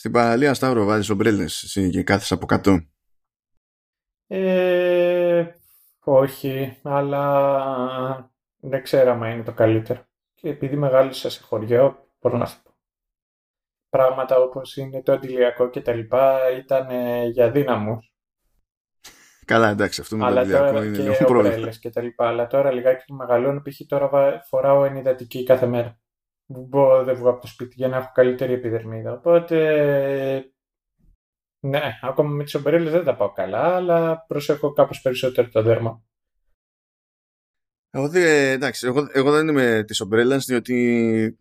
Στην παραλία Σταύρο βάζεις ομπρέλες εσύ και κάθεσαι από κάτω. Ε, όχι, αλλά δεν ξέρω αν είναι το καλύτερο. Και επειδή μεγάλωσα σε χωριό, μπορώ να σου πω. Πράγματα όπως είναι το αντιλιακό και τα λοιπά ήταν ε, για δύναμους. Καλά, εντάξει, αυτό με το Αλλά αντιλιακό τώρα είναι και λίγο πρόβλημα. ομπρέλες και τα λοιπά. Αλλά τώρα λιγάκι που μεγαλώνω, π.χ. τώρα βα- φοράω ενυδατική κάθε μέρα. Δεν μπορώ- δεν βγω από το σπίτι για να έχω καλύτερη επιδερμίδα. Οπότε, ναι, ακόμα με τις ομπρέλες δεν τα πάω καλά, αλλά προσέχω κάπως περισσότερο το δέρμα. Εγώ, δεν- εντάξει, εγώ, εγώ δεν είμαι της ομπρέλας διότι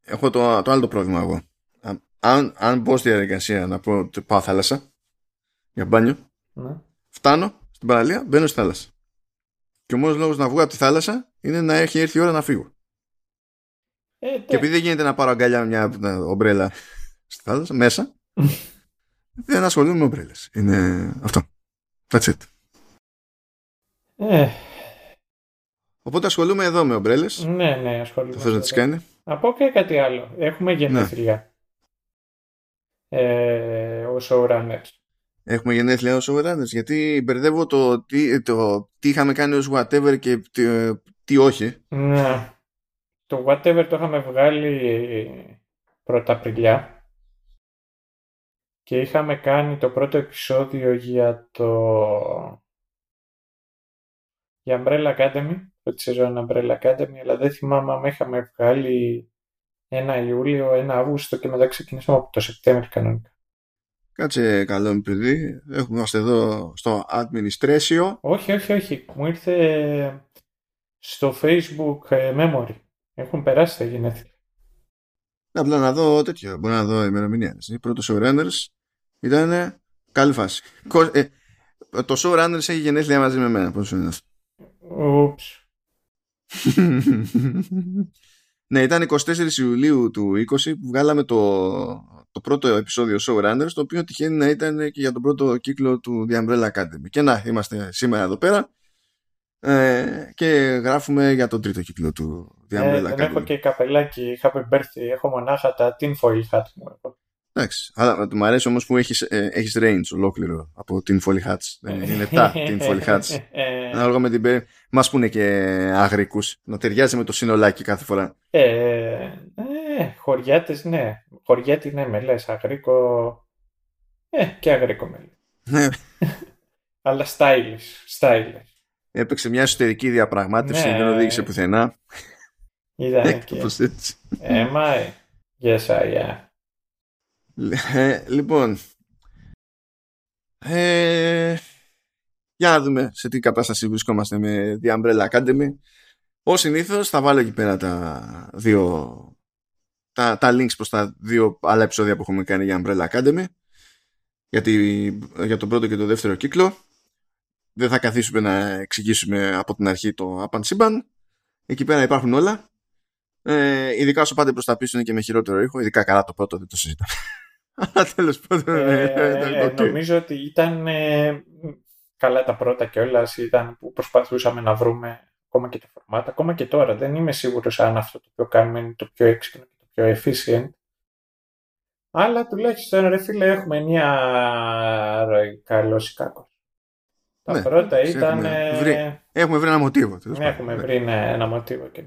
έχω το, το άλλο το πρόβλημα εγώ. Α- Αν, αν μπω στη διαδικασία να πω ότι πάω θάλασσα για μπάνιο, Ναι. φτάνω στην παραλία, μπαίνω στη θάλασσα. Και ο μόνος λόγος να βγω από τη θάλασσα είναι να έχει έρθει η ώρα να φύγω. Ε, Και επειδή δεν γίνεται να πάρω αγκαλιά με μια ε, ομπρέλα στη θάλασσα, μέσα, δεν ασχολούμαι με ομπρέλες. Είναι αυτό. That's it. ε, Οπότε ασχολούμαι εδώ με ομπρέλες. ναι, ναι, ασχολούμαι. Το θες να τις κάνει; Να πω και κάτι άλλο. Έχουμε γενέθλια. Ε, ο showrunners. Έχουμε γενέθλια ως overrunners γιατί μπερδεύω το τι, το τι είχαμε κάνει ως whatever και τι, τι όχι. Ναι. Το whatever το είχαμε βγάλει πρώτα Απριλιά και είχαμε κάνει το πρώτο επεισόδιο για το για Umbrella Academy, πρώτη σεζόν Umbrella Academy, αλλά δεν θυμάμαι αν είχαμε βγάλει ένα Ιούλιο, ένα Αύγουστο και μετά ξεκινήσαμε από το Σεπτέμβριο κανονικά. Κάτσε καλό μου παιδί. Έχουμε είμαστε εδώ στο administration. Όχι, όχι, όχι. Μου ήρθε στο Facebook ε, memory. Έχουν περάσει τα γενέθλια. Απλά να δω τέτοιο. Μπορώ να δω ημερομηνία. Οι πρώτος showrunners ήταν καλή φάση. Κο- ε, το showrunners έχει γενέθλια μαζί με μένα. Πώς είναι αυτό; Ούψ. ναι, ήταν 24 Ιουλίου του 20 που βγάλαμε το, το πρώτο επεισόδιο Showrunners, το οποίο τυχαίνει να ήταν και για τον πρώτο κύκλο του The Umbrella Academy. Και να, είμαστε σήμερα εδώ πέρα ε, και γράφουμε για τον τρίτο κύκλο του The Ε, Umbrella δεν Academy. έχω και καπελάκι happy birthday. Έχω μονάχα τα tinfoil hat μου. εγώ. Εντάξει, αλλά μου αρέσει όμως που έχεις, ε, έχεις range ολόκληρο από την Folly Hats. Δεν είναι τα την Folly Hats. Ε, Ανάλογα με την περί... Μας πούνε και αγρικούς. Να ταιριάζει με το συνολάκι κάθε φορά. ε, ε, χωριάτες, ναι. Χωριάτη, ναι, με λες. Αγρίκο... Ε, και αγρίκο με λες. Ναι, Αλλά stylish. Stylish. Έπαιξε μια εσωτερική διαπραγμάτευση, Ναι. δεν οδήγησε πουθενά. Ήταν και... Κάπως έτσι. Ε, μα, ε. Yes, I am. Ε, λοιπόν. Ε, για να δούμε σε τι κατάσταση βρισκόμαστε με The Umbrella Academy. Ως συνήθως θα βάλω εκεί πέρα τα δύο τα, τα links προς τα δύο άλλα επεισόδια που έχουμε κάνει για Umbrella Academy για, τη, για τον πρώτο και τον δεύτερο κύκλο. Δεν θα καθίσουμε να εξηγήσουμε από την αρχή το απαν σύμπαν. Εκεί πέρα υπάρχουν όλα. Ε, ειδικά όσο πάτε προς τα πίσω είναι και με χειρότερο ήχο. Ειδικά καλά το πρώτο δεν το συζητάμε. Αλλά τέλος πάντων. Ε, ε, οκ. Νομίζω ότι ήταν ε, καλά τα πρώτα κιόλας. Ήταν που προσπαθούσαμε να βρούμε ακόμα και τα φορμάτα. Ακόμα και τώρα δεν είμαι σίγουρος αν αυτό το οποίο κάνουμε είναι το πιο έξυπνο και το πιο efficient. Αλλά τουλάχιστον ρε φίλε έχουμε μια ροή καλώς ή κακώς. Τα Ναι, πρώτα εντάξει, ήταν... έχουμε ε, βρει- Έχουμε βρει ένα μοτίβο. τέλος ναι, πάντων. έχουμε βρει ναι, ένα μοτίβο και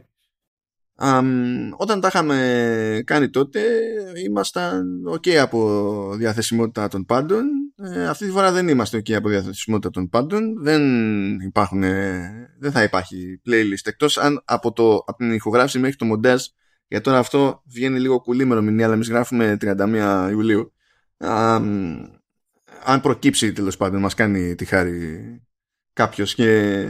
Αμ, όταν τα είχαμε κάνει τότε ήμασταν ok από διαθεσιμότητα των πάντων. Ε, αυτή τη φορά δεν είμαστε ok από διαθεσιμότητα των πάντων. Δεν υπάρχουν ε, δεν θα υπάρχει playlist εκτός αν από, το, από την ηχογράφηση μέχρι το μοντάζ για τώρα αυτό βγαίνει λίγο κουλή ημερομηνία αλλά εμείς γράφουμε 31 Ιουλίου. Αμ, αν προκύψει τέλος πάντων μας κάνει τη χάρη κάποιος και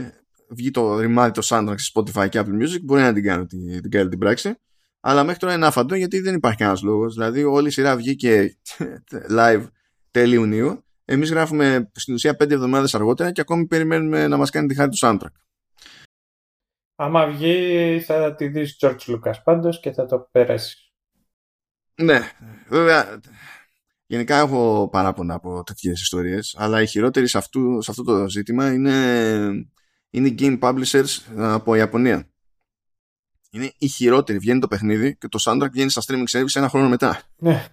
βγει το ρημάδι το soundtrack σε Spotify και Apple Music μπορεί να την κάνω την, την, κάνει την πράξη. Αλλά μέχρι τώρα είναι άφαντο γιατί δεν υπάρχει κανένας λόγος. Δηλαδή όλη η σειρά βγήκε live τέλη Ιουνίου. Εμείς γράφουμε στην ουσία πέντε εβδομάδες αργότερα και ακόμη περιμένουμε να μας κάνει τη χάρη του soundtrack. Άμα βγει θα τη δεις George Lucas πάντως και θα το περάσεις. ναι. Βέβαια γενικά έχω παράπονα από τέτοιες ιστορίες αλλά η χειρότερη σε, αυτού, σε αυτό το ζήτημα είναι, είναι οι game publishers από Ιαπωνία είναι η χειρότερη βγαίνει το παιχνίδι και το soundtrack βγαίνει στα streaming service ένα χρόνο μετά Ναι.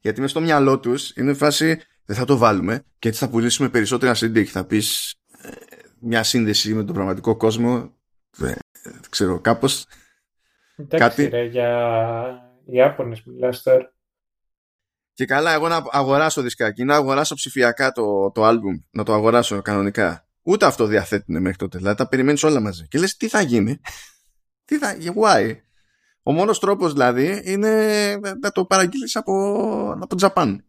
Γιατί με στο μυαλό τους είναι φάση δεν θα το βάλουμε και έτσι θα πουλήσουμε περισσότερα CD και θα πεις ε, μια σύνδεση με τον πραγματικό κόσμο. Δεν, ξέρω, κάπως. Εντάξει, κάτι... ρε, για Ιάπωνες μιλάς τώρα. Και καλά, εγώ να αγοράσω δισκάκι, να αγοράσω ψηφιακά το, το album, να το αγοράσω κανονικά. Ούτε αυτό διαθέτουν μέχρι τότε. Δηλαδή τα περιμένεις όλα μαζί. Και λες, τι θα γίνει; τι θα γίνει, why; Ο μόνος τρόπος δηλαδή είναι να το παραγγείλεις από, από το Τζαπάν.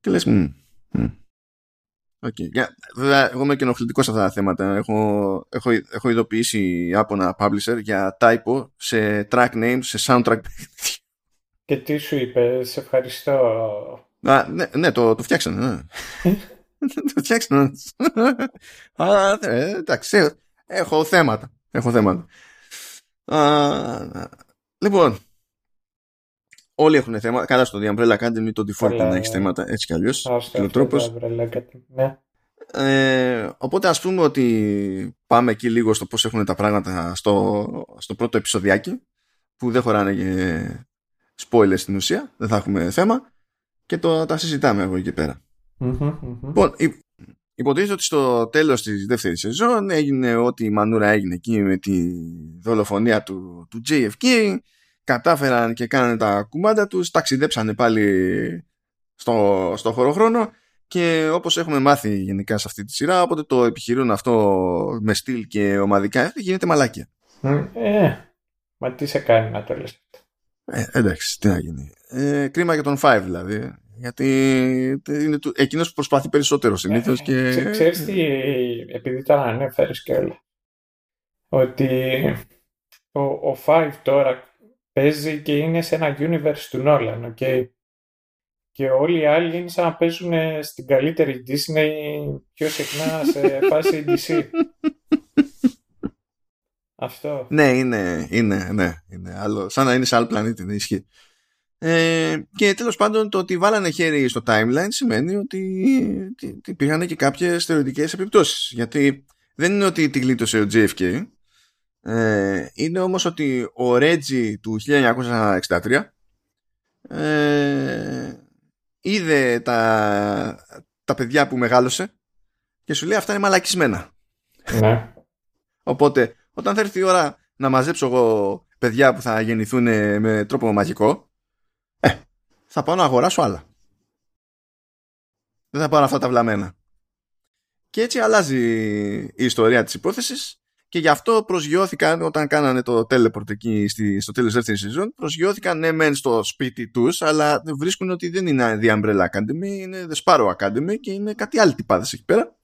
Και λες, Okay. Yeah. Βέβαια, εγώ είμαι και ενοχλητικός σε αυτά τα θέματα. Έχω, έχω, έχω ειδοποιήσει από ένα publisher για typo σε track names, σε soundtrack. Και τι σου είπες, σε ευχαριστώ. Α, ναι, ναι, το, το φτιάξανε. Ναι. το φτιάξανε. Α, ε, εντάξει, έχω θέματα. Έχω θέματα. Α, λοιπόν, Όλοι έχουν θέματα. Καλά στο The Umbrella Academy το default να έχεις θέματα έτσι κι αλλιώς. Ναι. Ε, οπότε ας πούμε ότι πάμε εκεί λίγο στο πώς έχουν τα πράγματα στο, στο πρώτο επεισοδιάκι που δεν χωράνε και spoilers στην ουσία, δεν θα έχουμε θέμα και το, τα συζητάμε εγώ εκεί πέρα. Λοιπόν, υποτίθεται ότι στο τέλος της δεύτερης σεζόν έγινε ό,τι η μανούρα έγινε εκεί με τη δολοφονία του, του JFK κατάφεραν και κάνανε τα κουμάντα τους, ταξιδέψανε πάλι στο, στο χωροχρόνο και όπως έχουμε μάθει γενικά σε αυτή τη σειρά, οπότε το επιχειρούν αυτό με στυλ και ομαδικά γίνεται μαλάκια. Ε, μα τι σε κάνει να το λες. Ε, εντάξει, τι να γίνει. Ε, κρίμα για τον Five δηλαδή. Γιατί είναι του, εκείνος που προσπαθεί περισσότερο συνήθως. Ε, και... Ξέρεις τι, επειδή τα ανέφερες και όλα, ότι ο, ο Five τώρα παίζει και είναι σε ένα universe του Nolan, okay? Και όλοι οι άλλοι είναι σαν να παίζουν στην καλύτερη Disney πιο συχνά σε φάση DC. Αυτό. Ναι, είναι, είναι, ναι, είναι άλλο, σαν να είναι σε άλλο πλανήτη, δεν ισχύει. Ε, και τέλος πάντων το ότι βάλανε χέρι στο timeline σημαίνει ότι υπήρχαν και κάποιες θεωρητικές επιπτώσεις γιατί δεν είναι ότι τη γλίτωσε ο JFK ε, είναι όμως ότι ο Ρέτζι του 1963 ε, είδε τα, τα παιδιά που μεγάλωσε και σου λέει αυτά είναι μαλακισμένα. Ναι. Οπότε όταν θα έρθει η ώρα να μαζέψω εγώ παιδιά που θα γεννηθούν με τρόπο μαγικό ε, θα πάω να αγοράσω άλλα. Δεν θα πάρω αυτά τα βλαμμένα. Και έτσι αλλάζει η ιστορία της υπόθεσης και γι' αυτό προσγειώθηκαν όταν κάνανε το teleport εκεί στη, στο τέλος δεύτερης σεζόν προσγειώθηκαν ναι μεν στο σπίτι τους αλλά βρίσκουν ότι δεν είναι The Umbrella Academy είναι The Sparrow Academy και είναι κάτι άλλο τυπάδες εκεί πέρα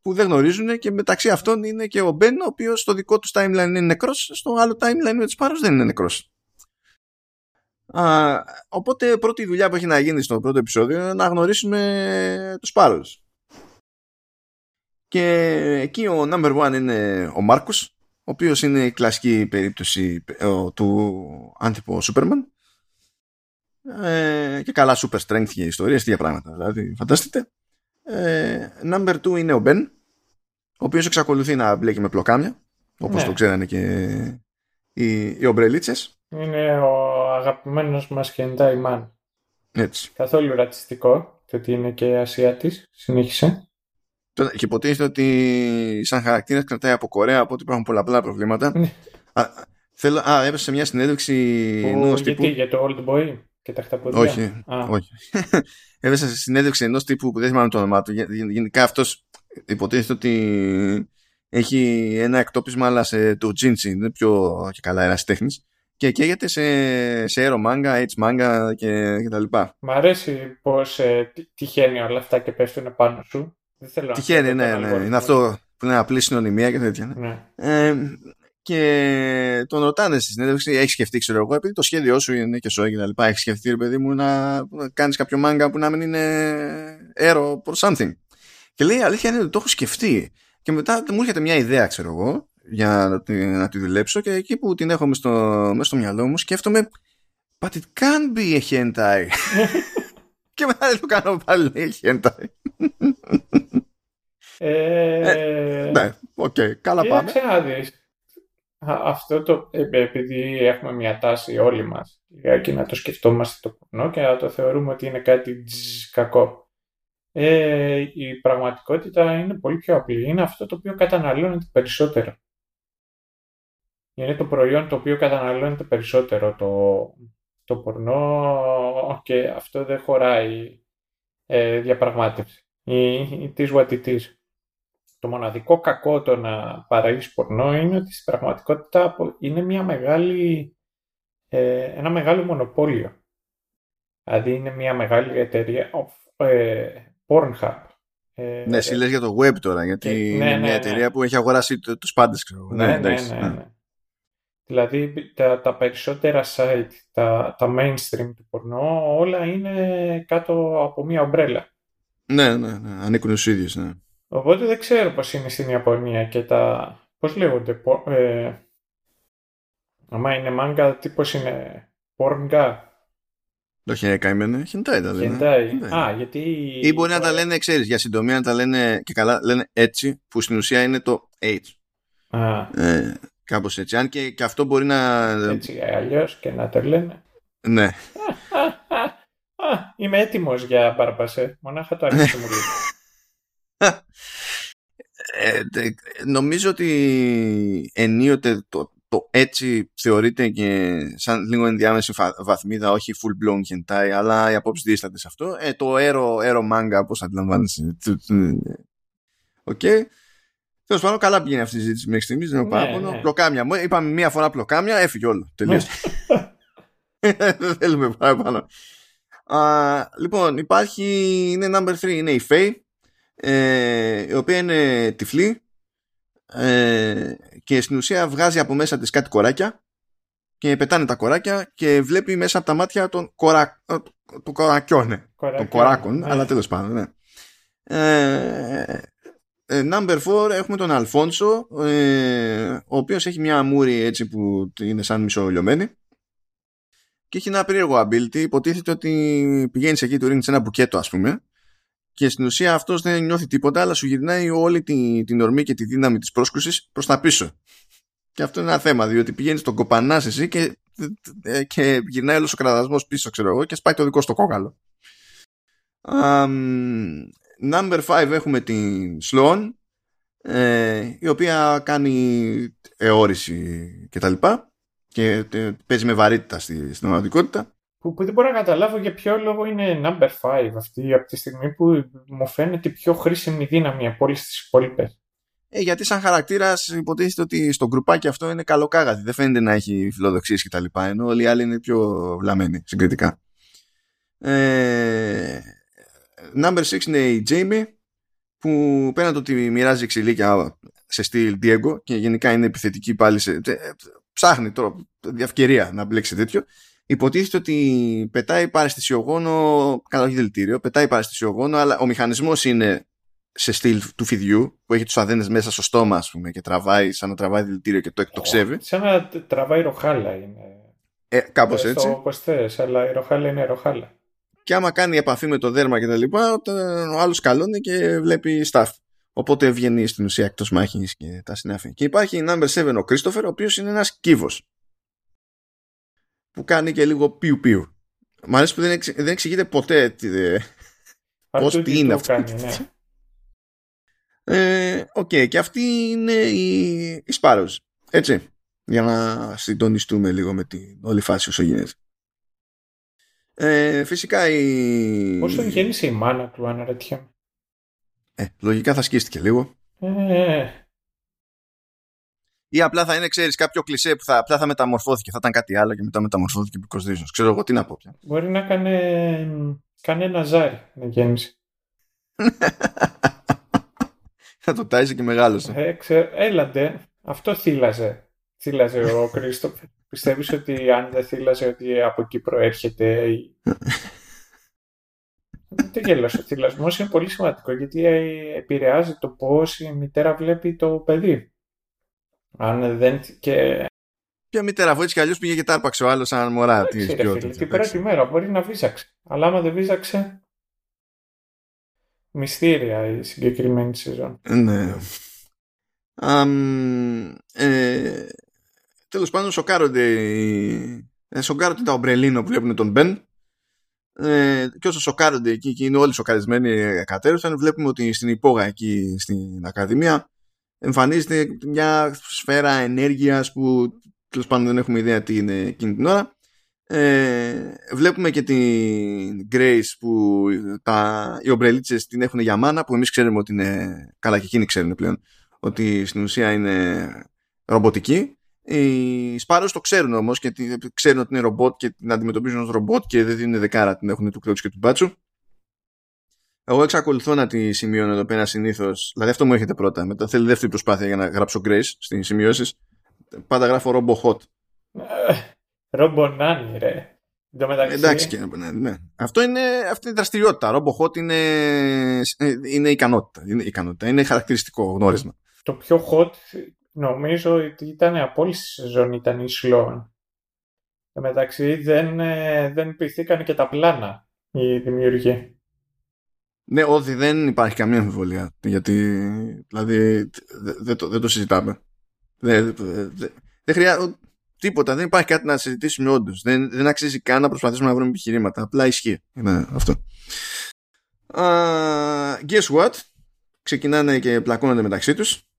που δεν γνωρίζουν και μεταξύ αυτών είναι και ο Μπεν ο οποίος στο δικό τους timeline είναι νεκρός στο άλλο timeline με τους Sparrows δεν είναι νεκρός Α, οπότε πρώτη δουλειά που έχει να γίνει στο πρώτο επεισόδιο είναι να γνωρίσουμε τους Sparrows και εκεί ο number one είναι ο Μάρκος, ο οποίος είναι η κλασική περίπτωση του άντυπο Superman. Ε, και καλά super strength και ιστορίες, τέτοια πράγματα. Δηλαδή, φανταστείτε. Ε, number two είναι ο Ben, ο οποίος εξακολουθεί να μπλέκει με πλοκάμια, όπως ναι. το ξέρανε και οι, οι ομπρελίτσες. Είναι ο αγαπημένος μας Hentai Man. Έτσι. Καθόλου ρατσιστικό, το ότι είναι και Ασιάτης. Συνέχισε. Και υποτίθεται ότι σαν χαρακτήρας κρατάει από Κορέα, από ότι υπάρχουν πολλαπλά προβλήματα. Ναι. α, θέλω, α, έπεσε σε μια συνέντευξη ενός τύπου. Γιατί, για το Old Boy και τα χταποδιά. Όχι, όχι. έπεσε σε συνέντευξη ενός τύπου που δεν θυμάμαι το όνομά του. Γενικά αυτός υποτίθεται ότι έχει ένα εκτόπισμα αλλά σε το τζίντσι, είναι πιο και καλά ένας τέχνης. Και καίγεται σε, σε aero manga, H manga και, και τα λοιπά. Μ' αρέσει πως ε, τυχαίνει όλα αυτά και πέφτουν πάνω σου. Τυχαίνει, ναι, ναι. Είναι αυτό που είναι απλή συνωνυμία και τέτοια. Ναι. ναι. Ε, και τον ρωτάνε στη συνέντευξη, έχεις σκεφτεί, ξέρω εγώ, επειδή το σχέδιό σου είναι και σόγι και τα λοιπά, έχεις σκεφτεί, ρε παιδί μου, να κάνεις κάποιο μάγκα που να μην είναι ero or something. Και λέει, αλήθεια είναι ότι το έχω σκεφτεί. Και μετά μου έρχεται μια ιδέα, ξέρω εγώ, για να τη, να τη δουλέψω και εκεί που την έχω μέσα στο, μέσα στο μυαλό μου σκέφτομαι But it can be a hentai. και μετά δεν το κάνω πάλι hentai. Ε, ε, ναι, οκ, καλά πάμε. Κοίταξε να δεις. αυτό το, ε, επειδή έχουμε μια τάση όλοι μας και να το σκεφτόμαστε το πορνό και να το θεωρούμε ότι είναι κάτι κακό. Ε, η πραγματικότητα είναι πολύ πιο απλή. Είναι αυτό το οποίο καταναλώνεται περισσότερο. Είναι το προϊόν το οποίο καταναλώνεται περισσότερο το, το πορνό και αυτό δεν χωράει ε, διαπραγμάτευση. Ή, ή της what Το μοναδικό κακό το να παραγείς πορνό είναι ότι στην πραγματικότητα είναι μια μεγάλη, ε, ένα μεγάλο μονοπόλιο. Δηλαδή είναι μια μεγάλη εταιρεία ε, Pornhub. Ε, ναι, εσύ λες για το web τώρα, γιατί ναι, είναι ναι, μια ναι. εταιρεία που έχει αγοράσει τους πάντες. Ξέρω. Ναι, ναι, ναι, ναι. Δηλαδή τα, τα περισσότερα site, τα, τα mainstream του πορνό, όλα είναι κάτω από μία ομπρέλα. Ναι, ναι, ναι, ανήκουν στους ίδιους, ναι. Οπότε δεν ξέρω πώς είναι στην Ιαπωνία και τα... Πώς λέγονται, ε, άμα είναι μάγκα, τι πώς είναι, πόρνγκα. Το χενεκάι είναι χεντάι τα λένε. Ναι. Α, γιατί... Ή μπορεί να τα λένε, ξέρεις, για συντομία να τα λένε και καλά, λένε έτσι, που στην ουσία είναι το H. Α. Ε, κάπως έτσι. Αν και, και αυτό μπορεί να... Έτσι αλλιώς και να το λένε. Ναι. Α, είμαι έτοιμος για μπαρμπασέ. Μονάχα το ανοίξω μου λίγο. Ε, νομίζω ότι ενίοτε το, το ecchi θεωρείται και σαν λίγο ενδιάμεση βαθμίδα, όχι full blown hentai, αλλά οι απόψεις διίστανται σε αυτό. Ε, το ero, ero manga, πώς αντιλαμβάνεσαι. OK. Okay. Τέλος πάντων, καλά πήγαινε αυτή η συζήτηση μέχρι στιγμής. Δεν έχω ναι, παράπονο. Ναι. Πλοκάμια μου. Είπαμε μία φορά πλοκάμια, έφυγε όλο. Τελείωσε. Δεν θέλουμε παραπάνω. Uh, λοιπόν, υπάρχει, είναι number 3, είναι η Faye, ε, η οποία είναι τυφλή ε, και στην ουσία βγάζει από μέσα της κάτι κοράκια και πετάνε τα κοράκια και βλέπει μέσα από τα μάτια των, κορα... των κορακιών, ναι. των κοράκων, ναι. αλλά τέλος πάντων, ναι. Ε, ε number 4 έχουμε τον Αλφόνσο ε, ο οποίος έχει μια μούρη έτσι που είναι σαν μισολιωμένη και έχει ένα περίεργο ability. Υποτίθεται ότι πηγαίνεις εκεί, του ρίχνεις ένα μπουκέτο, ας πούμε, και στην ουσία αυτός δεν νιώθει τίποτα, αλλά σου γυρνάει όλη την, την ορμή και τη δύναμη της πρόσκουσης προς τα πίσω. Και αυτό είναι ένα θέμα, διότι πηγαίνεις τον κοπανάς εσύ και, και γυρνάει όλος ο κραδασμός πίσω, ξέρω εγώ, και σπάει το δικό στο κόκαλο. Um, number 5 έχουμε την Sloan, ε, η οποία κάνει εώρηση κτλ και παίζει με βαρύτητα στη, στην πραγματικότητα. Που, που, δεν μπορώ να καταλάβω για ποιο λόγο είναι number 5 αυτή από τη στιγμή που μου φαίνεται η πιο χρήσιμη δύναμη από όλες τις υπόλοιπες. Ε, γιατί σαν χαρακτήρας υποτίθεται ότι στο γκρουπάκι αυτό είναι καλοκάγαθη. Δεν φαίνεται να έχει φιλοδοξίες κτλ. Ενώ όλοι οι άλλοι είναι πιο βλαμμένοι συγκριτικά. Ε, number 6 είναι η Jamie που πέραν το ότι μοιράζει ξυλίκια σε στυλ Diego και γενικά είναι επιθετική πάλι σε, ψάχνει τώρα ευκαιρία να μπλέξει τέτοιο. Υποτίθεται ότι πετάει παρεστησιογόνο, καλά όχι δελτήριο, πετάει παρεστησιογόνο, αλλά ο μηχανισμός είναι σε στυλ του φιδιού που έχει τους αδένες μέσα στο στόμα, ας πούμε, και τραβάει σαν να τραβάει δηλητήριο και το εκτοξεύει. σαν να τραβάει ροχάλα είναι. Ε, Κάπως έτσι. Όπω θες, αλλά η ροχάλα είναι ροχάλα. Και άμα κάνει επαφή με το δέρμα και τα λοιπά, ο άλλος καλώνει και βλέπει staff. Οπότε βγαίνει στην ουσία εκτός μάχης και τα συνάφη. Και υπάρχει η number 7 ο Κρίστοφερ, ο οποίος είναι ένας κύβος. Που κάνει και λίγο πιου πιου. Μ' αρέσει που δεν, εξ, δεν εξηγείται ποτέ τι, πώς τι είναι αυτό. Κάνει, ναι. Ε, okay, και αυτή είναι η, η Sparrows. Έτσι. Για να συντονιστούμε λίγο με την όλη φάση όσο γίνεται. Ε, φυσικά η. Πώς τον γέννησε η μάνα του, αναρωτιέμαι. Ε, λογικά θα σκίστηκε λίγο. Ε. Ή απλά θα είναι, ξέρεις, κάποιο κλισέ που θα, απλά θα μεταμορφώθηκε. Θα ήταν κάτι άλλο και μετά μεταμορφώθηκε because reasons. Ξέρω εγώ τι να πω πια. Μπορεί να κάνει κανένα ζάρι να γέμισε. θα το τάιζε και μεγάλωσε. Ε, ξέρω, έλατε. Αυτό θύλαζε. Θύλαζε ο Κρίστοφ. Πιστεύεις ότι αν δεν θύλαζε ότι από εκεί προέρχεται Δεν γελάς. Ο θυλασμός είναι πολύ σημαντικό γιατί ε, επηρεάζει το πώς η μητέρα βλέπει το παιδί. Αν δεν. Και... Ποια μητέρα, αφού έτσι κι αλλιώς πήγε και τάρπαξε ο άλλος σαν μωρά. Τις την πρώτη μέρα μπορεί να βίζαξε. Αλλά άμα δεν βίζαξε. Μυστήρια η συγκεκριμένη σεζόν. Ναι. Um, ε, τέλος πάντων σοκάρονται, ε, σοκάρονται τα ομπρελίνο που βλέπουν τον Μπεν. Ε, και όσο σοκάρονται εκεί και είναι όλοι σοκαρισμένοι κατέρωσαν βλέπουμε ότι στην υπόγα εκεί στην Ακαδημία εμφανίζεται μια σφαίρα ενέργειας που τέλος πάντων δεν έχουμε ιδέα τι είναι εκείνη την ώρα. Ε, βλέπουμε και την Grace που τα, οι ομπρελίτσες την έχουν για μάνα που εμείς ξέρουμε ότι είναι καλά και εκείνοι ξέρουν πλέον ότι στην ουσία είναι ρομποτική οι Σπάρος το ξέρουν όμως και ξέρουν ότι είναι ρομπότ και την αντιμετωπίζουν ως ρομπότ και δεν είναι δεκάρα την έχουν του κρότους και του μπάτσου εγώ εξακολουθώ να τη σημειώνω εδώ πέρα συνήθως. Δηλαδή αυτό μου έρχεται πρώτα. Μετά θέλει δεύτερη προσπάθεια για να γράψω Grace στι σημειώσεις. Πάντα γράφω Robo Hot. Ρομπο Nani, ρε. Εντάξει και ναι. Αυτό είναι, αυτή είναι δραστηριότητα. Ρομπο Hot είναι, είναι ικανότητα. Είναι ικανότητα. Είναι χαρακτηριστικό γνώρισμα. Το πιο hot νομίζω ότι ήταν από όλη τη σεζόν ήταν η Sloan. Εν μεταξύ δεν, ε, δεν πειθήκαν και τα πλάνα οι δημιουργοί. Ναι, ότι δεν υπάρχει καμία αμφιβολία. Γιατί δηλαδή δεν το, δεν το συζητάμε. Δεν, δεν, δεν χρειάζεται τίποτα. Δεν υπάρχει κάτι να συζητήσουμε όντως. Δεν, δεν αξίζει καν να προσπαθήσουμε να βρούμε επιχειρήματα. Απλά ισχύει. Είναι αυτό. Uh, guess what? Ξεκινάνε και πλακώνονται μεταξύ τους.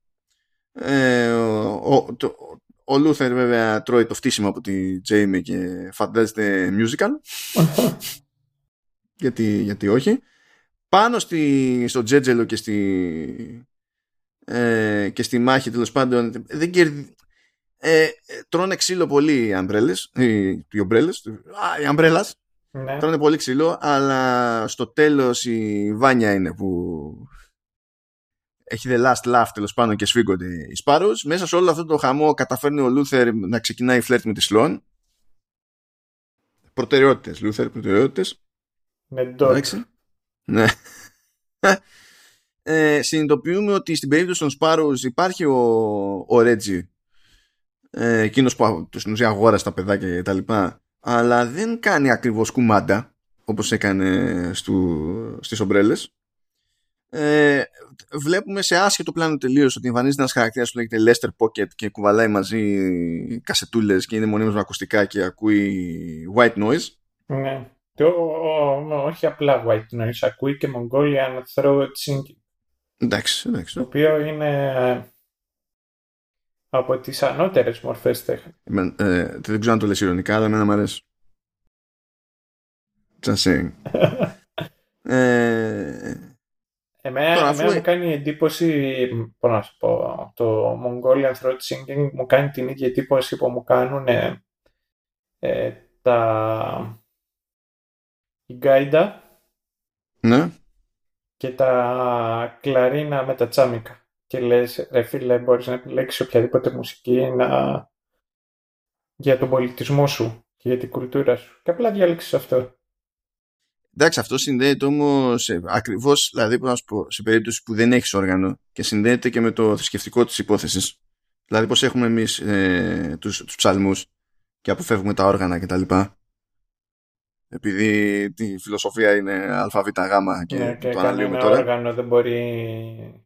Ε, ο, το, ο Λούθερ βέβαια τρώει το φτύσιμο από τη Τζέιμι και φαντάζεται musical. γιατί, γιατί όχι πάνω στη, στο Τζέτζελο και στη, ε, και στη μάχη τέλος πάντων δεν κερδι... ε, τρώνε ξύλο πολύ οι Umbrellas οι, οι ομπρέλες οι Umbrellas ναι. τρώνε πολύ ξύλο αλλά στο τέλος η Βάνια είναι που έχει the last laugh τέλος πάντων και σφίγγονται οι Sparrows μέσα σε όλο αυτό το χαμό καταφέρνει ο Λούθερ να ξεκινάει φλερτ με τη Σλόν. Προτεραιότητες Λούθερ προτεραιότητες. Με ναι. Ε, συνειδητοποιούμε ότι στην περίπτωση των Sparrows υπάρχει ο, ο Ρέτζι ε, εκείνος που στην ουσία αγόρασε τα παιδάκια και τα λοιπά αλλά δεν κάνει ακριβώς κουμάντα όπως έκανε στου, στις ομπρέλες ε, βλέπουμε σε άσχετο πλάνο τελείως ότι εμφανίζεται ένας χαρακτήρας που λέγεται Lester Pocket και κουβαλάει μαζί κασετούλες και είναι μονίμως με ακουστικά και ακούει white noise. Ναι. Και όχι απλά white noise, ακούει και Mongolian throat singing. Εντάξει, εντάξει. Το οποίο είναι ε, από τις ανώτερες μορφές τέχνης. Ε, δεν ξέρω αν το λες ηρωνικά, αλλά εμένα μου αρέσει. Just saying. ε, εμένα, τώρα, εμένα μου κάνει εντύπωση, πώς να σου πω, το Mongolian throat singing μου κάνει την ίδια εντύπωση που μου κάνουν ε, τα η γκάιντα ναι. και τα κλαρίνα με τα τσάμικα. Και λες, ρε φίλε, μπορείς να επιλέξεις οποιαδήποτε μουσική να... για τον πολιτισμό σου και για την κουλτούρα σου. Και απλά διάλεξες αυτό. Εντάξει, αυτό συνδέεται όμως ακριβώς, δηλαδή, να σου πω, σε περίπτωση που δεν έχεις όργανο και συνδέεται και με το θρησκευτικό της υπόθεσης. Δηλαδή, πώς έχουμε εμείς ε, τους ψαλμούς και αποφεύγουμε τα όργανα κτλ επειδή τη φιλοσοφία είναι ΑΒΓ και, ναι, και το αναλύουμε τώρα. όργανο δεν μπορεί...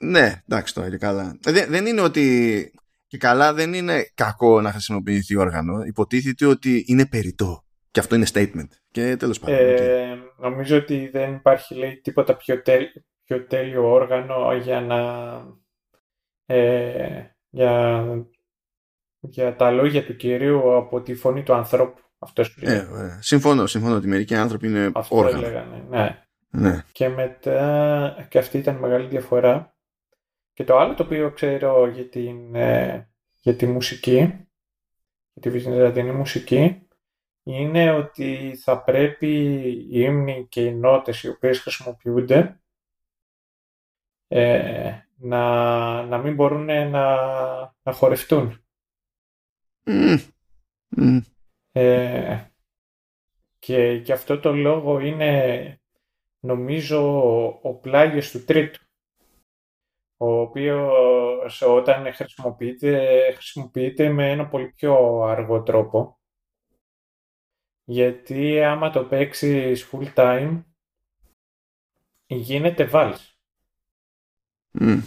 Ναι, εντάξει τώρα και καλά. Δεν, δεν είναι ότι και καλά δεν είναι κακό να χρησιμοποιηθεί όργανο. Υποτίθεται ότι είναι περιττό. Και αυτό είναι statement. Και τέλος πάντων. Ε, Νομίζω ότι δεν υπάρχει λέει, τίποτα πιο, πιο τέλειο όργανο για να... Ε, για, για τα λόγια του Κυρίου από τη φωνή του ανθρώπου. Αυτός ε, ε, συμφωνώ, συμφωνώ ότι μερικοί άνθρωποι είναι Αυτό όργανα. Έλεγανε, ναι. ναι. Και μετά, και αυτή ήταν μεγάλη διαφορά. Και το άλλο το οποίο ξέρω για, την, ε, για τη μουσική, για τη βυζαντινή μουσική, είναι ότι θα πρέπει οι ύμνοι και οι νότες οι οποίες χρησιμοποιούνται ε, να, να μην μπορούν να, να χορευτούν. Ε, και γι' αυτό το λόγο είναι νομίζω ο πλάγιος του τρίτου ο οποίος όταν χρησιμοποιείται, χρησιμοποιείται με ένα πολύ πιο αργό τρόπο γιατί άμα το παίξεις full time γίνεται βάλς.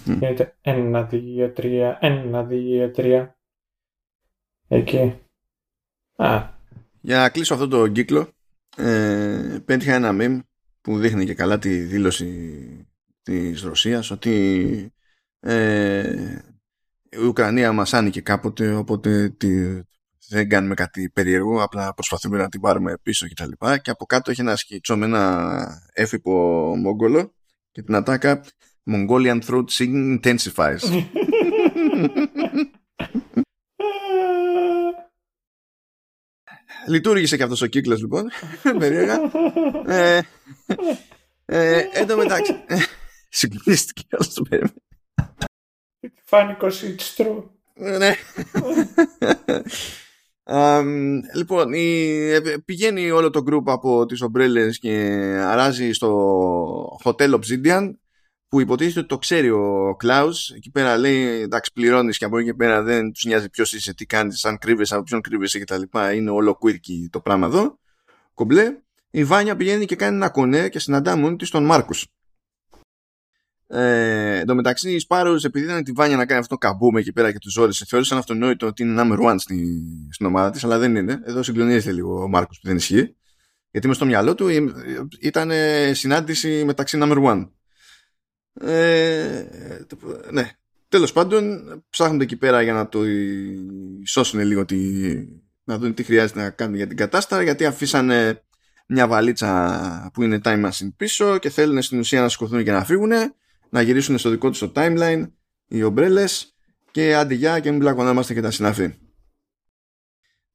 Γίνεται ένα, δύο, τρία, ένα, δύο, τρία Εκεί. Α. Για να κλείσω αυτό το κύκλο, ε, πέτυχα ένα meme που δείχνει και καλά τη δήλωση της Ρωσίας ότι ε, η Ουκρανία μας άνοιγε κάποτε οπότε τη, δεν κάνουμε κάτι περίεργο απλά προσπαθούμε να την πάρουμε πίσω και τα λοιπά. Και από κάτω έχει ένα σκητσό με ένα έφυπο Μογγόλο και την ατάκα Mongolian throat singing intensifies. Λειτουργήσε και αυτός ο κύκλος λοιπόν. Περίεργα. Ε, ε, εν τω μεταξύ. Συγκλονίστηκε όσο το περίμενε Φάνηκε it's ναι. Λοιπόν, ε, πηγαίνει όλο το group από τις ομπρέλες και αράζει στο Hotel Obsidian που υποτίθεται ότι το ξέρει ο Κλάους. Εκεί πέρα λέει εντάξει πληρώνεις και από εκεί και πέρα δεν τους νοιάζει ποιος είσαι, τι κάνεις, αν κρύβεσαι, από ποιον κρύβεσαι και τα λοιπά. Είναι όλο quirky το πράγμα εδώ. Κομπλέ. Η Βάνια πηγαίνει και κάνει ένα κονέ και συναντά μόνη της τον Μάρκους ε, εν τω μεταξύ, οι Σπάρου, επειδή ήταν τη Βάνια να κάνει αυτό το καμπούμε εκεί πέρα και τους ζόρισε, θεώρησαν αυτονόητο ότι είναι number one στη, στην ομάδα της, αλλά δεν είναι. Εδώ συγκλονίζεται λίγο ο Μάρκος που δεν ισχύει. Γιατί με στο μυαλό του ήταν συνάντηση μεταξύ number one. Ε, ναι. Τέλος πάντων, ψάχνονται εκεί πέρα για να το σώσουν λίγο τη, να δουν τι χρειάζεται να κάνουν για την κατάσταση, γιατί αφήσανε μια βαλίτσα που είναι time machine πίσω και θέλουν στην ουσία να σηκωθούν και να φύγουν να γυρίσουν στο δικό τους το timeline οι ομπρέλες και άντε για και μην μπλακωνόμαστε και τα συναφή.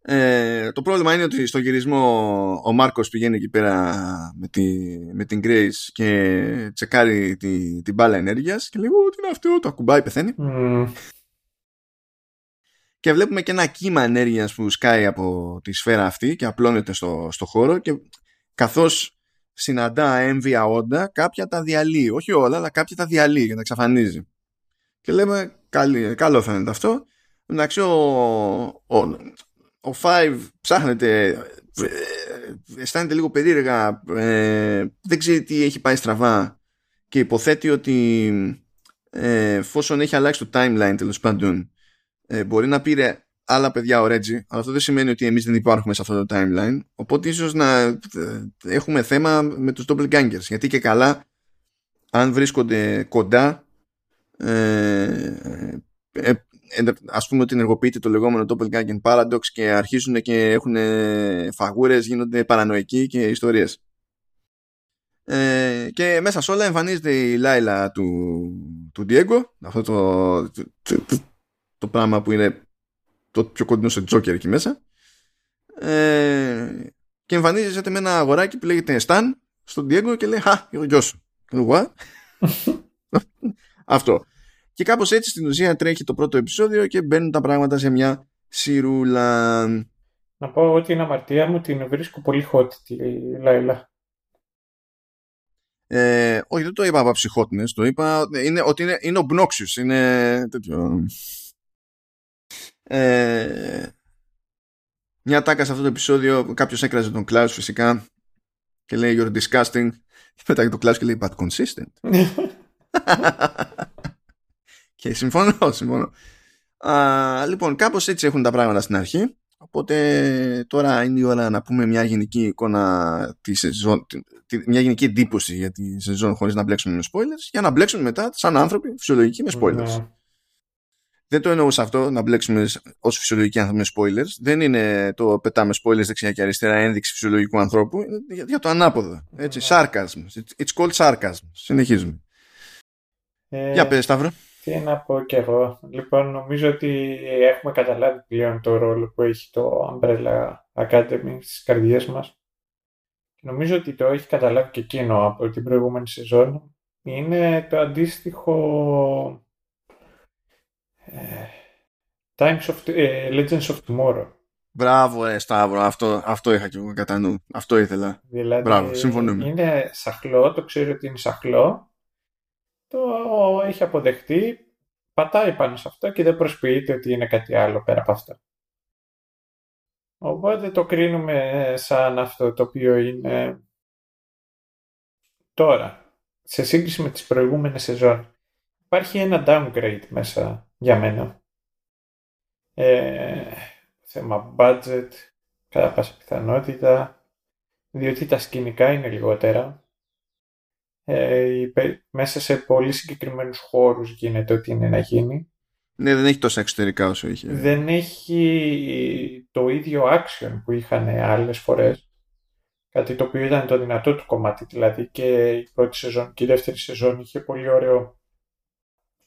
Ε, το πρόβλημα είναι ότι στο γυρισμό ο Μάρκος πηγαίνει εκεί πέρα με, τη, με την Grace και τσεκάρει τη, την μπάλα ενέργειας και λέει τι είναι αυτό, το ακουμπάει, πεθαίνει. Και βλέπουμε και ένα κύμα ενέργειας που σκάει από τη σφαίρα αυτή και απλώνεται στο, στο χώρο και καθώς συναντά έμβια όντα, κάποια τα διαλύει. Όχι όλα, αλλά κάποια τα διαλύει και τα εξαφανίζει. Και λέμε, καλή, καλό φαίνεται αυτό. Εντάξει, ο, ο, ο Five ψάχνεται, ε, αισθάνεται λίγο περίεργα, ε, δεν ξέρει τι έχει πάει στραβά και υποθέτει ότι ε, εφόσον έχει αλλάξει το timeline τέλος πάντων, ε, μπορεί να πήρε άλλα παιδιά ο Reggie, αλλά αυτό δεν σημαίνει ότι εμείς δεν υπάρχουμε σε αυτό το timeline. Οπότε ίσως να ε, έχουμε θέμα με τους doppelgangers. Γιατί και καλά, αν βρίσκονται κοντά, ε, ε, ας πούμε ότι ενεργοποιείται το λεγόμενο doppelganger paradox και αρχίζουν και έχουν φαγούρες, γίνονται παρανοϊκοί και ιστορίες. Ε, και μέσα σε όλα εμφανίζεται η Λάιλα του, του Diego, αυτό το, το, το, το πράγμα που είναι το πιο κοντινό σε Τζόκερ εκεί μέσα. Ε, και εμφανίζεται με ένα αγοράκι που λέγεται Σταν στον Diego και λέει Χα, ο γιος σου. Αυτό. Και κάπως έτσι στην ουσία τρέχει το πρώτο επεισόδιο και μπαίνουν τα πράγματα σε μια σιρούλα. Να πω ότι την αμαρτία μου την βρίσκω πολύ hot τη Λάιλα. Ε, όχι, δεν το είπα από ψυχότινες, το είπα είναι, ότι είναι, είναι obnoxious, είναι τέτοιο. Ε, μια τάκα σε αυτό το επεισόδιο κάποιος έκραζε τον Klaus φυσικά και λέει you're disgusting. Και μετά το Klaus και λέει but consistent. Και συμφωνώ συμφωνώ. Α, λοιπόν κάπως έτσι έχουν τα πράγματα στην αρχή. Οπότε τώρα είναι η ώρα να πούμε μια γενική εικόνα της σεζόν, μια γενική εντύπωση για τη σεζόν χωρίς να μπλέξουμε με spoilers για να μπλέξουμε μετά σαν άνθρωποι φυσιολογικοί με spoilers. Ναι. Δεν το εννοούσα αυτό να μπλέξουμε ως φυσιολογικοί άνθρωποι με spoilers. Δεν είναι το πετάμε spoilers δεξιά και αριστερά ένδειξη φυσιολογικού ανθρώπου. Για, για το ανάποδο. Έτσι. Sarcasm. It's called sarcasm. Συνεχίζουμε. Ε, για πες Σταύρο. Τι να πω κι εγώ. Λοιπόν, νομίζω ότι έχουμε καταλάβει πλέον το ρόλο που έχει το Umbrella Academy στις καρδιές μας. Νομίζω ότι το έχει καταλάβει και εκείνο από την προηγούμενη σεζόν. Είναι το αντίστοιχο Times of, uh, Legends of Tomorrow. Μπράβο, ε, Σταύρο, αυτό, αυτό είχα και εγώ κατά νου. Αυτό ήθελα. Δηλαδή, Μπράβο, συμφωνούμε. Είναι σαχλό, το ξέρει ότι είναι σαχλό. Το έχει αποδεχτεί, πατάει πάνω σε αυτό και δεν προσποιείται ότι είναι κάτι άλλο πέρα από αυτό. Οπότε το κρίνουμε σαν αυτό το οποίο είναι τώρα. Σε σύγκριση με τις προηγούμενες σεζόν υπάρχει ένα downgrade μέσα για μένα. Ε, θέμα budget, κατά πάσα πιθανότητα, διότι τα σκηνικά είναι λιγότερα. Ε, μέσα σε πολύ συγκεκριμένους χώρους γίνεται ό,τι είναι να γίνει. Ναι, δεν έχει τόσα εξωτερικά όσο είχε. Δεν έχει το ίδιο action που είχαν άλλες φορές. Κάτι το οποίο ήταν το δυνατό του κομμάτι. Δηλαδή και η πρώτη σεζόν και η δεύτερη σεζόν είχε πολύ ωραίο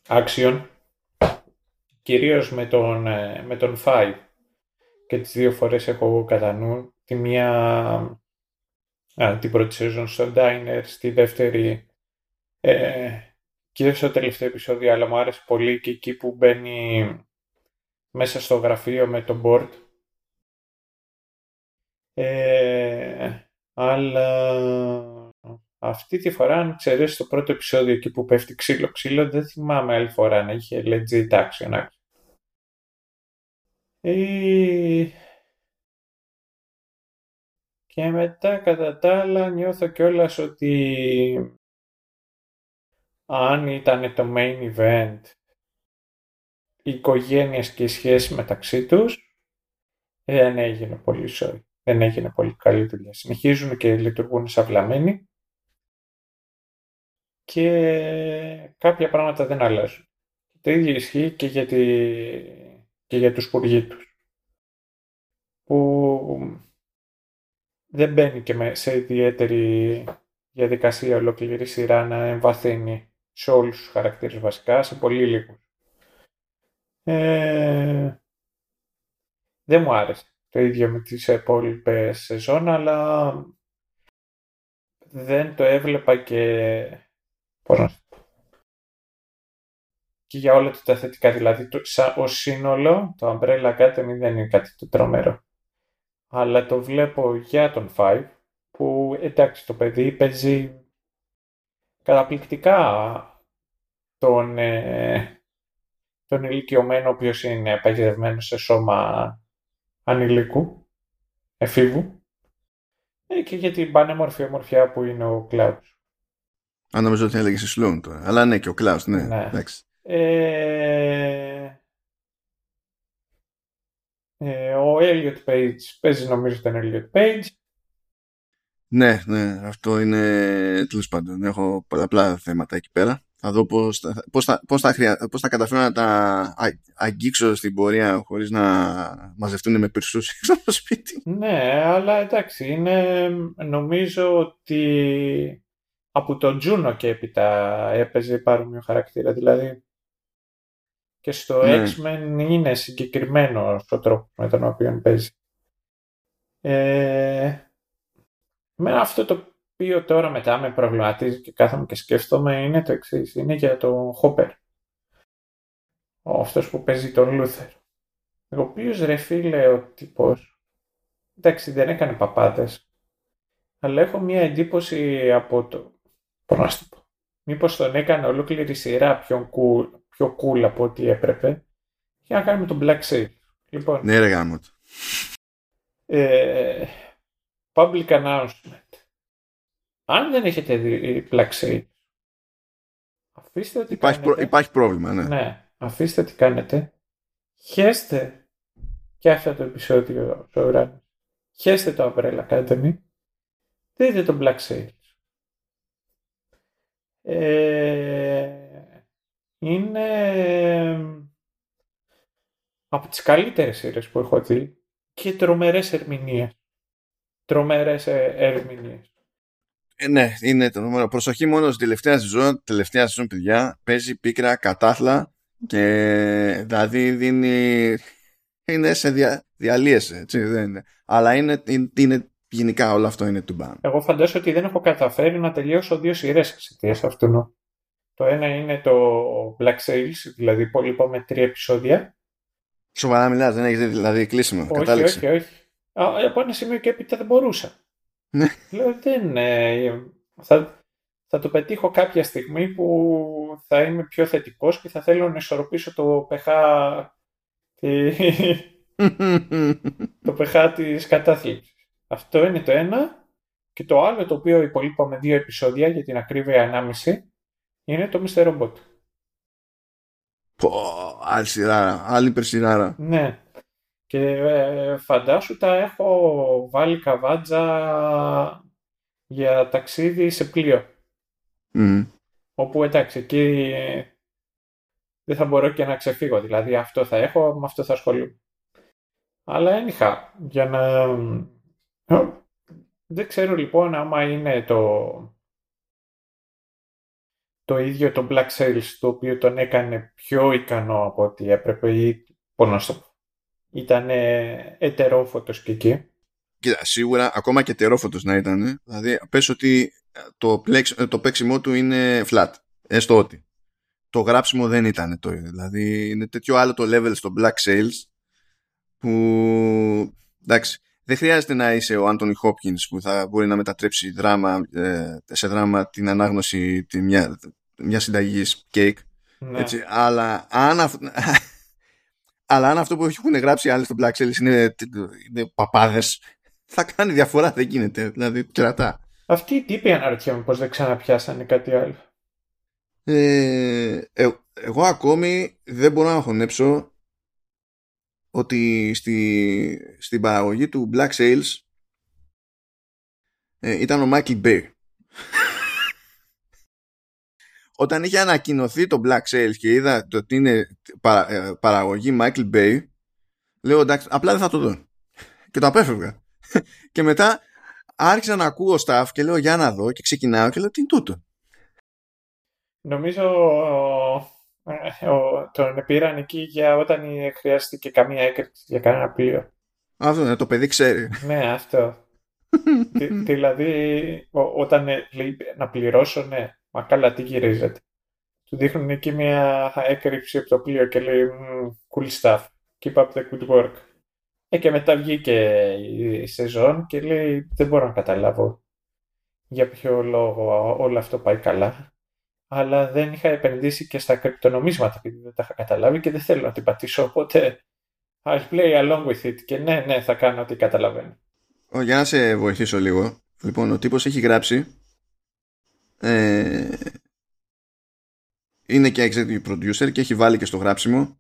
action. Κυρίως με τον, ε, με τον Five. Και τις δύο φορές έχω κατά νου. Τη μία α, την πρώτη σεζόν στο Diner, στη δεύτερη ε, και στο τελευταίο επεισόδιο, αλλά μου άρεσε πολύ και εκεί που μπαίνει μέσα στο γραφείο με τον board. Ε, αλλά αυτή τη φορά, αν ξέρεις το πρώτο επεισόδιο εκεί που πέφτει ξύλο-ξύλο, δεν θυμάμαι άλλη φορά να είχε legit action. Ε, και μετά κατά τα άλλα νιώθω κιόλας ότι αν ήταν το main event οι οικογένειες και οι σχέσεις μεταξύ τους δεν έγινε πολύ sorry. Δεν έγινε πολύ καλή δουλειά. Συνεχίζουν και λειτουργούν σαυλαμένοι και κάποια πράγματα δεν αλλάζουν. Το ίδιο ισχύει και για, τη... και για τους πουργοί τους. Που δεν μπαίνει και σε ιδιαίτερη διαδικασία ολόκληρη σειρά να εμβαθύνει σε όλους τους χαρακτήρες βασικά, σε πολύ λίγους. Ε, δεν μου άρεσε το ίδιο με τις υπόλοιπε σεζόν, αλλά δεν το έβλεπα και... Πώς και για όλα τα θετικά, δηλαδή το, ως σύνολο το Umbrella Academy δεν είναι κάτι το τρομερό. Αλλά το βλέπω για τον Five, που εντάξει το παιδί παίζει καταπληκτικά τον, ε, τον ηλικιωμένο ο οποίος είναι παγιδευμένο σε σώμα ανηλίκου, εφήβου ε, και για την πανέμορφη ομορφιά που είναι ο Κλάους. Αν νομίζω ότι έλεγε Σλούν τώρα. Αλλά ναι και ο Κλάους, ναι. ναι. Ε, ε, ο Elliot Page παίζει νομίζω τον Elliot Page. Ναι, ναι, αυτό είναι τέλος πάντων. Έχω πολλαπλά θέματα εκεί πέρα. Θα δω πώς, πώς, θα, πώς, θα, χρεια... πώς θα καταφέρω να τα αγγίξω στην πορεία χωρίς να μαζευτούν με περισσούς έξω από το σπίτι. Ναι, αλλά εντάξει, είναι, νομίζω ότι από τον Τζούνο και έπειτα έπαιζε παρόμοιο χαρακτήρα. Δηλαδή και στο ναι. X-Men είναι συγκεκριμένο ο τρόπος με τον οποίο παίζει. Ε, με αυτό το οποίο τώρα μετά με προβληματίζει και κάθομαι και σκέφτομαι είναι το εξής. Είναι για τον Χόπερ. Ο αυτός που παίζει τον Λούθερ. Ο οποίος ρε φίλε ο τύπος, εντάξει δεν έκανε παπάδες, αλλά έχω μια εντύπωση από το, πώς να το πω, μήπως τον έκανε ολόκληρη σειρά πιο cool, πιο cool από ό,τι έπρεπε για να κάνουμε τον Black Sail. Λοιπόν, ναι ρε γάμο ε, public announcement. Αν δεν έχετε δει Black Sail, αφήστε ότι υπάρχει, κάνετε, υπάρχει πρόβλημα, ναι. Ναι, αφήστε τι κάνετε. Χέστε και αυτό το επεισόδιο στο ουράνιο. Χέστε το Umbrella Academy. Δείτε το Black Sail. Ε, είναι από τις καλύτερες σειρές που έχω δει και τρομερές ερμηνείες. Τρομερές ε, ερμηνείες. Ε, ναι, είναι το νούμερο. Προσοχή μόνο στην τελευταία σεζόν, τελευταία σεζόν παιδιά, παίζει πίκρα κατάθλα και δηλαδή δίνει είναι σε δια, διαλύεσαι, έτσι δεν είναι. Αλλά είναι, είναι, είναι γενικά όλο αυτό είναι του μπαν. Εγώ φαντάζομαι ότι δεν έχω καταφέρει να τελειώσω δύο σειρές εξαιτίας αυτού. Το ένα είναι το Black Sails, δηλαδή πολύ με τρία επεισόδια. Σοβαρά μιλάς, δεν έχεις δηλαδή κλείσιμο, όχι, κατάληξη. Όχι, όχι, όχι. Από ένα σημείο και έπειτα δεν μπορούσα. Ναι. Λέω, δεν, ε, θα, θα το πετύχω κάποια στιγμή που θα είμαι πιο θετικός και θα θέλω να ισορροπήσω το πεχά τη... το πεχά της κατάθλιψης. Αυτό είναι το ένα. Και το άλλο το οποίο υπολείπαμε δύο επεισόδια για την ακρίβεια ανάμιση είναι το Mr. Robot. Πω, άλλη σειρά, άλλη περσινάρα. Ναι. Και ε, φαντάσου τα έχω βάλει καβάτζα για ταξίδι σε πλοίο. Όπου εντάξει, εκεί δεν θα μπορώ και να ξεφύγω. Δηλαδή αυτό θα έχω, με αυτό θα ασχολούμαι. Αλλά ένιχα, για να... Δεν ξέρω λοιπόν άμα είναι το, το ίδιο το Black Sales το οποίο τον έκανε πιο ικανό από ό,τι έπρεπε ή πώς να το Ήταν ετερόφωτος και εκεί. Κοίτα, σίγουρα ακόμα και ετερόφωτος να ήταν. Δηλαδή πες ότι το, το παίξιμό του είναι flat. Έστω ότι. Το γράψιμο δεν ήταν το ίδιο. Δηλαδή είναι τέτοιο άλλο το level στο Black Sales που εντάξει δεν χρειάζεται να είσαι ο Άντωνι Χόπκινς που θα μπορεί να μετατρέψει δράμα, ε, σε δράμα την ανάγνωση τη μια, μια συνταγής κέικ. Ναι. Έτσι, αλλά, αν αυ... αλλά αν αυτό που έχουν γράψει άλλοι στο Black Sales είναι, είναι παπάδες, θα κάνει διαφορά, δεν γίνεται. Δηλαδή, κρατά. Αυτοί οι τύποι αναρωτιέμαι πως δεν ξαναπιάσανε κάτι άλλο. Ε, ε, εγώ ακόμη δεν μπορώ να χωνέψω ότι στη, στην παραγωγή του Black Sales ε, ήταν ο Michael Bay. Όταν είχε ανακοινωθεί το Black Sales και είδα το ότι είναι ε, παραγωγή Michael Bay, λέω εντάξει, απλά δεν θα το δω. Και το απέφευγα. και μετά άρχισα να ακούω staff και λέω για να δω και ξεκινάω και λέω τι είναι τούτο. Νομίζω ε, τον πήραν εκεί για όταν χρειάστηκε καμία έκρηξη για κανένα πλοίο. Αυτό ναι, το παιδί ξέρει. Ναι, αυτό. δηλαδή, όταν λέει να πληρώσω, ναι, μα καλά τι γυρίζεται. Του δείχνουν εκεί μια έκρηξη από το πλοίο και λέει cool stuff, keep up the good work. Ε, και μετά βγήκε η σεζόν και λέει δεν μπορώ να καταλάβω για ποιο λόγο όλο αυτό πάει καλά αλλά δεν είχα επενδύσει και στα κρυπτονομίσματα επειδή δεν τα είχα καταλάβει και δεν θέλω να την πατήσω, οπότε I'll play along with it και ναι, ναι, θα κάνω ό,τι καταλαβαίνω. για να σε βοηθήσω λίγο. Λοιπόν, ο τύπος έχει γράψει ε, είναι και executive producer και έχει βάλει και στο γράψιμο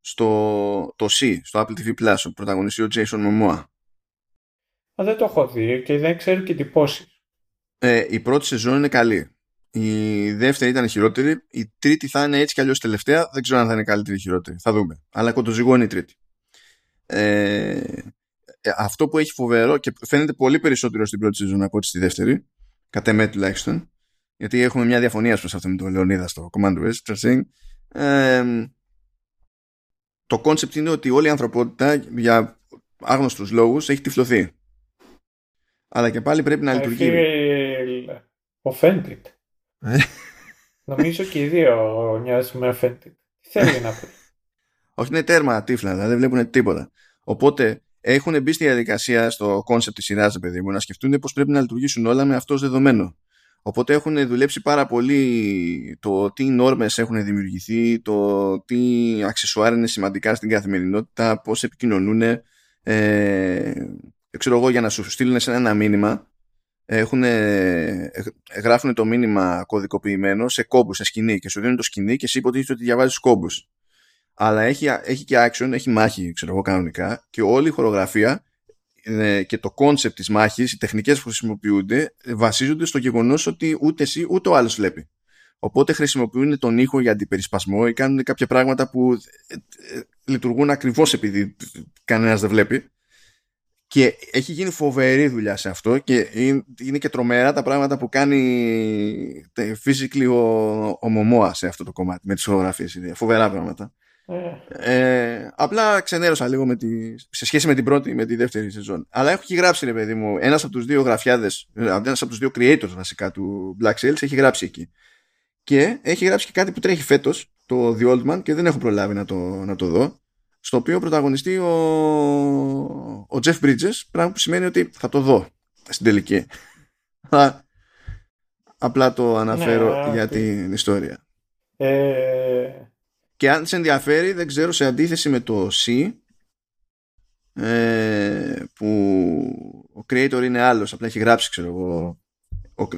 στο το C, στο Apple TV Plus, ο πρωταγωνιστής ο Jason Momoa. Α, δεν το έχω δει και δεν ξέρω και τι πόση. Ε, η πρώτη σεζόν είναι καλή. Η δεύτερη ήταν χειρότερη. Η τρίτη θα είναι έτσι κι αλλιώς τελευταία. Δεν ξέρω αν θα είναι καλύτερη ή χειρότερη. Θα δούμε. Αλλά κοντοζυγώνει η τρίτη. Ε, ε, αυτό που έχει φοβερό και φαίνεται πολύ περισσότερο στην πρώτη σεζόν από ό,τι στη δεύτερη, κατά εμέ τουλάχιστον, γιατί έχουμε μια διαφωνία προ αυτό με τον Λεωνίδα στο Command West, ε, το κόνσεπτ είναι ότι όλη η ανθρωπότητα για άγνωστους λόγους έχει τυφλωθεί. Αλλά και πάλι πρέπει να λειτουργεί. Offended. Ε. Νομίζω και οι δύο νοιάζουν με αφέντη. Τι θέλει να πει; Όχι, είναι τέρμα τύφλα, δηλαδή δεν βλέπουν τίποτα. Οπότε έχουν μπει στη διαδικασία στο κόνσεπτ της σειράς, παιδί μου, να σκεφτούν πώς πρέπει να λειτουργήσουν όλα με αυτός δεδομένο. Οπότε έχουν δουλέψει πάρα πολύ το τι νόρμες έχουν δημιουργηθεί, το τι αξεσουάρ είναι σημαντικά στην καθημερινότητα, πώς επικοινωνούν. Ε, ξέρω εγώ, για να σου στείλουν σε ένα μήνυμα, έχουν, γράφουν το μήνυμα κωδικοποιημένο σε κόμπους, σε σκηνή και σου δίνουν το σκηνή και εσύ υποτίθεται ότι διαβάζεις κόμπους. Αλλά έχει, έχει και action, έχει μάχη, ξέρω εγώ κανονικά και όλη η χορογραφία ε, και το concept της μάχης, οι τεχνικές που χρησιμοποιούνται βασίζονται στο γεγονός ότι ούτε εσύ ούτε ο άλλος βλέπει. Οπότε χρησιμοποιούν τον ήχο για αντιπερισπασμό ή κάνουν κάποια πράγματα που ε, ε, λειτουργούν ακριβώς επειδή κανένας δεν βλέπει και έχει γίνει φοβερή δουλειά σε αυτό και είναι και τρομερά τα πράγματα που κάνει physically ο, ο Μομόα σε αυτό το κομμάτι με τις χορογραφίες φοβερά πράγματα. Ε. ε, απλά ξενέρωσα λίγο με τη, σε σχέση με την πρώτη με τη δεύτερη σεζόν. Αλλά έχω γράψει ρε παιδί μου ένας από τους δύο γραφιάδες ένας από τους δύο creators βασικά του Black Sails έχει γράψει εκεί. Και έχει γράψει και κάτι που τρέχει φέτος το The Old Man και δεν έχω προλάβει να το, να το δω στο οποίο πρωταγωνιστεί ο, ο Jeff Bridges, πράγμα που σημαίνει ότι θα το δω στην τελική. Απλά το αναφέρω ναι, για την ιστορία. Ε... Και αν σε ενδιαφέρει, δεν ξέρω, σε αντίθεση με το C, ε, που ο creator είναι άλλος, απλά έχει γράψει, ξέρω εγώ,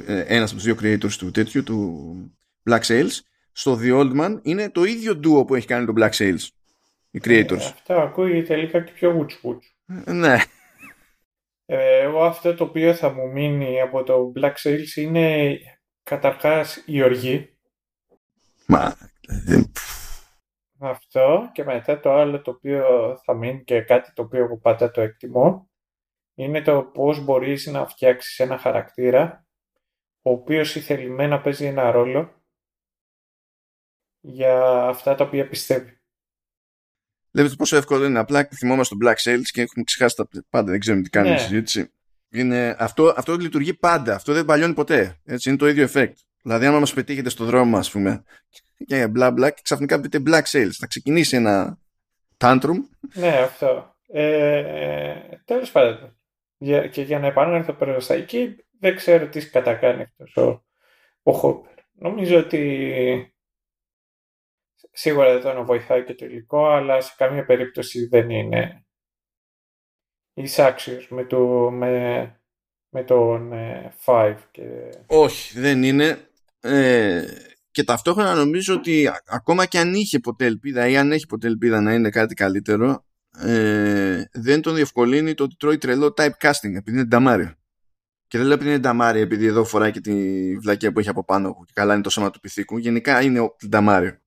ε, ένας από τους δύο creators του τέτοιου, του Black Sales, στο The Old Man είναι το ίδιο duo που έχει κάνει το Black Sales. Οι creators. Ε, αυτό ακούγεται τελικά και πιο γουτσ ναι. Ε, εγώ αυτό το οποίο θα μου μείνει από το Black Sales είναι καταρχάς η οργή. Μα... Αυτό και μετά το άλλο το οποίο θα μείνει και κάτι το οποίο εγώ πάντα το εκτιμώ είναι το πώς μπορείς να φτιάξεις ένα χαρακτήρα ο οποίος ηθελημένα παίζει ένα ρόλο για αυτά τα οποία πιστεύεις. Βλέπετε πόσο εύκολο είναι. Απλά θυμόμαστε το Black Sales και έχουμε ξεχάσει τα πάντα. Δεν ξέρουμε τι κάνει ναι. η συζήτηση. Είναι, αυτό, αυτό λειτουργεί πάντα. Αυτό δεν παλιώνει ποτέ. Έτσι, είναι το ίδιο effect. Δηλαδή, άμα μας πετύχετε στο δρόμο, ας πούμε, και μπλα μπλα, και ξαφνικά πείτε Black Sales, θα ξεκινήσει ένα tantrum. Ναι, αυτό. Ε, Τέλος πάντων. Για, και για να επανέλθω πέρα στα εκεί, δεν ξέρω τι κατακάνει αυτός ο, ο Χόπερ. Νομίζω ότι σίγουρα δεν τον βοηθάει και το υλικό, αλλά σε καμία περίπτωση δεν είναι εισάξιος με, το, με, με τον ε, Five. Και... Όχι, δεν είναι. Ε, και ταυτόχρονα νομίζω ότι ακόμα και αν είχε ποτέ ελπίδα ή αν έχει ποτέ ελπίδα να είναι κάτι καλύτερο, ε, δεν τον διευκολύνει το ότι τρώει τρελό typecasting επειδή είναι νταμάριο. Και δεν λέω επειδή είναι νταμάριο επειδή εδώ φοράει και τη βλακία που έχει από πάνω και καλά είναι το σώμα του πυθίκου. Γενικά είναι νταμάριο.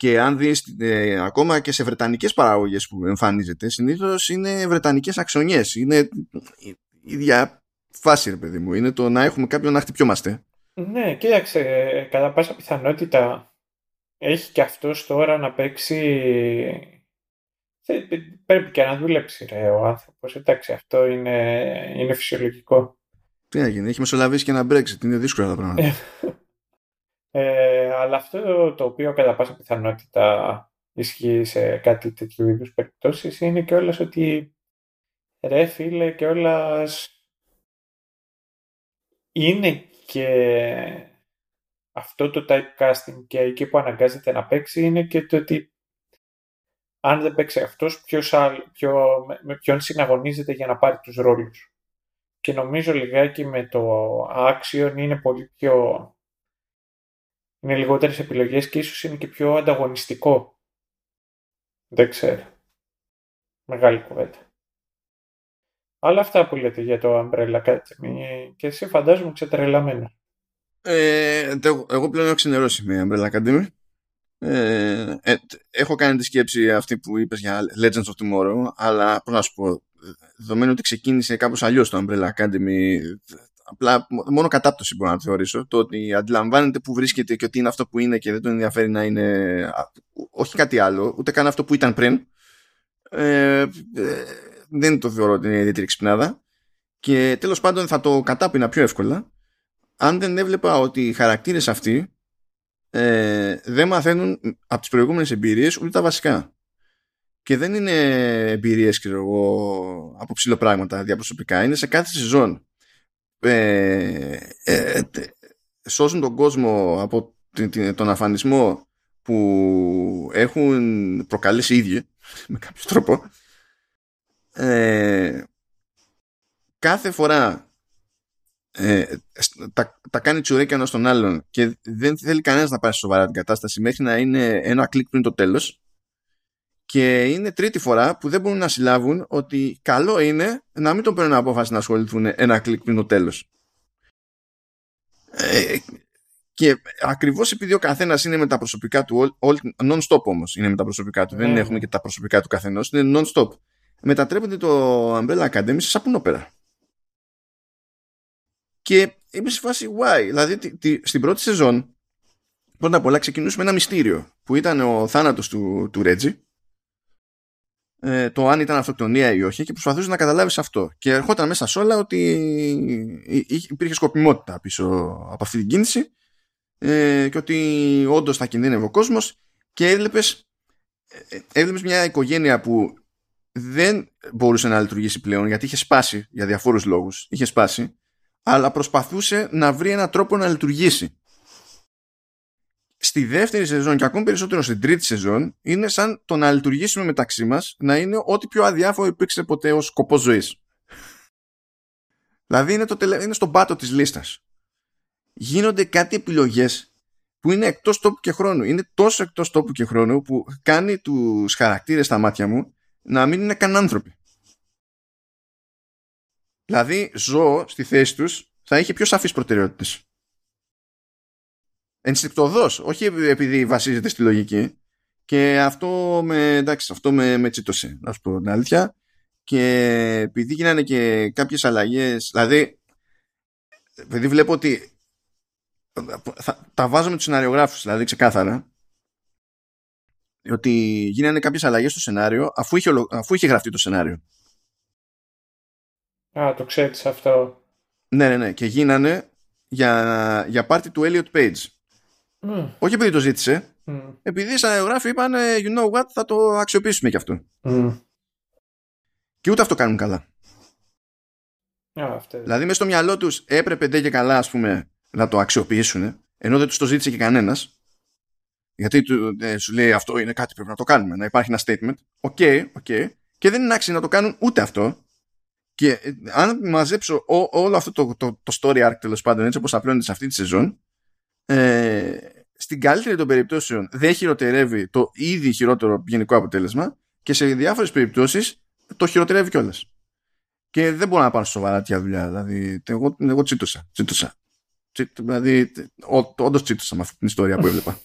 Και αν δεις ε, ακόμα και σε βρετανικές παραγωγές που εμφανίζεται, συνήθως είναι βρετανικές αξονιές. Είναι η ίδια φάση, ρε παιδί μου. Είναι το να έχουμε κάποιον να χτυπιόμαστε. Ναι, κοίταξε, κατά πάσα πιθανότητα έχει και αυτός τώρα να παίξει. Πρέπει και να δουλέψει ρε, ο άνθρωπος. Εντάξει, αυτό είναι, είναι φυσιολογικό. Τι να γίνει, έχει μεσολαβήσει και ένα Brexit. Είναι δύσκολα τα πράγματα. Ε, αλλά αυτό το οποίο κατά πάσα πιθανότητα ισχύει σε κάτι τέτοιου είδους περιπτώσεις είναι και όλες ότι ρε φίλε και όλας είναι και αυτό το typecasting και εκεί που αναγκάζεται να παίξει είναι και το ότι αν δεν παίξει αυτός ποιος ποιο, με ποιον συναγωνίζεται για να πάρει τους ρόλους. Και νομίζω λιγάκι με το Action είναι πολύ πιο είναι λιγότερες επιλογές και ίσως είναι και πιο ανταγωνιστικό. Δεν ξέρω. Μεγάλη κουβέντα. Αλλά αυτά που λέτε για το Umbrella Academy και εσύ φαντάζομαι ξετρελαμένο. Ε, εγώ πλέον έχω ξενερώσει με Umbrella Academy. Ε, ε, έχω κάνει τη σκέψη αυτή που είπες για Legends of Tomorrow αλλά πώς να σου πω δεδομένου ότι ξεκίνησε κάπως αλλιώς το Umbrella Academy Απλά μόνο κατάπτωση μπορώ να θεωρήσω. Το ότι αντιλαμβάνεται που βρίσκεται και ότι είναι αυτό που είναι και δεν τον ενδιαφέρει να είναι όχι κάτι άλλο, ούτε καν αυτό που ήταν πριν. Ε, ε, δεν το θεωρώ ότι είναι ιδιαίτερη ξυπνάδα. Και τέλος πάντων θα το κατάπινα πιο εύκολα αν δεν έβλεπα ότι οι χαρακτήρες αυτοί ε, δεν μαθαίνουν από τις προηγούμενες εμπειρίες ούτε τα βασικά. Και δεν είναι εμπειρίες, ξέρω εγώ, από ψηλοπράγματα διαπροσωπικά. Είναι σε κάθε σεζόν ε, ε, σώσουν τον κόσμο από τον αφανισμό που έχουν προκαλέσει οι ίδιοι με κάποιο τρόπο. Ε, κάθε φορά ε, τα, τα κάνει τσουρέκια ένα στον άλλον και δεν θέλει κανένας να πάρει σοβαρά την κατάσταση μέχρι να είναι ένα κλικ πριν το τέλος και είναι τρίτη φορά που δεν μπορούν να συλλάβουν ότι καλό είναι να μην τον παίρνουν απόφαση να ασχοληθούν ένα κλικ πριν το τέλος. Ε, και ακριβώς επειδή ο καθένας είναι με τα προσωπικά του, non-stop όμως είναι με τα προσωπικά του, δεν ναι. έχουμε και τα προσωπικά του καθενός, είναι non-stop. Μετατρέπεται το Umbrella Academy σε σαπουνόπερα. Και είμαι σε φάση why; Δηλαδή στην πρώτη σεζόν πρώτα απ' όλα ξεκινούσαμε ένα μυστήριο που ήταν ο θάνατος του, του Ρέτζι ε, το αν ήταν αυτοκτονία ή όχι και προσπαθούσε να καταλάβεις αυτό. Και ερχόταν μέσα σε όλα ότι υπήρχε σκοπιμότητα πίσω από αυτή την κίνηση ε, και ότι όντως θα κινδύνευε ο κόσμος και έβλεπες, ε, έβλεπες μια οικογένεια που δεν μπορούσε να λειτουργήσει πλέον γιατί είχε σπάσει για διαφόρους λόγους είχε σπάσει αλλά προσπαθούσε να βρει έναν τρόπο να λειτουργήσει στη δεύτερη σεζόν και ακόμη περισσότερο στην τρίτη σεζόν είναι σαν το να λειτουργήσουμε μεταξύ μας να είναι ό,τι πιο αδιάφορο υπήρξε ποτέ ως σκοπός ζωής. δηλαδή είναι, το τελε... είναι στον πάτο της λίστας. Γίνονται κάτι επιλογές που είναι εκτός τόπου και χρόνου. Είναι τόσο εκτός τόπου και χρόνου που κάνει τους χαρακτήρες στα μάτια μου να μην είναι καν άνθρωποι. Δηλαδή, ζώο στη θέση τους θα είχε πιο σαφείς προτεραιότητες. Ενστικτοδός, όχι επειδή βασίζεται στη λογική. Και αυτό με, εντάξει, αυτό με, με τσίτωσε, να σου πω την αλήθεια. Και επειδή γίνανε και κάποιες αλλαγές, δηλαδή, επειδή βλέπω ότι θα, τα βάζω με τους σεναριογράφους, δηλαδή ξεκάθαρα, ότι γίνανε κάποιες αλλαγές στο σενάριο αφού είχε, αφού είχε γραφτεί το σενάριο. Α, το ξέρεις αυτό. Ναι, ναι, ναι. Και γίνανε για, για πάρτι του Elliot Page. Mm. Όχι επειδή το ζήτησε, mm. επειδή οι σαναγράφοι είπαν you know what, θα το αξιοποιήσουμε κι αυτό. Mm. Και ούτε αυτό κάνουν καλά. Yeah, δηλαδή μέσα στο μυαλό τους έπρεπε ντε και καλά ας πούμε να το αξιοποιήσουν ενώ δεν τους το ζήτησε και κανένας γιατί ε, σου λέει αυτό είναι κάτι πρέπει να το κάνουμε να υπάρχει ένα statement ok, okay, okay. και δεν είναι άξιοι να το κάνουν ούτε αυτό και ε, αν μαζέψω όλο αυτό το, το, το story arc τέλος πάντων έτσι όπως απλώνεται σε αυτή τη σεζόν ε, στην καλύτερη των περιπτώσεων δεν χειροτερεύει το ήδη χειρότερο γενικό αποτέλεσμα και σε διάφορες περιπτώσεις το χειροτερεύει κιόλας. Και δεν μπορώ να πάρω σοβαρά τέτοια δουλειά. Δηλαδή, εγώ, εγώ τσίτωσα. τσίτωσα. δηλαδή, όντως τσίτωσα με αυτή την ιστορία που έβλεπα.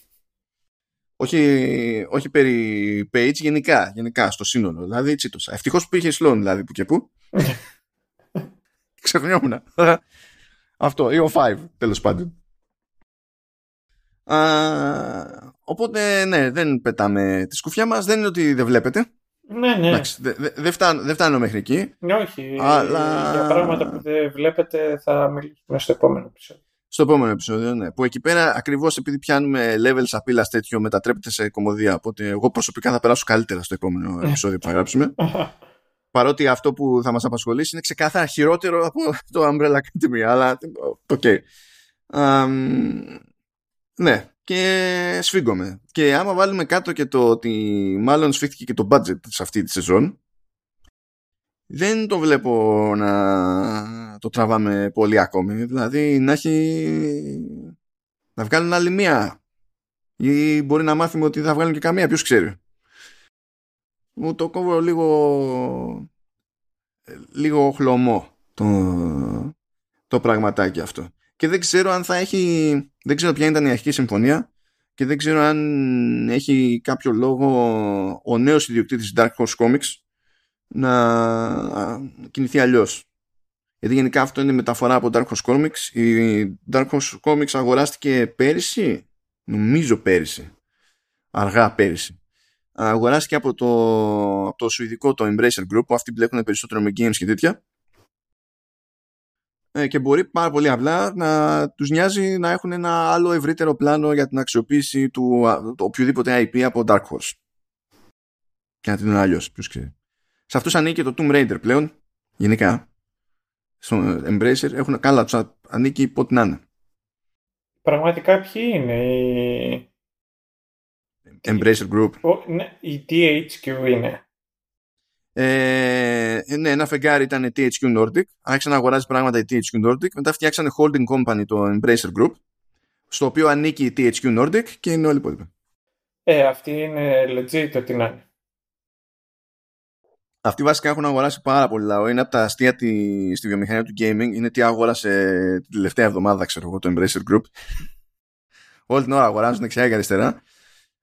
όχι, όχι περί page, γενικά, γενικά στο σύνολο. Δηλαδή, τσίτωσα. Ευτυχώς που είχε Sloan, δηλαδή, που και που. Ξεχνιόμουν. Αυτό, ή ο 5, τέλος πάντων. Α, οπότε, ναι, δεν πετάμε τη σκουφιά μας. Δεν είναι ότι δεν βλέπετε. Ναι, ναι. Δεν δε, φτάνω, δε φτάνω μέχρι εκεί. Ναι, όχι. Αλλά... Για πράγματα που δεν βλέπετε θα μιλήσουμε στο επόμενο επεισόδιο. Στο επόμενο επεισόδιο, ναι. Που εκεί πέρα ακριβώς επειδή πιάνουμε levels απειλάς τέτοιο μετατρέπεται σε κομμωδία. Οπότε εγώ προσωπικά θα περάσω καλύτερα στο επόμενο επεισόδιο που θα γράψουμε. Παρότι αυτό που θα μας απασχολήσει είναι ξεκάθαρα χειρότερο από το Umbrella Academy. Αλλά ok. Okay. Um, ναι, και σφίγγομαι. Και άμα βάλουμε κάτω και το ότι μάλλον σφίχθηκε και το budget σε αυτή τη σεζόν, δεν το βλέπω να το τραβάμε πολύ ακόμη. Δηλαδή να έχει... να βγάλουν άλλη μία. Ή μπορεί να μάθουμε ότι θα βγάλουν και καμία, ποιος ξέρει. Μου το κόβω λίγο... λίγο χλωμό το, το πραγματάκι αυτό και δεν ξέρω αν θα έχει. Δεν ξέρω ποια ήταν η αρχική συμφωνία και δεν ξέρω αν έχει κάποιο λόγο ο νέος ιδιοκτήτης Dark Horse Comics να κινηθεί αλλιώς. Γιατί γενικά αυτό είναι μεταφορά από Dark Horse Comics. Η Dark Horse Comics αγοράστηκε πέρυσι, νομίζω πέρυσι, αργά πέρυσι. Αγοράστηκε από το, από το σουηδικό το Embracer Group, που αυτοί μπλέκουν περισσότερο με games και τέτοια ε, και μπορεί πάρα πολύ απλά να τους νοιάζει να έχουν ένα άλλο ευρύτερο πλάνο για την αξιοποίηση του, του οποιοδήποτε IP από Dark Horse. Και να την είναι αλλιώς, ποιος ξέρει. Σε αυτούς ανήκει το Tomb Raider πλέον, γενικά. Στο Embracer έχουν καλά, τους ανήκει πότε να είναι. Πραγματικά ποιοι είναι οι... Embracer Group. Ο, ναι, η THQ είναι. Ε, ναι, ένα φεγγάρι ήταν THQ Nordic. Άρχισε να αγοράζει πράγματα η THQ Nordic. Μετά φτιάξανε holding company το Embracer Group, στο οποίο ανήκει η THQ Nordic και είναι όλοι οι υπόλοιποι. Ε, αυτή είναι legit ότι να είναι. Αυτοί βασικά έχουν αγοράσει πάρα πολύ λαό. Είναι από τα αστεία τη, στη βιομηχανία του gaming. Είναι τι αγόρασε την τελευταία εβδομάδα, ξέρω εγώ, το Embracer Group. Όλη την ώρα αγοράζουν δεξιά και αριστερά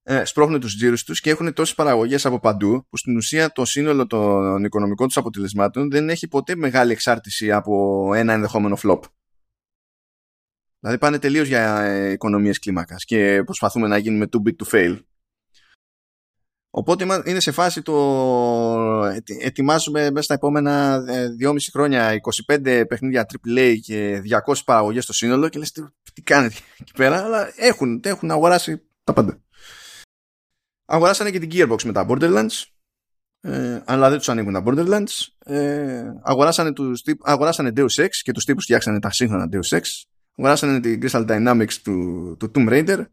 ε, σπρώχνουν τους τζίρους τους και έχουν τόσες παραγωγές από παντού που στην ουσία το σύνολο των οικονομικών τους αποτελεσμάτων δεν έχει ποτέ μεγάλη εξάρτηση από ένα ενδεχόμενο flop. Δηλαδή πάνε τελείως για ε, οικονομίες κλίμακας και προσπαθούμε να γίνουμε too big to fail. Οπότε είναι σε φάση το ετοιμάζουμε μέσα στα επόμενα 2,5 ε, χρόνια 25 παιχνίδια AAA και 200 παραγωγές στο σύνολο και λες τι κάνετε εκεί πέρα αλλά έχουν, έχουν αγοράσει τα πάντα. Αγοράσανε και την Gearbox με τα Borderlands. Ε, αλλά δεν τους ανοίγουν τα Borderlands. Ε, αγοράσανε, τους, αγοράσανε Deus Ex και τους τύπους φτιάξανε τα σύγχρονα Deus Ex. Αγοράσανε την Crystal Dynamics του, του Tomb Raider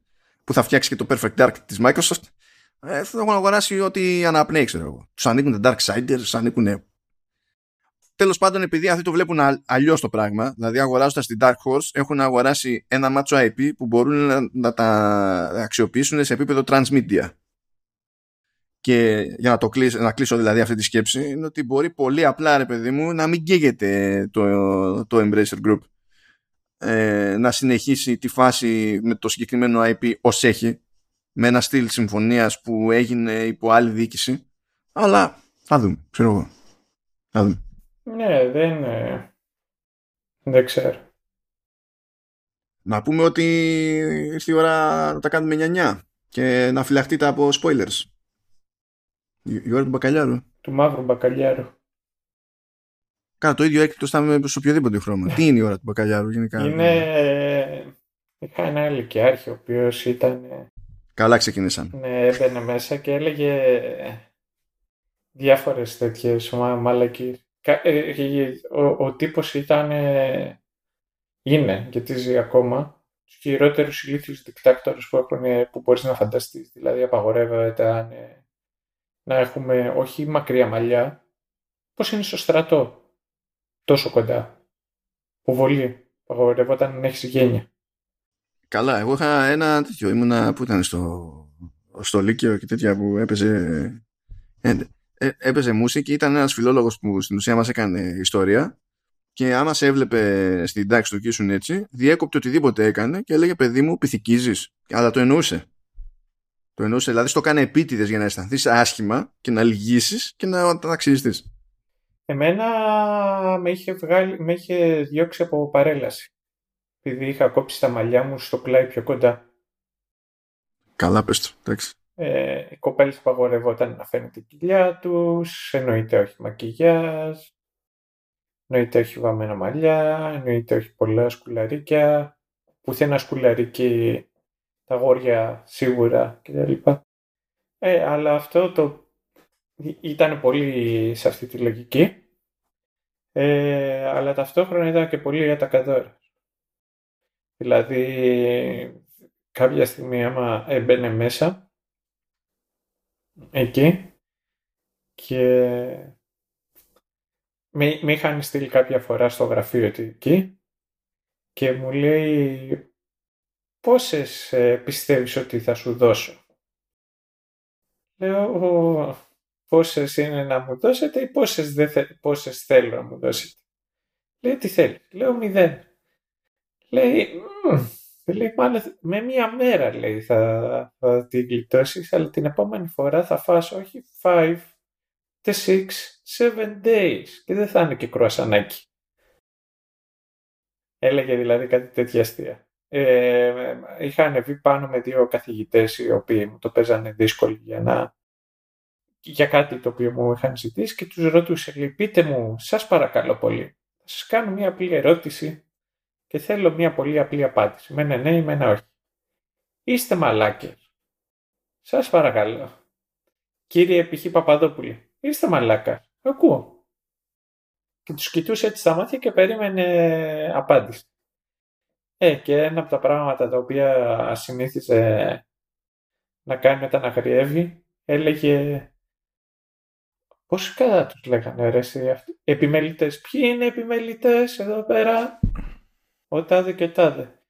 που θα φτιάξει και το Perfect Dark της Microsoft. Ε, θα έχουν αγοράσει ό,τι αναπνέει, ξέρω εγώ. Τους ανοίγουν τα Dark Siders, τους ανοίγουν τέλος πάντων επειδή αυτοί το βλέπουν αλλιώς το πράγμα, δηλαδή αγοράζοντας την Dark Horse έχουν αγοράσει ένα μάτσο IP που μπορούν να, να τα αξιοποιήσουν σε επίπεδο transmedia. Και για να, το κλείσω, να κλείσω δηλαδή αυτή τη σκέψη είναι ότι μπορεί πολύ απλά ρε παιδί μου να μην καίγεται το, το Embracer Group ε, να συνεχίσει τη φάση με το συγκεκριμένο IP ως έχει με ένα στυλ συμφωνίας που έγινε υπό άλλη διοίκηση αλλά θα δούμε, ξέρω εγώ. Θα δούμε. Ναι, δεν, δεν ξέρω. Να πούμε ότι ήρθε η ώρα να τα κάνουμε 9 και να φυλαχτείτε από spoilers. Η ώρα του μπακαλιάρου. Του μαύρου μπακαλιάρου. Κάνα το ίδιο έκπτωτο θα σε οποιοδήποτε χρώμα. Τι είναι η ώρα του μπακαλιάρου γενικά; Είναι... Είχα ένα ηλικιάρχη ο οποίος ήταν... Καλά ξεκινήσαν. Ναι, έμπαινε μέσα και έλεγε διάφορες τέτοιες μαλακίες. Ε, ο, ο τύπος ήταν, είναι, γιατί ζει ακόμα, τους χειρότερους ηλίθιους δικτάκτορες που, που μπορείς να φανταστείς. Δηλαδή απαγορεύεται να έχουμε όχι μακριά μαλλιά, πώς είναι στο στρατό, τόσο κοντά, που βολεί, απαγορεύονταν να έχεις γένεια. Καλά, εγώ είχα ένα τέτοιο, ήμουνα που ήταν στο, στο Λύκειο και τέτοια που έπαιζε ε, ε, έπαιζε μουσική, ήταν ένας φιλόλογος που στην ουσία μας έκανε ιστορία και άμα σε έβλεπε στην τάξη του και έτσι, διέκοπτε οτιδήποτε έκανε και έλεγε παιδί μου πυθικίζεις. Αλλά το εννοούσε. Το εννοούσε, δηλαδή στο έκανε επίτηδες για να αισθανθείς άσχημα και να λυγίσεις και να ταξιδιστεί. Εμένα με είχε, βγάλει, με είχε διώξει από παρέλαση. Επειδή είχα κόψει τα μαλλιά μου στο πλάι πιο κοντά. Καλά, πες το, εντάξει. Ε, οι κοπέλες απαγορευόταν να φαίνουν την κοιλιά τους, εννοείται όχι μακιγιάζ, εννοείται όχι βαμμένα μαλλιά, εννοείται όχι πολλά σκουλαρίκια, πουθενά σκουλαρίκι τα γόρια σίγουρα κτλ. Ε, αλλά αυτό το ήταν πολύ σε αυτή τη λογική, ε, αλλά ταυτόχρονα ήταν και πολύ ατακαδόρας. Δηλαδή, κάποια στιγμή άμα έμπαινε μέσα, εκεί και με, με είχαν στείλει κάποια φορά στο γραφείο εκεί και μου λέει πόσες ε, πιστεύεις ότι θα σου δώσω; Λέω πόσες είναι να μου δώσετε ή πόσες, δεν πόσες θέλω να μου δώσετε; Λέει τι θέλεις; Λέω μηδέν. Λέει Λέει, μάλλον με μία μέρα λέει θα, θα την γλιτώσεις, αλλά την επόμενη φορά θα φας όχι 5, 6, 7 days και δεν θα είναι και κρουασανάκι. Έλεγε δηλαδή κάτι τέτοια αστεία. Ε, είχα ανεβεί πάνω με δύο καθηγητές οι οποίοι μου το παίζανε δύσκολο για να για κάτι το οποίο μου είχαν ζητήσει και τους ρωτούσε, λέει, πείτε μου, σας παρακαλώ πολύ, θα σας κάνω μια απλή ερώτηση και θέλω μια πολύ απλή απάντηση. Με ένα ναι ή με ένα όχι. Είστε μαλάκες. Σας παρακαλώ. Κύριε π.χ. Παπαδόπουλη, είστε μαλάκας. Ακούω. Και τους κοιτούσε έτσι στα μάτια και περίμενε απάντηση. Ε, και ένα από τα πράγματα τα οποία συνήθιζε να κάνει μετά να γριεύει, έλεγε Πώς κατά τους λέγανε ρε εσύ αυτοί. Επιμελητές. Ποιοι είναι επιμελητές εδώ πέρα; Ο τάδε και τάδε.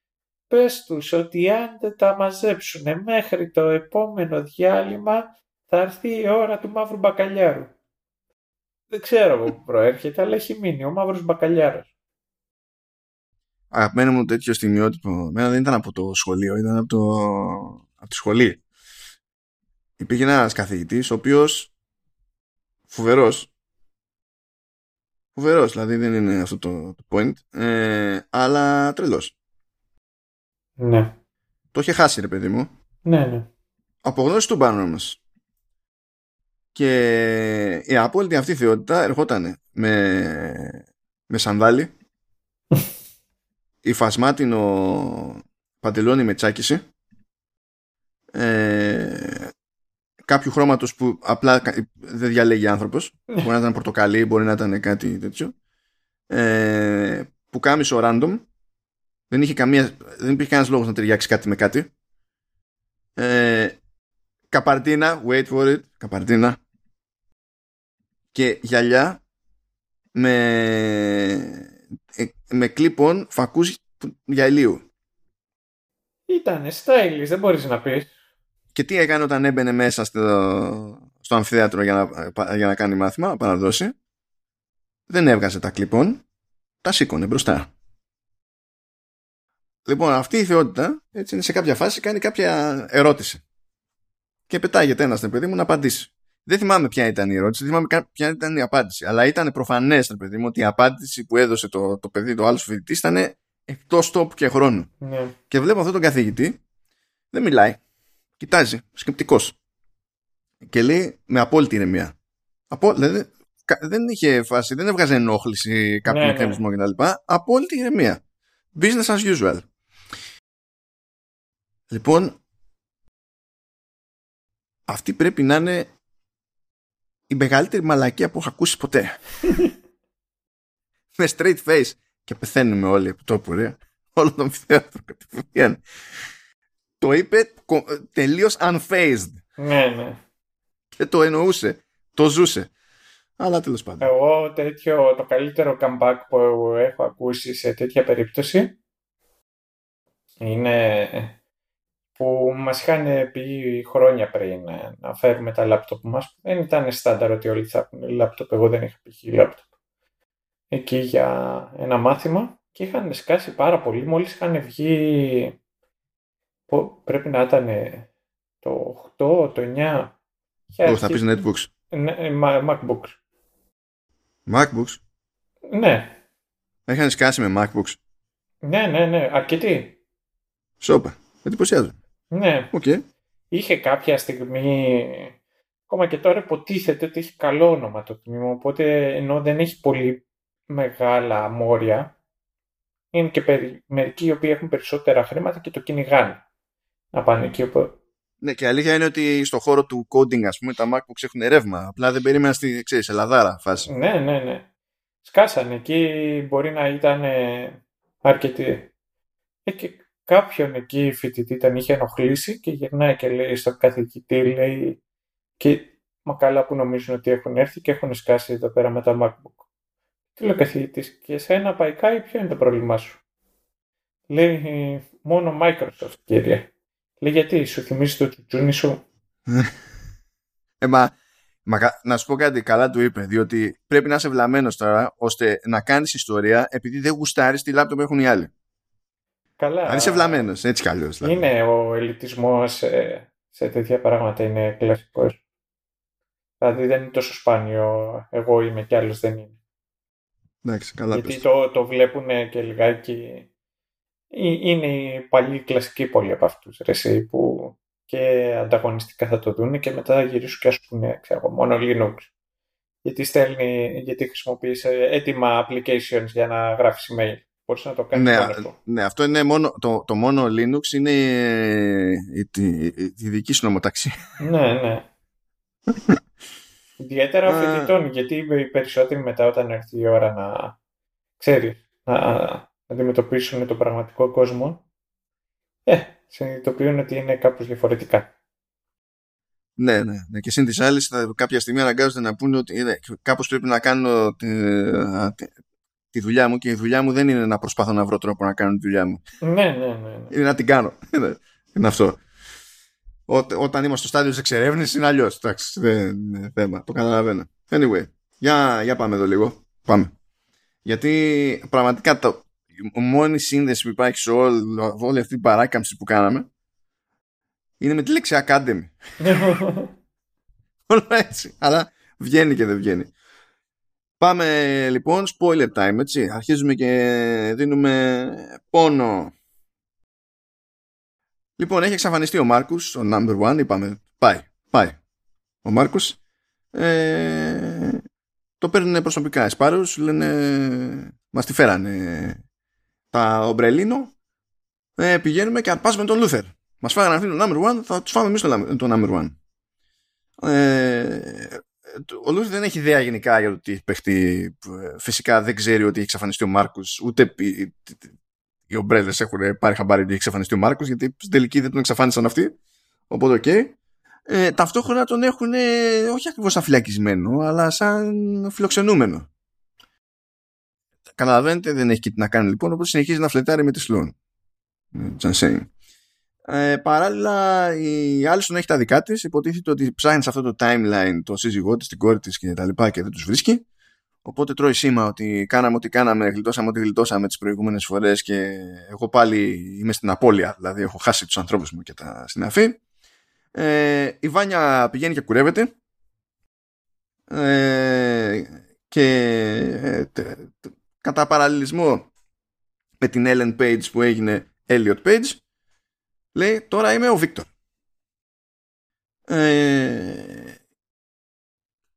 Πες τους ότι αν δεν τα μαζέψουν μέχρι το επόμενο διάλειμμα θα έρθει η ώρα του μαύρου μπακαλιάρου. Δεν ξέρω από πού προέρχεται, αλλά έχει μείνει ο μαύρος μπακαλιάρος. Αγαπημένο μου τέτοιο στιγμιότυπο, μένα δεν ήταν από το σχολείο, ήταν από, το... από τη σχολή. Υπήρχε ένας καθηγητής, ο οποίος φοβερός, Φοβερός, δηλαδή δεν είναι αυτό το, το point. Ε, αλλά τρελός. Ναι. Το είχε χάσει, ρε παιδί μου. Ναι, ναι. Απογνώση του πάνω μα. Και η απόλυτη αυτή θεότητα ερχόταν με, με σανδάλι, υφασμάτινο παντελόνι με τσάκιση, ε, κάποιου χρώματος που απλά δεν διαλέγει άνθρωπος. Ναι. μπορεί να ήταν πορτοκαλί, μπορεί να ήταν κάτι τέτοιο. Ε, που κάμισο random. Δεν, είχε καμία, δεν υπήρχε κανένας λόγος να ταιριάξει κάτι με κάτι. Ε, καπαρτίνα, wait for it, καπαρτίνα. Και γυαλιά με, ε, με κλίπων φακούς για ηλίου. Ήταν stylish, δεν μπορείς να πεις. Και τι έκανε όταν έμπαινε μέσα στο, στο αμφιθέατρο για να, για να κάνει μάθημα, να παραδώσει. Δεν έβγαζε τα κλίπων, τα σήκωνε μπροστά. Λοιπόν, αυτή η θεότητα έτσι είναι σε κάποια φάση κάνει κάποια ερώτηση. Και πετάγεται ένας παιδί μου να απαντήσει. Δεν θυμάμαι ποια ήταν η ερώτηση, δεν θυμάμαι ποια ήταν η απάντηση. Αλλά ήταν προφανές, παιδί μου, ότι η απάντηση που έδωσε το, το παιδί, το άλλος φοιτητής, ήταν εκτός τόπου και χρόνου. Ναι. Και βλέπω αυτόν τον καθηγητή, δεν μιλάει. Κοιτάζει, σκεπτικός. Και λέει με απόλυτη ηρεμία. Από, δηλαδή, δεν είχε φάση, δεν έβγαζε ενόχληση κάποιον ναι, εκκρεμισμό ναι. κτλ. Απόλυτη ηρεμία. Business as usual. Λοιπόν, αυτή πρέπει να είναι η μεγαλύτερη μαλακία που έχω ακούσει ποτέ. Με straight face. Και πεθαίνουμε όλοι από τόπου, ρε. Όλο τον θέατρο κατευθείαν. Το είπε τελείως unfazed. Ναι, ναι. Και το εννοούσε. Το ζούσε. Αλλά τέλος πάντων. Εγώ τέτοιο, το καλύτερο comeback που έχω ακούσει σε τέτοια περίπτωση είναι που μας είχαν πει χρόνια πριν ε, να φέρουμε τα λάπτοπ μας. Δεν ήταν στάνταρ ότι όλοι θα έχουν λάπτοπ. Εγώ δεν είχα πει λάπτοπ. Εκεί για ένα μάθημα και είχαν σκάσει πάρα πολύ. Μόλις είχαν βγει, πρέπει να ήταν το 8, το 9. Όχι, θα πεις netbooks. Ναι, ε, macbooks. Macbooks; Ναι. Έχανε σκάσει με Macbooks; Ναι, ναι, ναι. Αρκετοί. Σόπα. Εντυπωσιάζω. Ναι. Okay. Είχε κάποια στιγμή, ακόμα και τώρα υποτίθεται ότι έχει καλό όνομα το τμήμα, οπότε ενώ δεν έχει πολύ μεγάλα μόρια, είναι και μερικοί οι οποίοι έχουν περισσότερα χρήματα και το κυνηγάνε να πάνε εκεί. Οπότε... Ναι, και η αλήθεια είναι ότι στο χώρο του coding, ας πούμε, τα MacBooks έχουν ρεύμα. Απλά δεν περίμενα στη, ξέρεις, Ελλαδάρα φάση. Ναι, ναι, ναι. Σκάσανε. Εκεί μπορεί να ήταν αρκετοί. Ε, και κάποιον εκεί φοιτητή τον είχε ενοχλήσει και γυρνάει και λέει στον καθηγητή, λέει και μα καλά που νομίζουν ότι έχουν έρθει και έχουν σκάσει εδώ πέρα με τα MacBook. Τι λέει ο καθηγητής, και εσένα παϊκά ποιο είναι το πρόβλημά σου; Λέει μόνο Microsoft κύριε. Λέει γιατί σου θυμίζει το τσουτσούνι σου; ε, μα, μα, να σου πω κάτι καλά του είπε, διότι πρέπει να είσαι βλαμμένος τώρα ώστε να κάνεις ιστορία επειδή δεν γουστάρεις τη λάπτοπ που έχουν οι άλλοι. Καλά. Αν είσαι βλαμμένος, έτσι κι αλλιώς. Δηλαδή. Είναι ο ελιτισμός σε, σε τέτοια πράγματα, είναι κλασικός. Δηλαδή δεν είναι τόσο σπάνιο. Εγώ είμαι κι άλλος δεν είναι. Εντάξει, καλά Γιατί το, το βλέπουν και λιγάκι. Είναι η παλιή κλασική πόλη από αυτούς που και ανταγωνιστικά θα το δουν και μετά θα γυρίσουν και ας πούνε, ξέρω, μόνο Linux. Γιατί, στέλνει, γιατί χρησιμοποιείς έτοιμα applications για να γράφεις email να το ναι, ναι, αυτό είναι μόνο, το, το μόνο Linux είναι η, η, δική σου νομοταξία. ναι, ναι. Ιδιαίτερα φοιτητών, γιατί οι περισσότεροι μετά όταν έρθει η ώρα να, ξέρει, να αντιμετωπίσουν τον πραγματικό κόσμο, ε, συνειδητοποιούν ότι είναι κάπως διαφορετικά. Ναι, ναι, ναι. Και συν της άλλης, κάποια στιγμή αναγκάζονται να πούνε ότι ε, κάπως πρέπει να κάνω τη δουλειά μου και η δουλειά μου δεν είναι να προσπαθώ να βρω τρόπο να κάνω τη δουλειά μου. Ναι, ναι, ναι. ναι. Είναι να την κάνω. είναι αυτό. Ό, όταν είμαστε στο στάδιο της εξερεύνησης είναι αλλιώς. Εντάξει, δεν είναι θέμα. Το καταλαβαίνω. Anyway, για, για πάμε εδώ λίγο. Πάμε. Γιατί πραγματικά το, η μόνη σύνδεση που υπάρχει σε όλη, όλη αυτή την παράκαμψη που κάναμε είναι με τη λέξη Academy. Όλο έτσι. Αλλά βγαίνει και δεν βγαίνει. Πάμε λοιπόν, spoiler time, έτσι. Αρχίζουμε και δίνουμε πόνο. Λοιπόν, έχει εξαφανιστεί ο Μάρκους, ο number one, είπαμε, πάει, πάει. Ο Μάρκους ε, το παίρνουν προσωπικά οι Sparrows, λένε, μας τη φέρανε τα ομπρελίνο, ε, πηγαίνουμε και αρπάζουμε τον Λούθερ. Μας φάγανε αυτοί το number one, θα τους φάμε εμείς το, number one. Ε, ο Λούθερ δεν έχει ιδέα γενικά για το τι έχει παιχτεί. Φυσικά δεν ξέρει ότι έχει εξαφανιστεί ο Μάρκο, ούτε οι ομπρέλες έχουν πάρει χαμπάρι ότι έχει εξαφανιστεί ο Μάρκο, γιατί στην τελική δεν τον εξαφάνισαν αυτοί. Οπότε, ok. Okay. Ε, ταυτόχρονα τον έχουν όχι ακριβώς σαν φυλακισμένο, αλλά σαν φιλοξενούμενο. καταλαβαίνετε δεν έχει και τι να κάνει λοιπόν οπότε συνεχίζει να φλερτάρει με τη Sloan just ε, παράλληλα η Άλισον έχει τα δικά της. υποτίθεται ότι ψάχνει σε αυτό το timeline το σύζυγό της, την κόρη της και τα λοιπά και δεν τους βρίσκει. Οπότε τρώει σήμα ότι κάναμε ό,τι κάναμε γλιτώσαμε ό,τι γλιτώσαμε τις προηγούμενες φορές και εγώ πάλι είμαι στην απώλεια. Δηλαδή έχω χάσει τους ανθρώπους μου και τα συναφή. Ε, η Βάνια πηγαίνει και κουρεύεται. Ε, και ε, κατά παραλληλισμό με την Ellen Page που έγινε Elliot Page λέει τώρα είμαι ο Βίκτορ ε,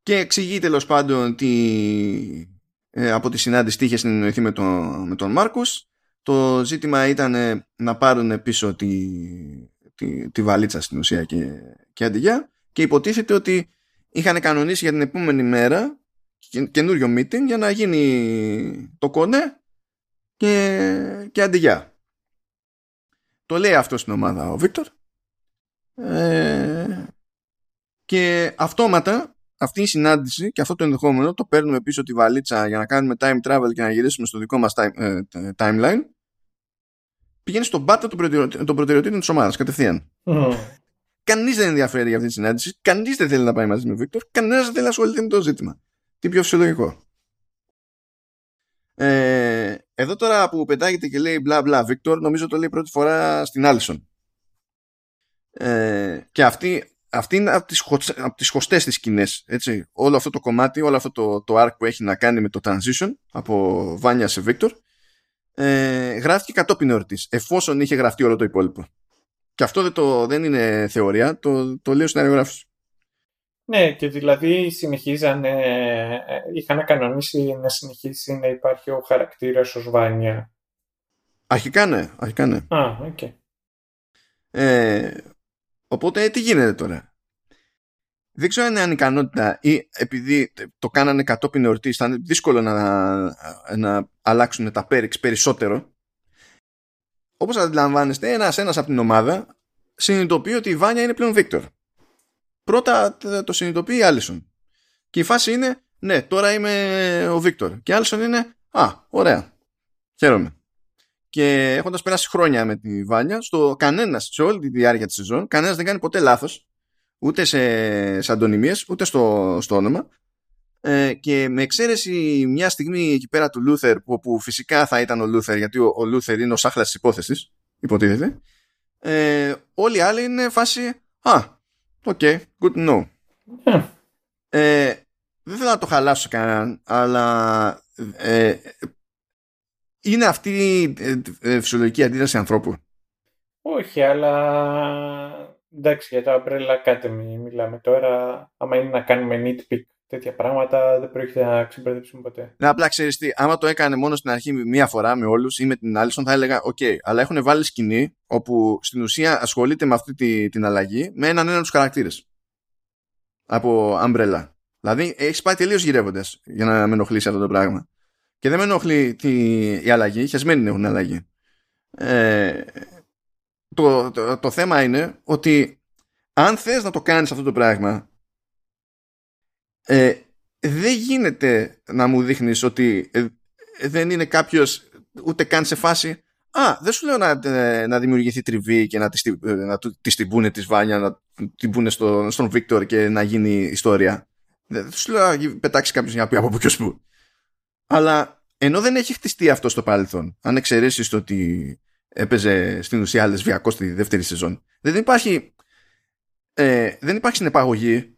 και εξηγεί τέλος πάντων ότι ε, από τη συνάντηση τι είχε συνεννοηθεί με τον, με τον Μάρκους. Το ζήτημα ήταν να πάρουν πίσω τη, τη, τη βαλίτσα στην ουσία και, και αντιγιά και υποτίθεται ότι είχαν κανονίσει για την επόμενη μέρα καινούριο meeting για να γίνει το κονέ και, και αντιγιά. Το λέει αυτό στην ομάδα ο Βίκτορ ε, και αυτόματα αυτή η συνάντηση και αυτό το ενδεχόμενο το παίρνουμε πίσω τη βαλίτσα για να κάνουμε time travel και να γυρίσουμε στο δικό μας time, ε, timeline πηγαίνει στον πάτο των προτεραιοτήτων της ομάδας κατευθείαν. Mm. Κανείς δεν ενδιαφέρει για αυτή τη συνάντηση, κανείς δεν θέλει να πάει μαζί με Βίκτορ, κανένας δεν θέλει να ασχοληθεί με το ζήτημα. Τι πιο φυσιολογικό. Ε, εδώ τώρα που πετάγεται και λέει μπλα μπλα Βίκτορ, νομίζω το λέει πρώτη φορά στην Άλισον. Ε, και αυτή, αυτή είναι από τις, από τις χωστές τις σκηνές έτσι. όλο αυτό το κομμάτι όλο αυτό το, το arc που έχει να κάνει με το transition από Βάνια σε Βίκτορ ε, γράφτηκε κατόπιν εορτής εφόσον είχε γραφτεί όλο το υπόλοιπο και αυτό δεν, το, δεν είναι θεωρία το, το λέει ο σενάριογράφος ναι, και δηλαδή συνεχίζανε, είχαν κανονίσει να συνεχίσει να υπάρχει ο χαρακτήρας ως Βάνια. Αρχικά ναι, αρχικά ναι. Α, ok. Okay. Ε, οπότε τι γίνεται τώρα; Δεν ξέρω αν είναι ανικανότητα ή επειδή το κάνανε κατόπιν εορτής, ήταν δύσκολο να, να αλλάξουν τα πέριξ περισσότερο. Όπως αντιλαμβάνεστε, ένας ένας από την ομάδα συνειδητοποιεί ότι η Βάνια είναι πλέον Βίκτορ πρώτα το συνειδητοποιεί η Άλισον. Και η φάση είναι, ναι, τώρα είμαι ο Βίκτορ. Και η Άλισον είναι, α, ωραία. Χαίρομαι. Και έχοντας περάσει χρόνια με τη Βάνια, στο κανένας, σε όλη τη διάρκεια της σεζόν, κανένας δεν κάνει ποτέ λάθος, ούτε σε, σε αντωνυμίες, ούτε στο, στο όνομα. Ε, και με εξαίρεση μια στιγμή εκεί πέρα του Λούθερ, που, που φυσικά θα ήταν ο Λούθερ, γιατί ο, ο Λούθερ είναι ο σάχλας της υπόθεσης, υποτίθεται. Ε, όλοι οι άλλοι είναι φάση, α, Ok, okay, good to know. Ε, δεν θέλω να το χαλάσω κανέναν, αλλά ε, είναι αυτή η ε, ε, φυσιολογική αντίδραση ανθρώπου. Όχι, αλλά εντάξει, για το Umbrella Academy μιλάμε τώρα. Άμα είναι να κάνουμε nitpick τέτοια πράγματα, δεν πρόκειται να ξεμπερδέψουμε ποτέ. Ναι, απλά ξέρεις τι, άμα το έκανε μόνο στην αρχή μία φορά με όλους ή με την Άλισον, θα έλεγα: Ok, okay, αλλά έχουν βάλει σκηνή όπου στην ουσία ασχολείται με αυτή τη, την αλλαγή με έναν ένα τους χαρακτήρες από Umbrella. Δηλαδή έχεις πάει τελείως γυρεύοντας για να με ενοχλήσει αυτό το πράγμα. Και δεν με ενοχλεί τη, η αλλαγή, χεσμένοι έχουν αλλαγή. Ε, το, το, το, θέμα είναι ότι αν θες να το κάνεις αυτό το πράγμα ε, δεν γίνεται να μου δείχνεις ότι ε, δεν είναι κάποιος ούτε καν σε φάση Α, δεν σου λέω να, ε, να δημιουργηθεί τριβή και να τη, ε, να τη την πούνε της Βάνια, να την πούνε στο, στον Βίκτορ και να γίνει ιστορία. Δεν σου λέω να πετάξει κάποιος για να πει από ποιος που. Αλλά ενώ δεν έχει χτιστεί αυτό στο παρελθόν, αν εξαιρέσεις το ότι έπαιζε στην ουσία λεσβιακό στη δεύτερη σεζόν, δεν υπάρχει, ε, δεν υπάρχει συνεπαγωγή.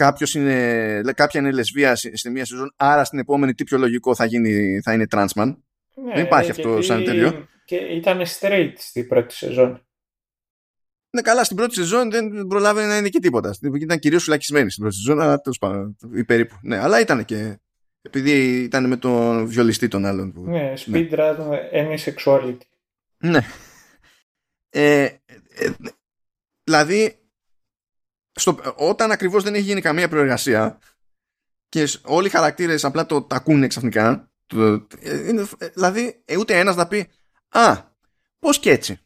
Κάποιος είναι, κάποια είναι λεσβία στη μία σεζόν, άρα στην επόμενη τι πιο λογικό θα, γίνει, θα είναι τρανσμαν; Ναι, δεν υπάρχει αυτό σαν τέλειο. Και ήταν straight στην πρώτη σεζόν. Ναι, καλά, στην πρώτη σεζόν δεν προλάβαινε να είναι και τίποτα. Ήταν κυρίως φυλακισμένη στην πρώτη σεζόν, αλλά τέλος πάντων. Ή περίπου. Ναι, αλλά ήταν και. Επειδή ήταν με τον βιολιστή των άλλων. Που... Ναι, speed ναι. run, any sexuality. Ναι. Ε, ε, δηλαδή, στο, όταν ακριβώς δεν έχει γίνει καμία προεργασία και όλοι οι χαρακτήρες απλά το τακούνε ξαφνικά είναι, δηλαδή ούτε ένας να πει «Α, πώς και έτσι».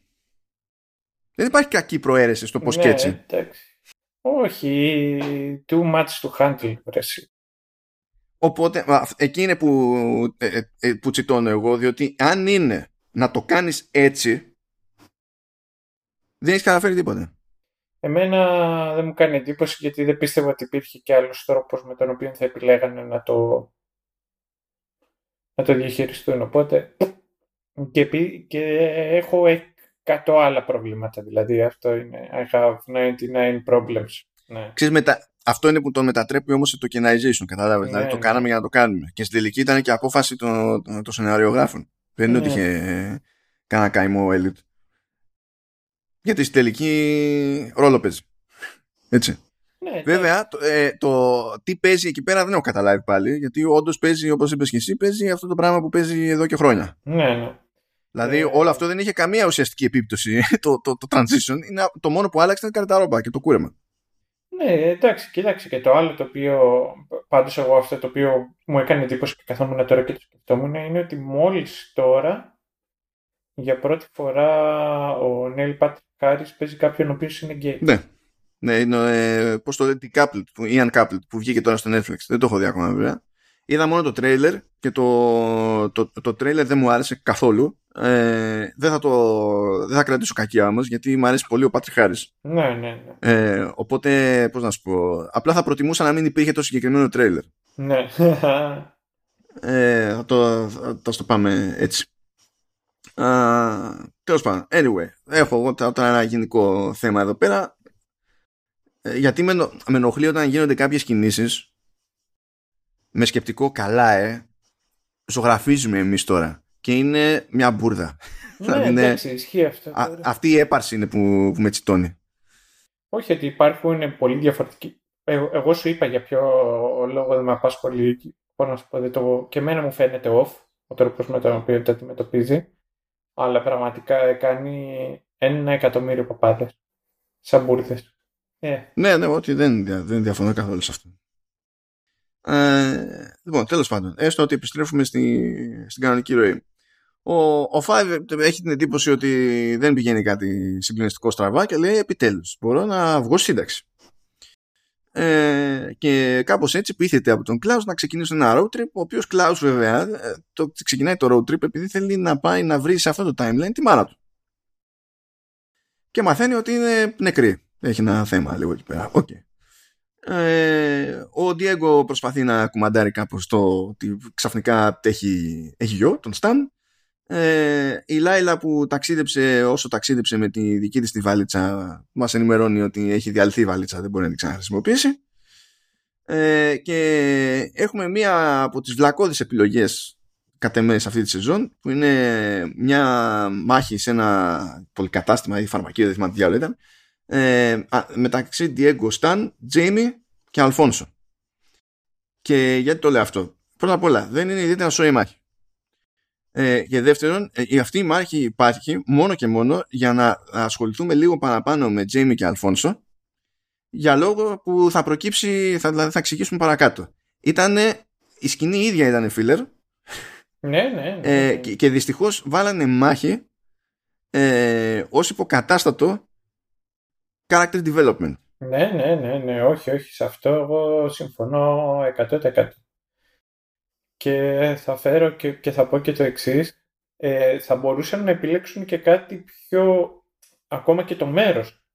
Δεν υπάρχει κακή προαίρεση στο πώς ναι, και έτσι. Εντάξει. Όχι, too much to handle. Οπότε, εκεί είναι που, ε, ε, που τσιτώνω εγώ, διότι αν είναι να το κάνεις έτσι, δεν έχεις καταφέρει τίποτα. Εμένα δεν μου κάνει εντύπωση γιατί δεν πίστευα ότι υπήρχε και άλλος τρόπος με τον οποίο θα επιλέγανε να το, να το διαχειριστούν. Οπότε και, και έχω 100 άλλα προβλήματα. Δηλαδή αυτό είναι I have 99 problems. Ναι. Ξέρεις, μετα... Αυτό είναι που το μετατρέπει όμως σε tokenization, κατάλαβες. δηλαδή το ναι. κάναμε για να το κάνουμε. Και στην τελική ήταν και απόφαση των, των σεναριογράφων. Δεν είναι ότι ναι. είχε κανένα καημό elite. Γιατί στην τελική ρόλο παίζει. Έτσι. Ναι, Βέβαια, το, ε, το, τι παίζει εκεί πέρα δεν έχω καταλάβει πάλι. Γιατί όντως παίζει, όπως είπες και εσύ, παίζει αυτό το πράγμα που παίζει εδώ και χρόνια. Ναι, ναι. Δηλαδή, ε, όλο αυτό δεν είχε καμία ουσιαστική επίπτωση. το, το, το transition είναι το μόνο που άλλαξε ήταν η γκαρνταρόμπα και το κούρεμα. Ναι, εντάξει, κοίταξε και το άλλο το οποίο. Πάντως, εγώ αυτό το οποίο μου έκανε εντύπωση και καθόμουν τώρα και το σκεφτόμουν είναι ότι μόλις τώρα για πρώτη φορά ο Νιλ Πάτρικ Χάρις παίζει κάποιον ο οποίος είναι γκέι. Ναι. Ναι, είναι, ε, πώς το λέτε, Uncoupled, που, Uncoupled, που βγήκε τώρα στο Netflix. Δεν το έχω δει ακόμα βέβαια. Είδα μόνο το τρέιλερ και το, το, το, τρέιλερ δεν μου άρεσε καθόλου. Ε, δεν, θα το, δεν θα κρατήσω κακία όμως γιατί μου αρέσει πολύ ο Πάτρι Χάρη. Ναι, ναι, ναι. Ε, οπότε, πώς να σου πω. Απλά θα προτιμούσα να μην υπήρχε το συγκεκριμένο τρέιλερ. Ναι. ε, θα, το, θα, θα το πάμε έτσι. Uh, Τέλος πάντων, anyway, έχω εγώ τώρα ένα γενικό θέμα εδώ πέρα. Ε, γιατί με, με ενοχλεί όταν γίνονται κάποιες κινήσεις με σκεπτικό καλά, ε, ζωγραφίζουμε εμείς τώρα. Και είναι μια μπουρδα. Ναι, δηλαδή εντάξει, ισχύει αυτό. Α, αυτή η έπαρση είναι που, που με τσιτώνει. Όχι, ότι υπάρχουν πολύ διαφορετικοί. Εγώ, εγώ σου είπα για ποιο λόγο δεν με απασχολεί. Πώς να σου πω, το... και εμένα μου φαίνεται off ο τρόπος με τον οποίο το αντιμετωπίζει αλλά πραγματικά κάνει ένα εκατομμύριο παπάδες σαν μπουρδες. Ε. Ναι, ναι, ότι δεν, δεν διαφωνώ καθόλου σε αυτό. Ε, λοιπόν, τέλος πάντων, έστω ότι επιστρέφουμε στη, στην κανονική ροή. Ο, ο Five έχει την εντύπωση ότι δεν πηγαίνει κάτι συγκλονιστικό στραβά και λέει επιτέλους μπορώ να βγω σύνταξη. Ε, και κάπως έτσι πείθεται από τον Klaus να ξεκινήσει ένα road trip ο οποίος Klaus βέβαια ε, το, ξεκινάει το road trip επειδή θέλει να πάει να βρει σε αυτό το timeline τη μάνα του. Και μαθαίνει ότι είναι νεκρή. Έχει ένα θέμα λίγο εκεί πέρα. Okay. ε, ο Diego προσπαθεί να κουμαντάρει κάπως το ότι ξαφνικά έχει, έχει γιο τον Stan ε, η Λάιλα που ταξίδεψε όσο ταξίδεψε με τη δική της τη βάλιτσα μας ενημερώνει ότι έχει διαλυθεί η βάλιτσα δεν μπορεί να την ξαναχρησιμοποιήσει. Ε, και έχουμε μία από τις βλακώδεις επιλογές κατ' εμές σε αυτή τη σεζόν που είναι μια μάχη σε ένα πολυκατάστημα ή φαρμακείο δεν θυμάμαι τι άλλο ήταν ε, μεταξύ Diego Stan, Jamie και Αλφόνσο και γιατί το λέω αυτό; Πρώτα απ' όλα δεν είναι ιδιαίτερα σώη μάχη ε, και δεύτερον, ε, αυτή η μάχη υπάρχει μόνο και μόνο για να ασχοληθούμε λίγο παραπάνω με Τζέιμι και Αλφόνσο για λόγο που θα προκύψει, θα, δηλαδή θα εξηγήσουμε παρακάτω. Ήτανε, η σκηνή ίδια ήταν filler. Ναι, ναι. ναι, ε, ναι. και, και δυστυχώς βάλανε μάχη ε, ως υποκατάστατο character development. Ναι, ναι, ναι, ναι, όχι, όχι, σε αυτό εγώ συμφωνώ 100%. Και θα φέρω και, και θα πω και το εξής. Ε, θα μπορούσαν να επιλέξουν και κάτι πιο, ακόμα και το μέρος,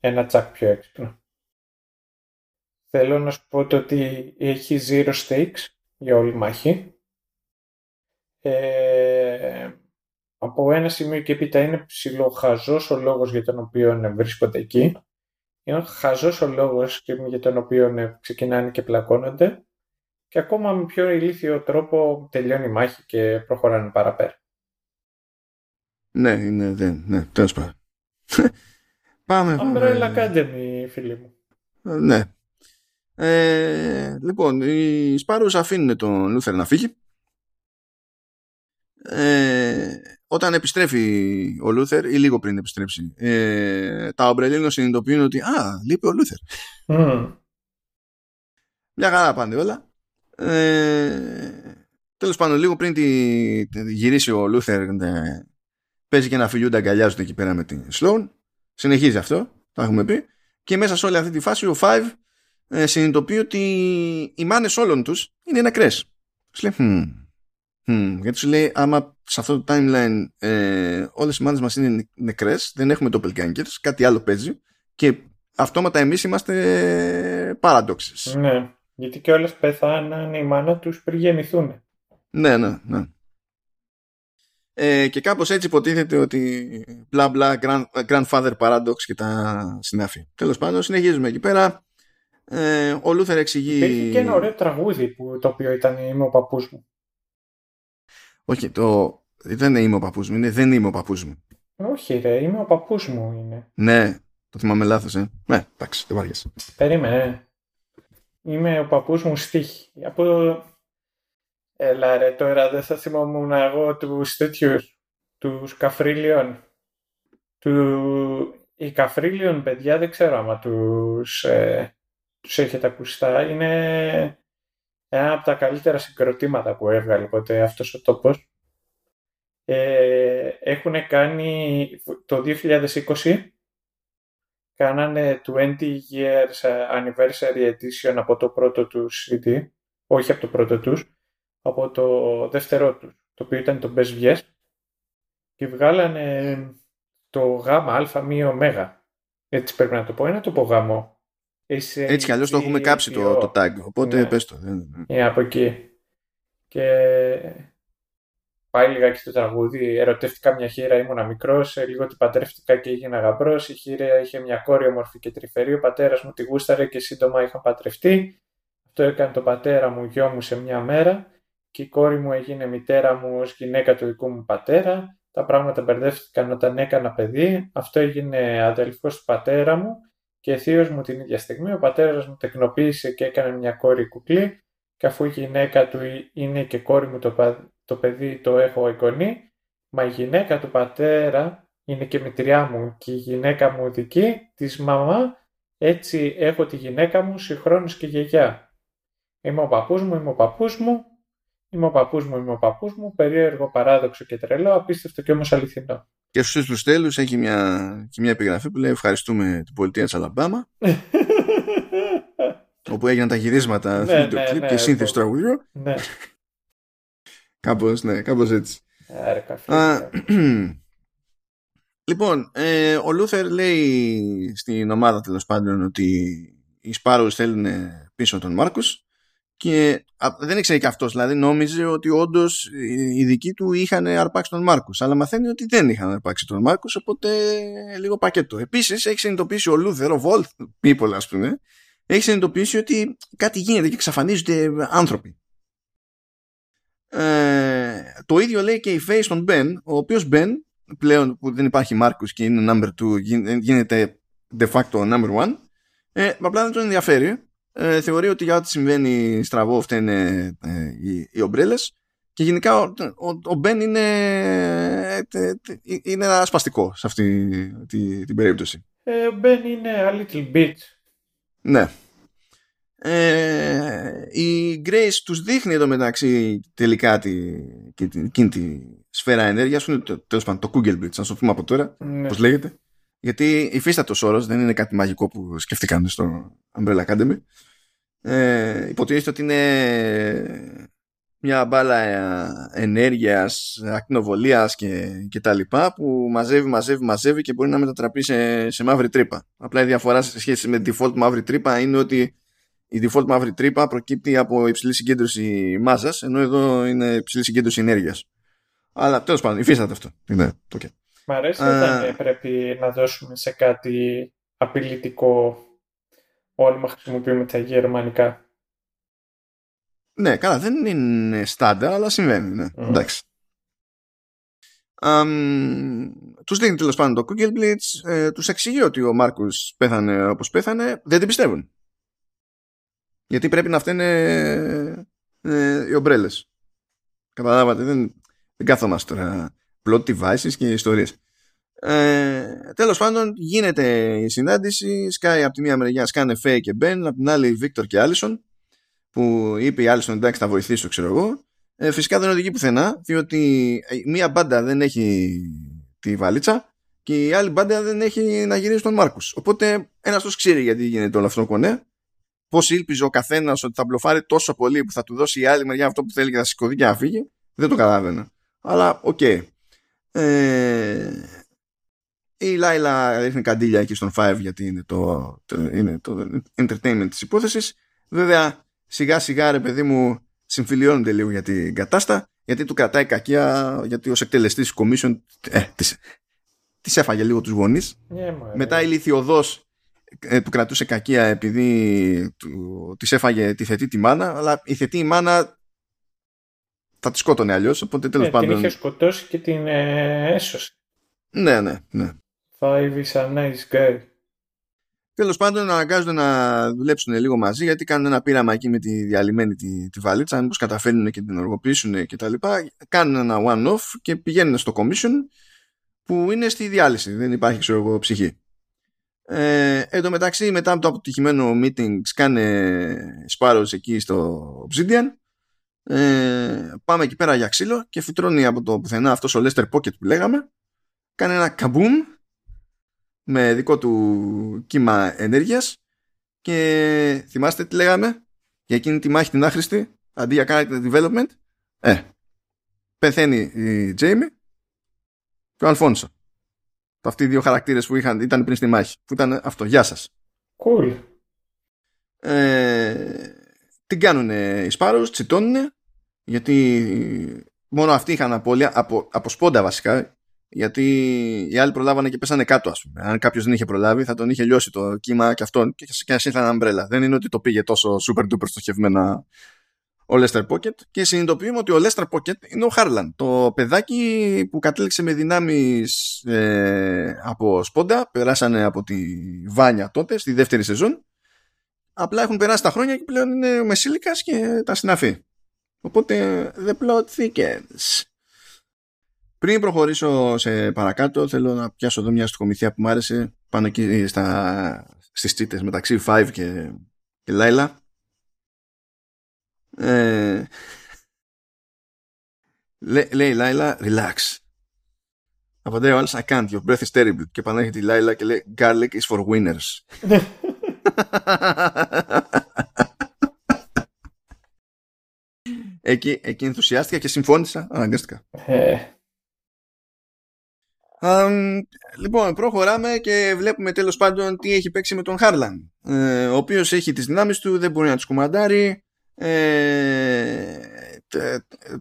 ένα τσακ πιο έξυπνο. Θέλω να σου πω το ότι έχει zero stakes για όλη μάχη. Ε, από ένα σημείο και έπειτα είναι ψηλοχαζός ο λόγος για τον οποίο βρίσκονται εκεί. Είναι χαζός ο λόγος για τον οποίο ξεκινάνε και πλακώνονται και ακόμα με πιο ηλίθιο τρόπο τελειώνει η μάχη και προχωράνε παραπέρα. Ναι, είναι, δεν, ναι, τέλος πάντων. πάμε. Umbrella Academy, φίλοι μου. Ε, ναι. Ε, λοιπόν, οι Sparrows αφήνουν τον Λούθερ να φύγει. Ε, όταν επιστρέφει ο Λούθερ ή λίγο πριν επιστρέψει ε, τα ομπρελίνο συνειδητοποιούν ότι α, λείπει ο Λούθερ mm. μια χαρά πάνε όλα ε, Τέλος πάντων, λίγο πριν τη, τη γυρίσει ο Λούθερ, ναι, παίζει και ένα φιλιούνται αγκαλιάζονται εκεί πέρα με την Σλόουν. Συνεχίζει αυτό, το έχουμε πει. Και μέσα σε όλη αυτή τη φάση ο Five ε, συνειδητοποιεί ότι οι μάνες όλων τους είναι νεκρές. Σου λέει, hm, hm, γιατί σου λέει, άμα σε αυτό το timeline ε, όλες οι μάνες μας είναι νεκρές, δεν έχουμε doppelgangers, κάτι άλλο παίζει και αυτόματα εμείς είμαστε paradoxes. Ναι, γιατί και όλες πεθάναν η μάνα τους πριν γεννηθούν. Ναι, ναι, ναι. Ε, και κάπως έτσι υποτίθεται ότι μπλα μπλα grand, grandfather paradox και τα συνάφη. Τέλος πάντων συνεχίζουμε εκεί πέρα. Ε, ο Λούθερ εξηγεί... Υπήρχε και ένα ωραίο τραγούδι που, το οποίο ήταν «Είμαι ο παππούς μου». Όχι, το... δεν είναι «Είμαι ο παππούς μου», είναι «Δεν είμαι ο παππούς μου». Όχι ρε, «Είμαι ο παππούς μου» είναι. Ναι, το θυμάμαι λάθος, ε. Ναι, εντάξει, δεν βαριέσαι. Περίμενε. Είμαι ο παππούς μου στίχοι. Από Έλα ρε, τώρα δεν θα θυμόμουν εγώ τους τέτοιους, τους καφρίλιον. Του... Οι καφρίλιον παιδιά δεν ξέρω άμα τους, ε, τους έχετε ακουστά. Είναι ένα από τα καλύτερα συγκροτήματα που έβγαλε ποτέ αυτός ο τόπος. Ε, έχουν κάνει το 2020 κάνανε 20 years anniversary edition από το πρώτο τους CD, όχι από το πρώτο τους, από το δεύτερό τους, το οποίο ήταν το Best Vies και βγάλανε το γάμα α μη ωμέγα. Έτσι πρέπει να το πω, είναι το πω γάμο. Έτσι κι αλλιώς το έχουμε κάψει το, το tag, οπότε ναι. πες το. Ε, από εκεί. Και πάει λιγάκι στο τραγούδι. Ερωτεύτηκα μια χείρα, ήμουνα μικρός. Λίγο την πατρεύτηκα και έγινα γαμπρός. Η χείρα είχε μια κόρη όμορφη και τρυφερή. Ο πατέρας μου τη γούσταρε και σύντομα είχαν πατρευτεί. Αυτό έκανε τον πατέρα μου, γιο μου σε μια μέρα και η κόρη μου έγινε μητέρα μου ως γυναίκα του δικού μου πατέρα. Τα πράγματα μπερδεύτηκαν όταν έκανα παιδί. Αυτό έγινε αδελφός του πατέρα μου και θείος μου την ίδια στιγμή. Ο πατέρας μου τεκνοποίησε και έκανε μια κόρη κουκλή και αφού η γυναίκα του είναι και κόρη μου το, το παιδί το έχω εγγονή, μα η γυναίκα του πατέρα είναι και μητριά μου και η γυναίκα μου δική, της μαμά, έτσι έχω τη γυναίκα μου συγχρόνως και γιαγιά. Είμαι ο παππούς μου, είμαι ο παππούς μου, Είμαι ο παππούς μου, είμαι ο παππούς μου, περίεργο, παράδοξο και τρελό, απίστευτο και όμως αληθινό. Και στους τους τέλους έχει μια, και μια επιγραφή που λέει ευχαριστούμε την πολιτεία της Αλαμπάμα όπου έγιναν τα γυρίσματα ναι, βίντεο ναι, κλιπ ναι, και σύνθεση του τραγουδιού. Ναι. κάπως, ναι, κάπως έτσι. Άρα, καφέ, λοιπόν, ε, ο Λούθερ λέει στην ομάδα τέλος πάντων ότι οι Sparrows θέλουν πίσω τον Μάρκους και δεν ήξερε και αυτός, δηλαδή νόμιζε ότι όντως οι δικοί του είχαν αρπάξει τον Μάρκο. Αλλά μαθαίνει ότι δεν είχαν αρπάξει τον Μάρκο, οπότε λίγο πακέτο. Επίσης έχει συνειδητοποιήσει ο Λούθερ, of all people ας πούμε, έχει συνειδητοποιήσει ότι κάτι γίνεται και εξαφανίζονται άνθρωποι. Ε, το ίδιο λέει και η Fei στον Μπεν, ο οποίος Μπεν, πλέον που δεν υπάρχει Μάρκο και είναι number 2, γίνεται de facto number 1, ε, απλά δεν τον ενδιαφέρει ε, θεωρεί ότι για ό,τι συμβαίνει στραβό φταίνε ε, οι, οι ομπρέλες και γενικά ο, ο, Μπεν είναι, ε, είναι ένα σπαστικό σε αυτή τη, την περίπτωση. Ε, ο Μπεν είναι a little bit. Ναι. Ε, η Grace τους δείχνει εδώ μεταξύ τελικά τη, και την, εκείνη τη σφαίρα ενέργειας που είναι το, τέλος πάντων το Google Bridge, να το πούμε από τώρα, ναι. πώς λέγεται. Γιατί υφίστατος όρος δεν είναι κάτι μαγικό που σκεφτήκαν στο Umbrella Academy ε, υποτίθεται ότι είναι μια μπάλα ενέργειας, ακτινοβολίας και, και τα λοιπά που μαζεύει, μαζεύει, μαζεύει και μπορεί να μετατραπεί σε, σε μαύρη τρύπα. Απλά η διαφορά σε σχέση με default μαύρη τρύπα είναι ότι η default μαύρη τρύπα προκύπτει από υψηλή συγκέντρωση μάζας ενώ εδώ είναι υψηλή συγκέντρωση ενέργειας. Αλλά τέλος πάντων, υφίσταται αυτό. Είναι, okay. Μ' αρέσει όταν πρέπει να δώσουμε σε κάτι απειλητικό όλοι μας χρησιμοποιούμε τα γερμανικά. Ναι, καλά, δεν είναι στάνταρ, αλλά συμβαίνει. Ναι. Mm. Εντάξει. Um, τους δίνει τέλος πάντων το Google Blitz, ε, τους εξηγεί ότι ο Μάρκο πέθανε όπως πέθανε, δεν την πιστεύουν. Γιατί πρέπει να φταίνε ε, οι ομπρέλες. Καταλάβατε, δεν, δεν κάθομαστε τώρα plot devices και ιστορίες. Ε, Τέλος πάντων, γίνεται η συνάντηση. Σκάει από τη μία μεριά, σκάνε Φέι και Μπεν, από την άλλη Βίκτορ και Άλισον. Που είπε η Άλισον, εντάξει, θα βοηθήσω, ξέρω εγώ. Ε, φυσικά δεν οδηγεί πουθενά, διότι μία μπάντα δεν έχει τη βαλίτσα και η άλλη μπάντα δεν έχει να γυρίσει τον Μάρκους. Οπότε ένας του ξέρει γιατί γίνεται όλο αυτό κονέ. Πώς ήλπιζε ο καθένας ότι θα μπλοφάρει τόσο πολύ που θα του δώσει η άλλη μεριά αυτό που θέλει και θα σηκωθεί και να φύγει. Δεν το καταλαβαίνω. Αλλά οκ. Okay. Ε, η Λάιλα ρίχνει καντήλια εκεί στον 5 γιατί είναι το, το, είναι το entertainment της υπόθεσης. Βέβαια σιγά σιγά ρε παιδί μου συμφιλιώνονται λίγο για την κατάστα γιατί του κρατάει κακία γιατί ως εκτελεστής commission ε, της, της έφαγε λίγο τους γονείς. Yeah, Μετά η Λιθιοδός ε, του κρατούσε κακία επειδή του, της έφαγε τη θετή τη μάνα αλλά η θετή η μάνα θα τη σκότωνε αλλιώς. Οπότε τέλος ναι, πάντων. Την είχε σκοτώσει και την ε, έσωσε. Ναι, ναι, ναι. Five is a nice guy. Τέλος πάντων, αναγκάζονται να δουλέψουν λίγο μαζί γιατί κάνουν ένα πείραμα εκεί με τη διαλυμένη τη, τη βαλίτσα. Μήπως καταφέρνουν και την οργοποιήσουν κτλ. Κάνουν ένα one-off και πηγαίνουν στο commission που είναι στη διάλυση. Δεν υπάρχει, ξέρω εγώ, ψυχή. Ε, εν τω μεταξύ, μετά από το αποτυχημένο meeting, σκάνε Sparrows εκεί στο Obsidian. Ε, πάμε εκεί πέρα για ξύλο και φυτρώνει από το πουθενά αυτός ο Lester Pocket που λέγαμε. Κάνει ένα καμπούμ με δικό του κύμα ενέργειας και θυμάστε τι λέγαμε; Για εκείνη τη μάχη την άχρηστη αντί για character development ε, πεθαίνει η Jamie και ο Αλφόνσο αυτοί οι δύο χαρακτήρες που είχαν, ήταν πριν στη μάχη που ήταν αυτό, γεια σας cool ε, την κάνουν οι Sparrows, τσιτώνουν γιατί μόνο αυτοί είχαν απώλεια από, από σπόντα βασικά γιατί οι άλλοι προλάβανε και πέσανε κάτω, ας πούμε. Αν κάποιος δεν είχε προλάβει, θα τον είχε λιώσει το κύμα και αυτόν και, και ας ήρθαν αμπρέλα. Δεν είναι ότι το πήγε τόσο super duper στοχευμένα ο Lester Pocket. Και συνειδητοποιούμε ότι ο Lester Pocket είναι ο Harlan. Το παιδάκι που κατέληξε με δυνάμεις ε, από σπόντα. Περάσανε από τη Βάνια τότε, στη δεύτερη σεζόν. Απλά έχουν περάσει τα χρόνια και πλέον είναι μεσήλικας και τα συναφή. Οπότε the plot thickens. Πριν προχωρήσω σε παρακάτω, θέλω να πιάσω εδώ μια στοιχομηθεία που μου άρεσε πάνω εκεί στα, στις τσίτες μεταξύ Five και, και Λάιλα. Ε, λέει η Λάιλα, relax. Απαντάει ο άλλος, I can't, your breath is terrible. Και πανέρχεται η Λάιλα και λέει, garlic is for winners. εκεί, εκεί ενθουσιάστηκα και συμφώνησα αναγκαστικά. Ε, λοιπόν, προχωράμε και βλέπουμε τέλος πάντων τι έχει παίξει με τον Χάρλαν, ε, ο οποίος έχει τις δυνάμεις του, δεν μπορεί να τους κουμαντάρει, ε,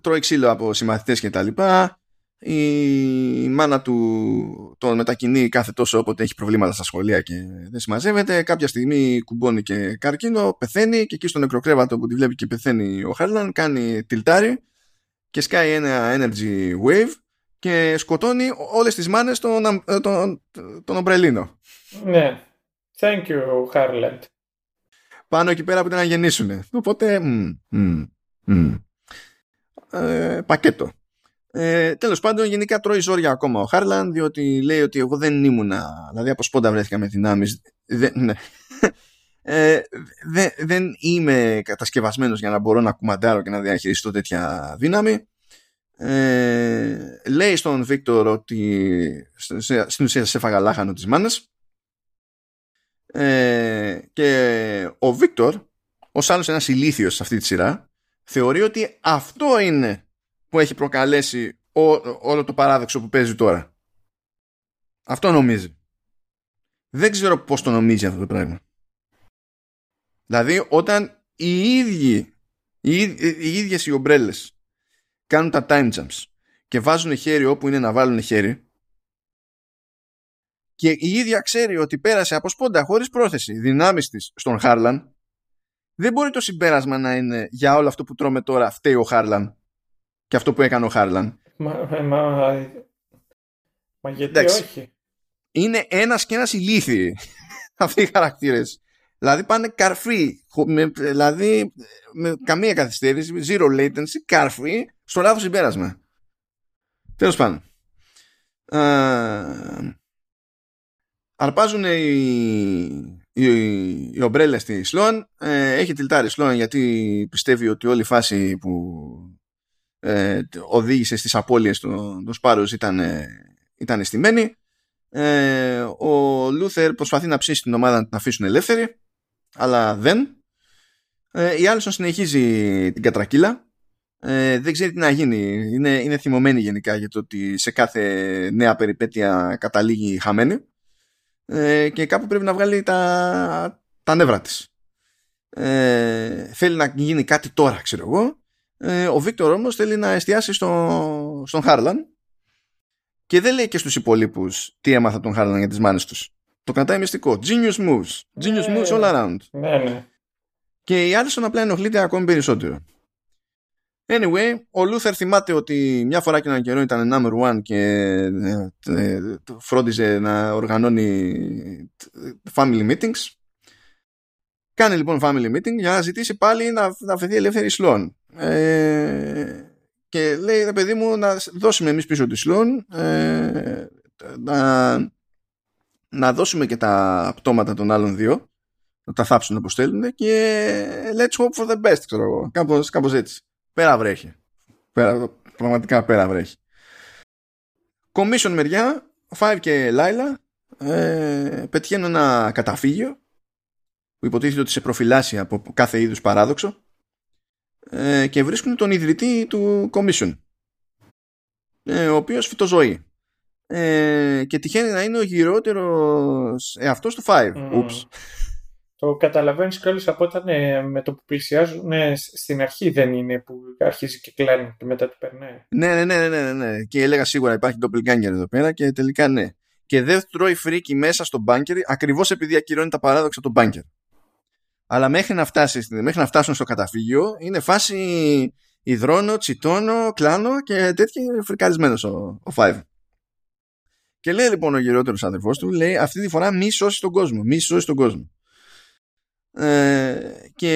τρώει ξύλο από συμμαθητές και τα λοιπά. Η μάνα του τον μετακινεί κάθε τόσο όποτε έχει προβλήματα στα σχολεία και δεν συμμαζεύεται. Κάποια στιγμή κουμπώνει και καρκίνο, πεθαίνει και εκεί στο νεκροκρέβατο που τη βλέπει και πεθαίνει ο Χάρλαν κάνει τιλτάρι και σκάει ένα energy wave και σκοτώνει όλες τις μάνες των, τον, τον Ομπρελίνο. Ναι. Thank you, Harland. Πάνω εκεί πέρα που ήταν να γεννήσουν. Οπότε, ε, πακέτο. Ε, Τέλος πάντων, γενικά τρώει ζόρια ακόμα ο Χάρλαν, διότι λέει ότι εγώ δεν ήμουνα. Δηλαδή, από σπόντα βρέθηκα με δυνάμει. Δεν, ναι. ε, δεν, δεν είμαι κατασκευασμένος για να μπορώ να κουμαντάρω και να διαχειριστώ τέτοια δύναμη. Ε, λέει στον Βίκτορ ότι στην ουσία σε έφαγα λάχανο της μάνας ε, και ο Βίκτορ ως άλλος ένας ηλίθιος σε αυτή τη σειρά θεωρεί ότι αυτό είναι που έχει προκαλέσει όλο το παράδοξο που παίζει τώρα. Αυτό νομίζει. Δεν ξέρω πως το νομίζει αυτό το πράγμα. Δηλαδή όταν οι ίδιοι οι, οι ίδιες οι ομπρέλες κάνουν τα time jumps και βάζουν χέρι όπου είναι να βάλουν χέρι και η ίδια ξέρει ότι πέρασε από σπόντα χωρίς πρόθεση δυνάμεις της στον Χάρλαν δεν μπορεί το συμπέρασμα να είναι για όλο αυτό που τρώμε τώρα φταίει ο Χάρλαν και αυτό που έκανε ο Χάρλαν. Μα, μα, μα γιατί όχι; Είναι ένας και ένας ηλίθιοι αυτοί οι χαρακτήρες. Δηλαδή πάνε καρφί, δηλαδή με καμία καθυστέρηση, zero latency, καρφί, στο λάθος συμπέρασμα. Τέλος πάντων. Αρπάζουν οι, οι, οι ομπρέλες τη Sloane. Ε, έχει τιλτάρει η Sloane γιατί πιστεύει ότι όλη η φάση που ε, οδήγησε στις απώλειες των, των Sparrows ήταν, ήταν στημένη. Ε, ο Λούθερ προσπαθεί να ψήσει την ομάδα να την αφήσουν ελεύθερη αλλά δεν Ε, η Άλισον συνεχίζει την κατρακύλα. Ε, δεν ξέρει τι να γίνει. Είναι, είναι θυμωμένη γενικά για το ότι σε κάθε νέα περιπέτεια καταλήγει χαμένη. Ε, και κάπου πρέπει να βγάλει τα, τα νεύρα της. Ε, θέλει να γίνει κάτι τώρα, ξέρω εγώ. Ε, ο Βίκτορ όμως θέλει να εστιάσει στο, στον Χάρλαν και δεν λέει και στους υπολείπους τι έμαθα τον Χάρλαν για τις μάνες τους. Το κρατάει μυστικό. Genius moves. Genius moves all around. Ναι, ναι. Και η Άλισον απλά ενοχλείται ακόμη περισσότερο. Anyway, ο Λούθερ θυμάται ότι μια φορά και έναν καιρό ήταν number one και ε, ε, φρόντιζε να οργανώνει family meetings. Κάνει λοιπόν family meeting για να ζητήσει πάλι να, να αφεθεί ελεύθερη η Sloane. Ε, και λέει, ρε παιδί μου, να δώσουμε εμείς πίσω τη Sloane, ε, να, να δώσουμε και τα πτώματα των άλλων δύο, να τα θάψουν όπως θέλουν και let's hope for the best, ξέρω εγώ. Κάπως, κάπως έτσι. Πέρα βρέχει. Πέρα, πραγματικά πέρα βρέχει. Commission μεριά, Five και Λάιλα ε, πετυχαίνουν ένα καταφύγιο που υποτίθεται ότι σε προφυλάσσει από κάθε είδους παράδοξο ε, και βρίσκουν τον ιδρυτή του Commission ε, ο οποίος φυτοζωεί ε, και τυχαίνει να είναι ο γυρότερος εαυτός του Five. Mm. Το καταλαβαίνεις κιόλα από όταν ε, με το που πλησιάζουν ε, στην αρχή δεν είναι που αρχίζει και κλάνει και μετά του περνάει. Ναι, ναι, ναι, ναι, ναι, ναι. Και έλεγα σίγουρα υπάρχει doppelganger εδώ πέρα και τελικά ναι. Και δεν τρώει φρίκι μέσα στο μπάνκερ ακριβώς επειδή ακυρώνει τα παράδοξα του μπάνκερ. Αλλά μέχρι να, φτάσεις, μέχρι να φτάσουν στο καταφύγιο είναι φάση υδρώνω, τσιτώνω, κλάνω και τέτοια φρικαρισμένος ο, ο Five. Και λέει λοιπόν ο γυρότερος αδερφός του, λέει αυτή τη φορά μη σώσεις τον κόσμο, μη σώσεις τον κόσμο. Ε, και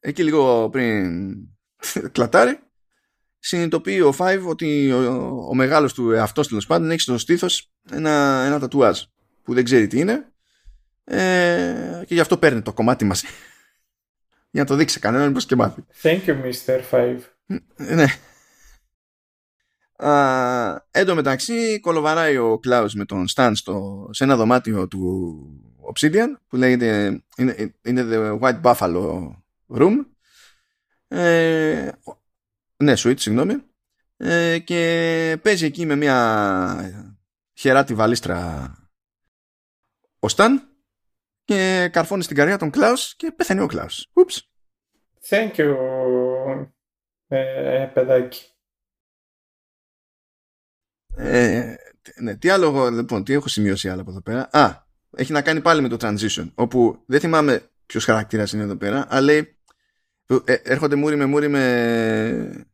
εκεί λίγο πριν κλατάρει συνειδητοποιεί ο Five ότι ο, ο μεγάλος του αυτός τέλος πάντων έχει στο στήθος ένα, ένα τατουάζ που δεν ξέρει τι είναι. Ε, και γι' αυτό παίρνει το κομμάτι μας. Για να το δείξει κανέναν πως και μάθει. Thank you Mr. Five. Ναι. Εν τω μεταξύ κολοβαράει ο Κλάους με τον Σταν σε ένα δωμάτιο του Obsidian που λέγεται είναι, είναι the White Buffalo Room ε, ναι Sweet συγγνώμη ε, και παίζει εκεί με μια χεράτη βαλίστρα ο Σταν και καρφώνει στην καρδιά τον Κλάους και πεθαίνει ο Κλάους. Oops. Thank you ε, παιδάκι. Ε, ναι, τι άλλο, λοιπόν, τι έχω σημειώσει άλλο από εδώ πέρα. Α, έχει να κάνει πάλι με το transition, όπου δεν θυμάμαι ποιος χαρακτήρας είναι εδώ πέρα, αλλά λέει, ε, έρχονται μούρι με μούρι με...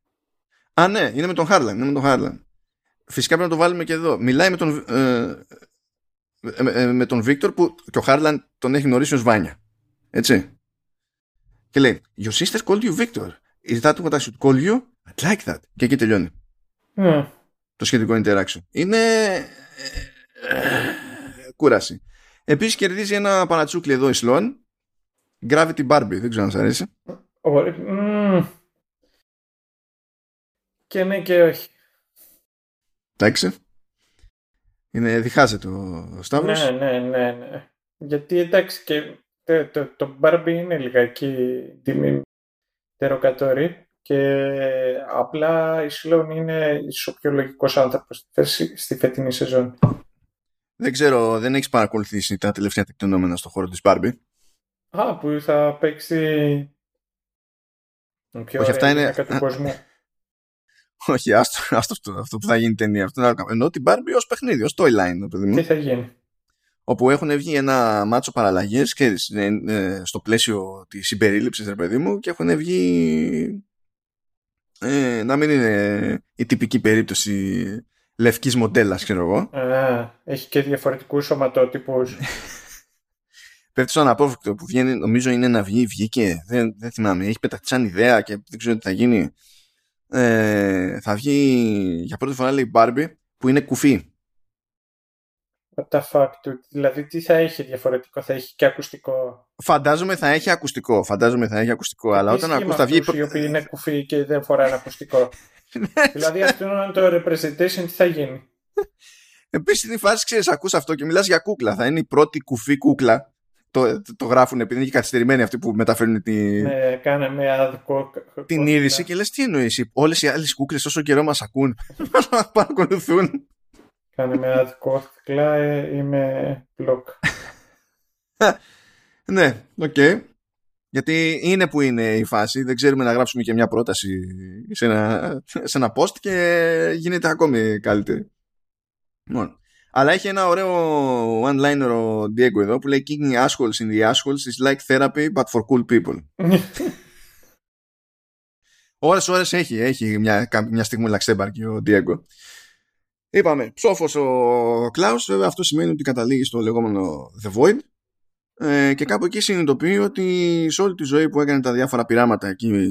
Α, ναι, είναι με τον Χάρλαν, είναι με τον Χάρλαν. Φυσικά πρέπει να το βάλουμε και εδώ. Μιλάει με τον, ε, με, με τον Βίκτορ που και ο Χάρλαν τον έχει γνωρίσει ως Βάνια. Έτσι. Και λέει, Your sister called you Victor. Is that what I should call you? I'd like that. Και εκεί τελειώνει. Mm. Το σχετικό interaction. Είναι κούραση. Επίσης κερδίζει ένα παρατσούκλι εδώ η Sloan. Gravity Barbie. Δεν ξέρω αν σας αρέσει. Mm. Και ναι και όχι. Εντάξει. Είναι, διχάζεται ο Σταύρος. Ναι, ναι, ναι, ναι. Γιατί εντάξει και το, το, το Barbie είναι λιγάκι τιμή τεροκατόρη και απλά η Sloan είναι ο πιο λογικός άνθρωπος στη φετινή σεζόν. Δεν ξέρω, δεν έχεις παρακολουθήσει τα τελευταία τεκτενόμενα στον χώρο της Barbie; Α, που θα παίξει πιο Όχι, αυτά είναι... του κόσμου. Όχι, άστο, αυτό, αυτό που θα γίνει ταινία. Αυτό, ενώ την Barbie ως παιχνίδι, ως toyline. Παιδί μου. Τι θα γίνει; Όπου έχουν βγει ένα μάτσο παραλλαγέ ε, στο πλαίσιο της συμπερίληψης, ρε παιδί μου, και έχουν βγει. Ε, να μην είναι η τυπική περίπτωση λευκής μοντέλας, ξέρω εγώ. Α, έχει και διαφορετικούς σωματότυπους. Πέφτει στον απόφευκτο που βγαίνει, νομίζω είναι να βγει, βγήκε, δεν, δεν θυμάμαι. Έχει πεταχτεί σαν ιδέα και δεν ξέρω τι θα γίνει. Ε, θα βγει για πρώτη φορά λέει η Barbie που είναι κουφή. What the fuck, dude. Δηλαδή τι θα έχει διαφορετικό, θα έχει και ακουστικό; Φαντάζομαι θα έχει ακουστικό, φαντάζομαι θα έχει ακουστικό, αλλά όταν ακούς θα βγει... Οι οποίοι είναι κουφοί και δεν φοράνε ακουστικό. Ναι. δηλαδή αυτό είναι το representation τι θα γίνει. Επίσης, στην φάση ξέρεις, ακούς αυτό και μιλάς για κούκλα. Θα είναι η πρώτη κουφή κούκλα το, το, γράφουν επειδή είναι και καθυστερημένοι αυτοί που μεταφέρουν τη, ναι, κάνε μια την είδηση και λες τι εννοείς όλες οι άλλες κούκλες όσο καιρό μας ακούν μας παρακολουθούν κάνε μια κόκλα ε, είμαι μπλοκ ναι, οκ okay. Γιατί είναι που είναι η φάση δεν ξέρουμε να γράψουμε και μια πρόταση σε ένα, σε ένα post και γίνεται ακόμη καλύτερη Μόνο. Αλλά έχει ένα ωραίο one-liner ο Diego εδώ που λέει Kicking assholes in the assholes is like therapy but for cool people. ώρες ώρες έχει, έχει μια, μια στιγμή λαξέμπαρκη ο Diego. Είπαμε, ψόφος ο Κλάους, βέβαια αυτό σημαίνει ότι καταλήγει στο λεγόμενο The Void ε, και κάπου εκεί συνειδητοποιεί ότι σε όλη τη ζωή που έκανε τα διάφορα πειράματα εκεί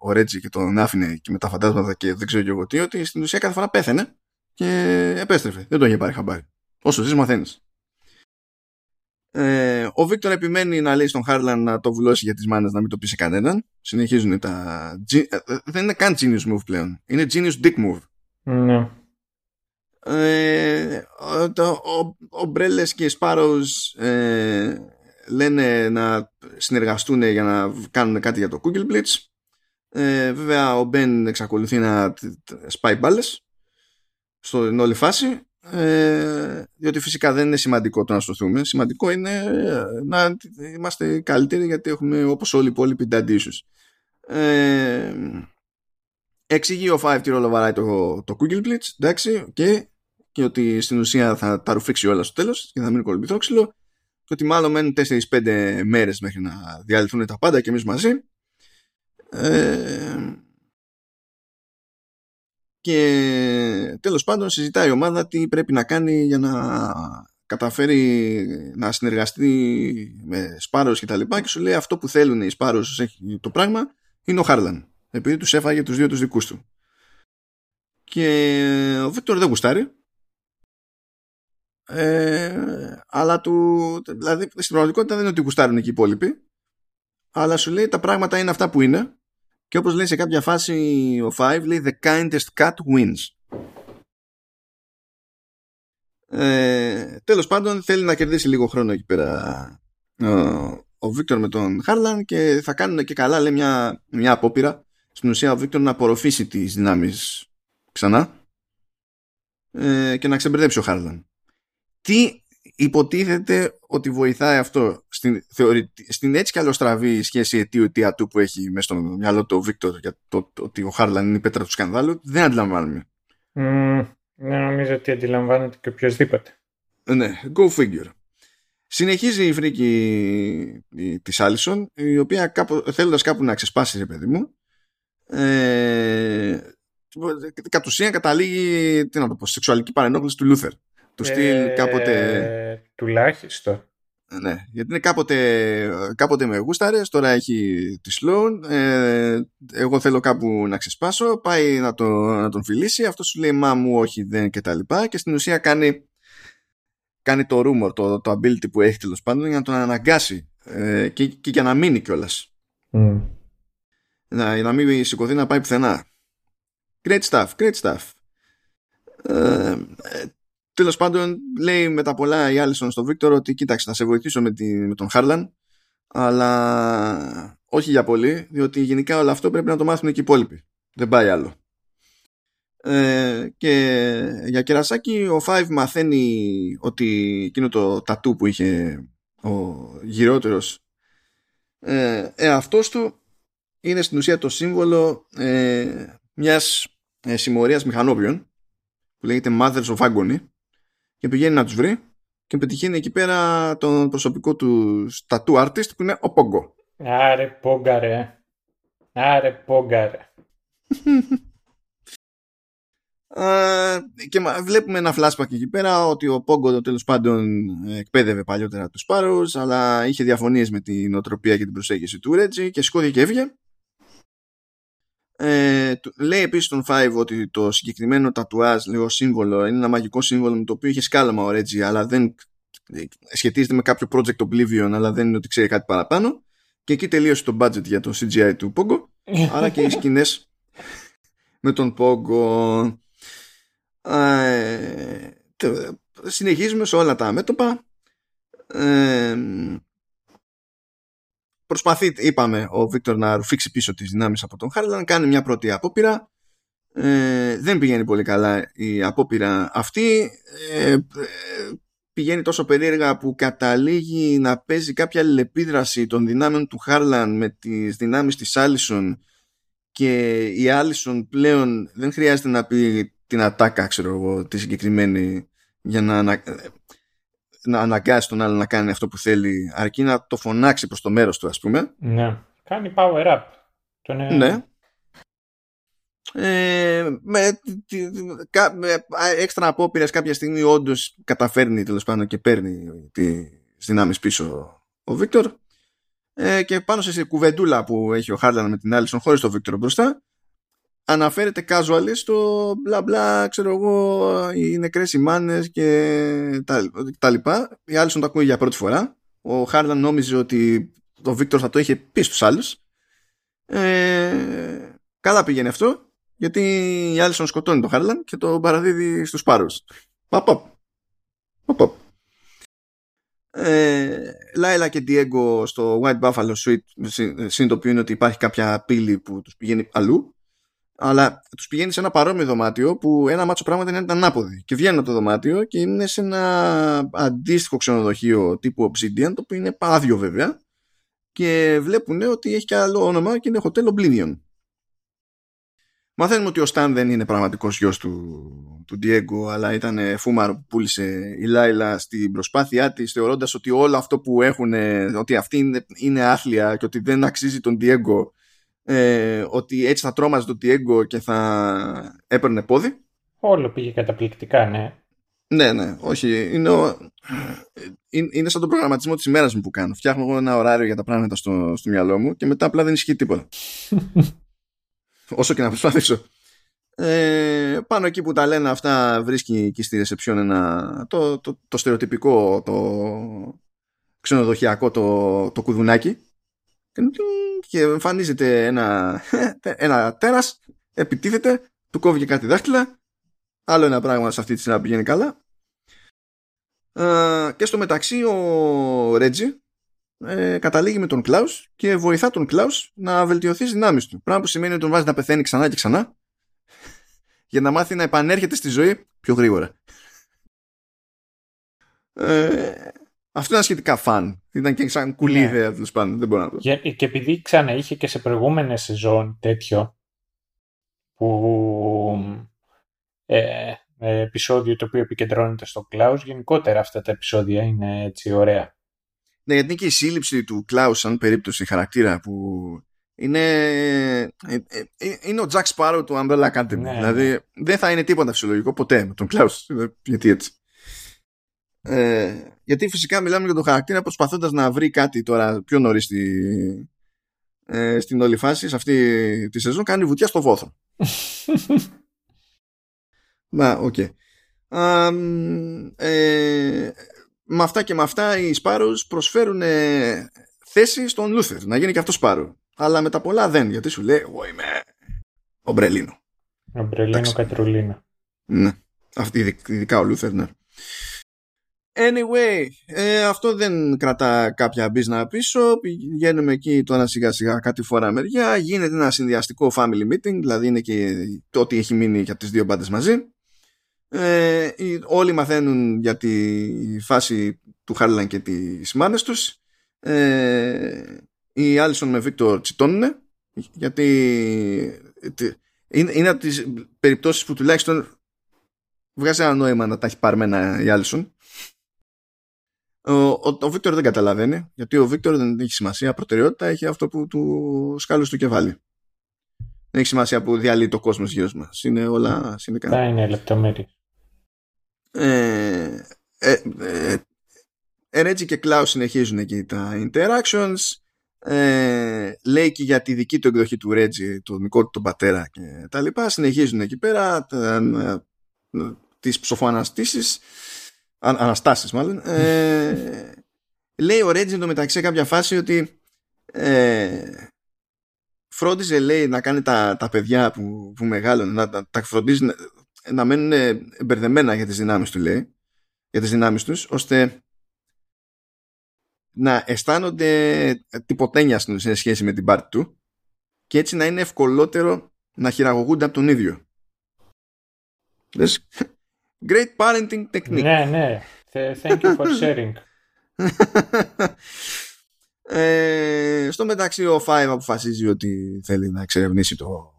ο Ρέτζι και τον άφηνε και με τα φαντάσματα και δεν ξέρω και εγώ τι, ότι στην ουσία κάθε φορά πέθανε και επέστρεφε. Δεν το είχε πάρει χαμπάρι. Όσο ζεις μαθαίνεις. Ε, ο Βίκτορ επιμένει να λέει στον Χάρλαν να το βουλώσει για τις μάνες να μην το πει σε κανέναν. Συνεχίζουν τα... Ε, ε, δεν είναι καν genius move πλέον. Είναι genius dick move. Ναι. Ε, το, ο, ο Μπρέλες και οι Σπάρος ε, λένε να συνεργαστούν για να κάνουν κάτι για το Google Blitz. Ε, βέβαια ο Μπεν εξακολουθεί να σπάει μπάλες στην όλη φάση ε, διότι φυσικά δεν είναι σημαντικό το να σωθούμε. Σημαντικό είναι ε, να είμαστε καλύτεροι γιατί έχουμε όπως όλοι οι υπόλοιποι dead ε, εξηγεί ο Five τι ρόλο βαράει το, το Google Blitz εντάξει okay, και ότι στην ουσία θα τα ρουφήξει όλα στο τέλος και θα μείνει κολυμπηθόξυλο και ότι μάλλον μένουν 4-5 μέρες μέχρι να διαλυθούν τα πάντα και εμείς μαζί. Ε, και τέλος πάντων συζητάει η ομάδα τι πρέπει να κάνει για να καταφέρει να συνεργαστεί με Σπάρος και τα λοιπά και σου λέει αυτό που θέλουν οι Σπάρος έχει το πράγμα είναι ο Χάρλαν επειδή τους έφαγε τους δύο τους δικούς του. Και ο Βίκτορ δεν γουστάρει ε, αλλά του δηλαδή στην πραγματικότητα δεν είναι ότι γουστάρουν εκεί οι υπόλοιποι αλλά σου λέει τα πράγματα είναι αυτά που είναι και όπως λέει σε κάποια φάση ο Five λέει the kindest cat wins. Ε, τέλος πάντων θέλει να κερδίσει λίγο χρόνο εκεί πέρα ο, ο Βίκτορ με τον Χάρλαν και θα κάνουν και καλά λέει μια, μια απόπειρα στην ουσία ο Βίκτορ να απορροφήσει τις δυνάμεις ξανά ε, και να ξεμπερδέψει ο Χάρλαν. Τι υποτίθεται ότι βοηθάει αυτό στην, θεωρη... στην έτσι κι αλλοστραβή σχέση αιτίου-αιτιατού που έχει μέσα στο μυαλό του ο Βίκτορ για το, ότι ο Χάρλαν είναι η πέτρα του σκανδάλου, δεν αντιλαμβάνουμε. Mm, ναι, νομίζω ότι αντιλαμβάνεται και οποιοδήποτε. Ναι, go figure. Συνεχίζει η φρίκη της Άλισον, η οποία κάπου, θέλοντας κάπου να ξεσπάσει, ρε παιδί μου, ε, κατ' ουσίαν καταλήγει τι να το πω, σεξουαλική παρενόχληση του Λούθερ του στυλ κάποτε. Τουλάχιστον. Ναι, γιατί είναι κάποτε, κάποτε με γούσταρε, τώρα έχει τη Sloan. Ε, εγώ θέλω κάπου να ξεσπάσω. Πάει να, το, να τον φιλήσει. Αυτό σου λέει Μα μου, όχι, δεν και τα λοιπά. Και στην ουσία κάνει, κάνει το rumor, το, το ability που έχει τέλος πάντων για να τον αναγκάσει ε, και, και για να μείνει κιόλας. Mm. Να, να μην σηκωθεί να πάει πουθενά. Great stuff, great stuff. Ε, Τέλος πάντων, λέει μετά πολλά η Άλισον στον Βίκτορ ότι κοίταξε, θα σε βοηθήσω με, τη, με τον Χάρλαν, αλλά όχι για πολύ, διότι γενικά όλο αυτό πρέπει να το μάθουν και οι υπόλοιποι. Δεν πάει άλλο. Ε, και για κερασάκι ο Five μαθαίνει ότι εκείνο το τατού που είχε ο γυρότερος ε, εαυτός του είναι στην ουσία το σύμβολο ε, μιας ε, συμμορίας μηχανόπιων που λέγεται Mothers of Agony και πηγαίνει να τους βρει και πετυχαίνει εκεί πέρα τον προσωπικό του tattoo artist που είναι ο Πόγκο. Άρε Πόγκαρε. Άρε Πόγκαρε. και βλέπουμε ένα flashback εκεί πέρα ότι ο Πόγκο τέλος πάντων εκπαίδευε παλιότερα τους Πάρους αλλά είχε διαφωνίες με την οτροπία και την προσέγγιση του Ρέτζι και σηκώθηκε και έφυγε ε, λέει επίσης τον Five ότι το συγκεκριμένο τατουάζ, λίγο σύμβολο, είναι ένα μαγικό σύμβολο με το οποίο είχε σκάλαμα ο Reggie, αλλά δεν σχετίζεται με κάποιο project Oblivion, αλλά δεν είναι ότι ξέρει κάτι παραπάνω. Και εκεί τελείωσε το budget για το CGI του Pogo, άρα και οι σκηνές με τον Pogo. Ε, συνεχίζουμε σε όλα τα μέτωπα. Ε, προσπαθεί, είπαμε, ο Βίκτορ να ρουφήξει πίσω τις δυνάμεις από τον Χάρλαν, κάνει μια πρώτη απόπειρα. Ε, δεν πηγαίνει πολύ καλά η απόπειρα αυτή. Ε, ε, πηγαίνει τόσο περίεργα που καταλήγει να παίζει κάποια αλληλεπίδραση των δυνάμεων του Χάρλαν με τις δυνάμεις της Άλισον και η Άλισον πλέον δεν χρειάζεται να πει την ατάκα, ξέρω εγώ, τη συγκεκριμένη για να, να, να αναγκάσει τον άλλο να κάνει αυτό που θέλει αρκεί να το φωνάξει προς το μέρος του ας πούμε. Ναι. Κάνει power up. Τον... Ναι. Ε, με, με έξτρα απόπειρες κάποια στιγμή όντως καταφέρνει τέλος πάντων και παίρνει τις δυνάμεις πίσω ο Βίκτορ ε, και πάνω σε κουβεντούλα που έχει ο Χάρλαν με την Άλισον χωρίς τον Βίκτορ μπροστά αναφέρεται casual στο μπλα μπλα ξέρω εγώ οι νεκρές οι μάνες και τα, τα λοιπά. Η Άλισον το ακούει για πρώτη φορά. Ο Χάρλαν νόμιζε ότι ο Βίκτορ θα το είχε πει στους άλλους. Ε, καλά πήγαινε αυτό γιατί η Άλισον σκοτώνει τον Χάρλαν και το παραδίδει στους πάρους. Παπ, παπ. Ε, Λάιλα και Diego στο White Buffalo Suite συνειδητοποιούν ότι υπάρχει κάποια πύλη που τους πηγαίνει αλλού αλλά τους πηγαίνει σε ένα παρόμοιο δωμάτιο που ένα μάτσο πράγματα είναι ανάποδη. Και βγαίνουν από το δωμάτιο και είναι σε ένα αντίστοιχο ξενοδοχείο τύπου Obsidian το οποίο είναι άδειο βέβαια και βλέπουν ότι έχει και άλλο όνομα και είναι Hotel Oblivion. Μαθαίνουμε ότι ο Σταν δεν είναι πραγματικός γιος του, του Diego αλλά ήταν φούμαρο που πούλησε η Λάιλα στην προσπάθειά της θεωρώντας ότι όλο αυτό που έχουν ότι αυτή είναι, είναι άθλια και ότι δεν αξίζει τον Diego ε, ότι έτσι θα τρόμαζε τον Diego και θα έπαιρνε πόδι. Όλο πήγε καταπληκτικά, ναι. Ναι, ναι, όχι. Είναι, ο... είναι σαν τον προγραμματισμό της ημέρας μου που κάνω. Φτιάχνω εγώ ένα ωράριο για τα πράγματα στο, στο μυαλό μου και μετά απλά δεν ισχύει τίποτα. όσο και να προσπαθήσω. Ε, πάνω εκεί που τα λένε αυτά βρίσκει εκεί στη ρεσεψιόν ένα, το, το, το στερεοτυπικό το ξενοδοχειακό το, το κουδουνάκι και εμφανίζεται ένα, ένα τέρας επιτίθεται του κόβει και κάτι δάχτυλα άλλο ένα πράγμα σε αυτή τη σειρά πηγαίνει καλά ε, και στο μεταξύ ο Ρέτζι ε, καταλήγει με τον Κλάους και βοηθά τον Κλάους να βελτιωθεί τις δυνάμεις του. Πράγμα που σημαίνει ότι τον βάζει να πεθαίνει ξανά και ξανά για να μάθει να επανέρχεται στη ζωή πιο γρήγορα. Ε, αυτό ήταν σχετικά φαν. Ήταν και σαν κουλή ναι. ιδέα τέλος πάντων. Δεν μπορώ να το Και, και επειδή ξανά είχε και σε προηγούμενε σεζόν τέτοιο που ε, επεισόδιο το οποίο επικεντρώνεται στο Κλάους γενικότερα αυτά τα επεισόδια είναι έτσι ωραία ναι, γιατί είναι και η σύλληψη του Κλάους σαν περίπτωση χαρακτήρα που είναι, ε, ε, ε, είναι ο Jack Sparrow του Umbrella Academy. Ναι, δηλαδή ναι. δεν θα είναι τίποτα φυσιολογικό ποτέ με τον Κλάους. Γιατί έτσι. Ε, γιατί φυσικά μιλάμε για τον χαρακτήρα προσπαθώντας να βρει κάτι τώρα πιο νωρίς στη, ε, στην όλη φάση σε αυτή τη σεζόν κάνει βουτιά στο βόθρο. Μα, οκ. Okay. ε, με αυτά και με αυτά οι Sparrows προσφέρουν ε, θέση στον Λούθερ να γίνει και αυτός Sparrow. Αλλά με τα πολλά δεν, γιατί σου λέει εγώ είμαι ομπρελίνο. Ομπρελίνο κατρουλίνο. Ναι, αυτή, ειδικά ο Λούθερ, ναι. Anyway, ε, αυτό δεν κρατά κάποια μπίζνα πίσω. Πηγαίνουμε εκεί τώρα σιγά σιγά κατηφόρα μεριά. Γίνεται ένα συνδυαστικό family meeting, δηλαδή είναι και το ό,τι έχει μείνει για τις δύο μπάντες μαζί. Ε, όλοι μαθαίνουν για τη φάση του Χάρλαν και τις μάνες τους. Ε, οι Άλισον με Βίκτορ τσιτώνουν γιατί είναι, είναι από τις περιπτώσεις που τουλάχιστον βγάζει ένα νόημα να τα έχει παρμένα η Άλισον. Ο, ο, ο Βίκτορ δεν καταλαβαίνει γιατί ο Βίκτορ δεν έχει σημασία προτεραιότητα έχει αυτό που του σκάλωσε το κεφάλι δεν έχει σημασία που διαλύει το κόσμος γύρω μας. Είναι όλα συνδικά. Θα είναι λεπτομέρειες. Ε, ε, ε, και Κλάους συνεχίζουν εκεί τα interactions. Ε, λέει και για τη δική του εκδοχή του Ρέτζι, το δικό του τον πατέρα και τα λοιπά. Συνεχίζουν εκεί πέρα τα, ε, τις ψοφοαναστήσεις, αν, αναστάσεις μάλλον. Ε, λέει ο Ρέτζι το μεταξύ κάποια φάση ότι ε, φρόντιζε λέει να κάνει τα, τα παιδιά που, που μεγάλωνε να τα, τα φροντίζει να μένουν μπερδεμένα για τις δυνάμεις του λέει για τις δυνάμεις τους ώστε να αισθάνονται τυποτένια σε σχέση με την πάρτη του και έτσι να είναι ευκολότερο να χειραγωγούνται από τον ίδιο. Great parenting technique. Ναι, ναι. Thank you for sharing. ε, στο μεταξύ ο Five αποφασίζει ότι θέλει να εξερευνήσει το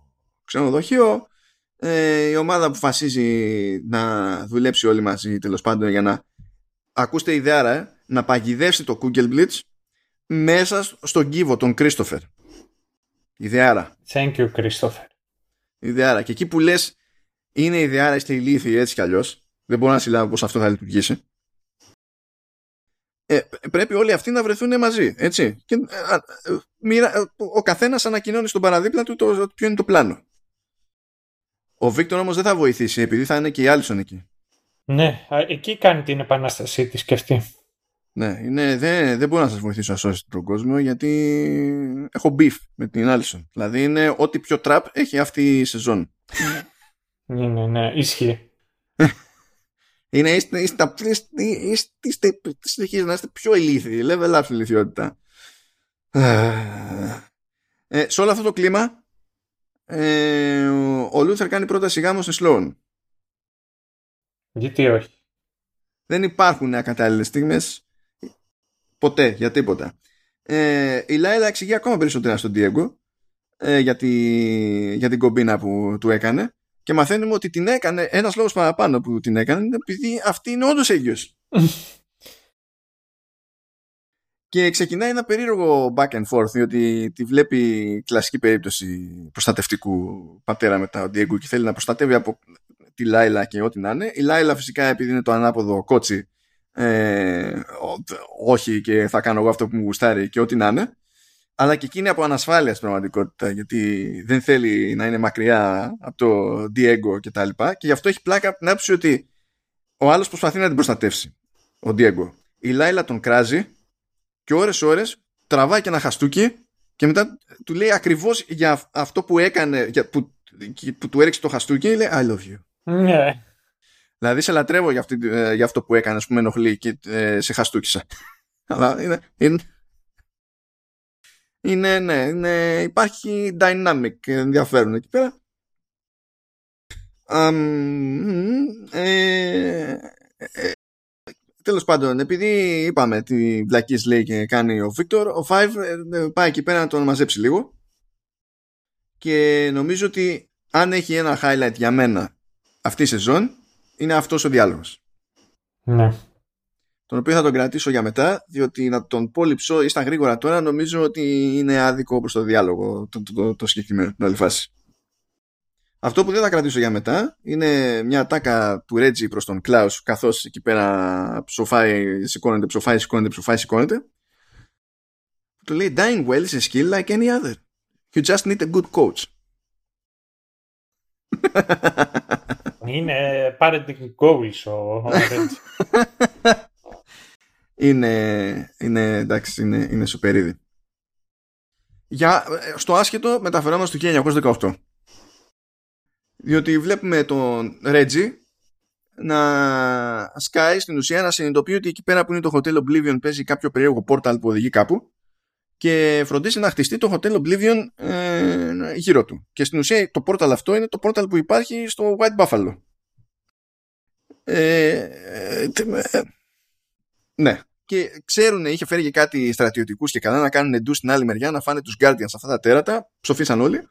ξενοδοχείο. Ε, η ομάδα αποφασίζει να δουλέψει όλοι μαζί τέλος πάντων για να ακούστε ιδέα ε, να παγιδεύσει το Google Blitz μέσα στον κύβο τον Κρίστοφερ. Ιδεάρα. Thank you, Christopher. Ιδεάρα. Και εκεί που λες είναι ιδεάρα, είστε ηλίθιοι έτσι κι αλλιώς. Δεν μπορώ να συλλάβω πώ αυτό θα λειτουργήσει. Ε, πρέπει όλοι αυτοί να βρεθούν μαζί. Έτσι. Και, ε, ε, ο καθένας ανακοινώνει στον παραδίπλα του το, ποιο είναι το πλάνο. Ο Βίκτορ όμως δεν θα βοηθήσει επειδή θα είναι και η Άλισον εκεί. Ναι, εκεί κάνει την επανάστασή της και αυτή. Ναι, είναι, δεν, δεν μπορώ να σας βοηθήσω να σώσετε τον κόσμο γιατί έχω beef με την Άλισον. Δηλαδή είναι ό,τι πιο τραπ έχει αυτή η σεζόν. Ναι, ναι, ναι, ισχύει. είναι, είστε, είστε, είστε, είστε, είστε, να είστε πιο ηλίθιοι, level up στην ηλιθιότητα. Ε, σε όλο αυτό το κλίμα ε, ο Λούθερ κάνει πρόταση γάμου στη Sloane. Γιατί όχι; Δεν υπάρχουν ακατάλληλες στιγμές Ποτέ, για τίποτα. Ε, η Λάιλα εξηγεί ακόμα περισσότερα στον Diego ε, για, τη, για την κομπίνα που του έκανε και μαθαίνουμε ότι την έκανε, ένας λόγος παραπάνω που την έκανε είναι επειδή αυτή είναι όντως έγκυος. και ξεκινάει ένα περίεργο back and forth διότι τη βλέπει κλασική περίπτωση προστατευτικού πατέρα μετά ο Diego και θέλει να προστατεύει από τη Λάιλα και ό,τι να είναι. Η Λάιλα φυσικά επειδή είναι το ανάποδο κότσι ε, όχι και θα κάνω εγώ αυτό που μου γουστάρει και ό,τι να είναι αλλά και εκείνη από ανασφάλειας στην πραγματικότητα γιατί δεν θέλει να είναι μακριά από το Diego και τα λοιπά. Και γι' αυτό έχει πλάκα από την άποψη ότι ο άλλος προσπαθεί να την προστατεύσει ο Diego. Η Λάιλα τον κράζει και ώρες ώρες τραβάει και ένα χαστούκι και μετά του λέει ακριβώς για αυτό που έκανε για, που, που του έριξε το χαστούκι λέει I love you ναι. Δηλαδή σε λατρεύω για, αυτή, ε, για αυτό που έκανε, που με ενοχλεί και ε, σε χαστούκισα. Αλλά είναι, είναι, είναι, ναι, είναι, υπάρχει dynamic ενδιαφέρον εκεί πέρα. Um, ε, ε, τέλος πάντων, επειδή είπαμε τι βλακής λέει και κάνει ο Βίκτορ, ο Five ε, πάει εκεί πέρα να τον μαζέψει λίγο και νομίζω ότι αν έχει ένα highlight για μένα αυτή η σεζόν είναι αυτός ο διάλογος. Ναι. Τον οποίο θα τον κρατήσω για μετά, διότι να τον πω λυψώ ή στα γρήγορα τώρα νομίζω ότι είναι άδικο προς το διάλογο το, το, το, το συγκεκριμένο, την άλλη φάση. Αυτό που δεν θα κρατήσω για μετά είναι μια τάκα του Ρέτζι προς τον Κλάους καθώς εκεί πέρα ψοφάει, σηκώνεται, ψοφάει, σηκώνεται, ψοφάει, σηκώνεται. Του λέει dying well is a skill like any other. You just need a good coach. Είναι parenting goals ο είναι, είναι, εντάξει, είναι, είναι σουπερίδι. Για, στο άσχετο μεταφερόμαστε το 1918. Διότι βλέπουμε τον Ρέτζι να σκάει στην ουσία να συνειδητοποιεί ότι εκεί πέρα που είναι το Hotel Oblivion παίζει κάποιο περίεργο πόρταλ που οδηγεί κάπου και φροντίσει να χτιστεί το Hotel Oblivion ε, γύρω του. Και στην ουσία το πόρταλ αυτό είναι το πόρταλ που υπάρχει στο White Buffalo. Ε, ε, ε ναι. Και ξέρουν, είχε φέρει και κάτι στρατιωτικούς και καλά να κάνουν εντούς στην άλλη μεριά, να φάνε τους Guardians αυτά τα τέρατα. Ψοφίσαν όλοι.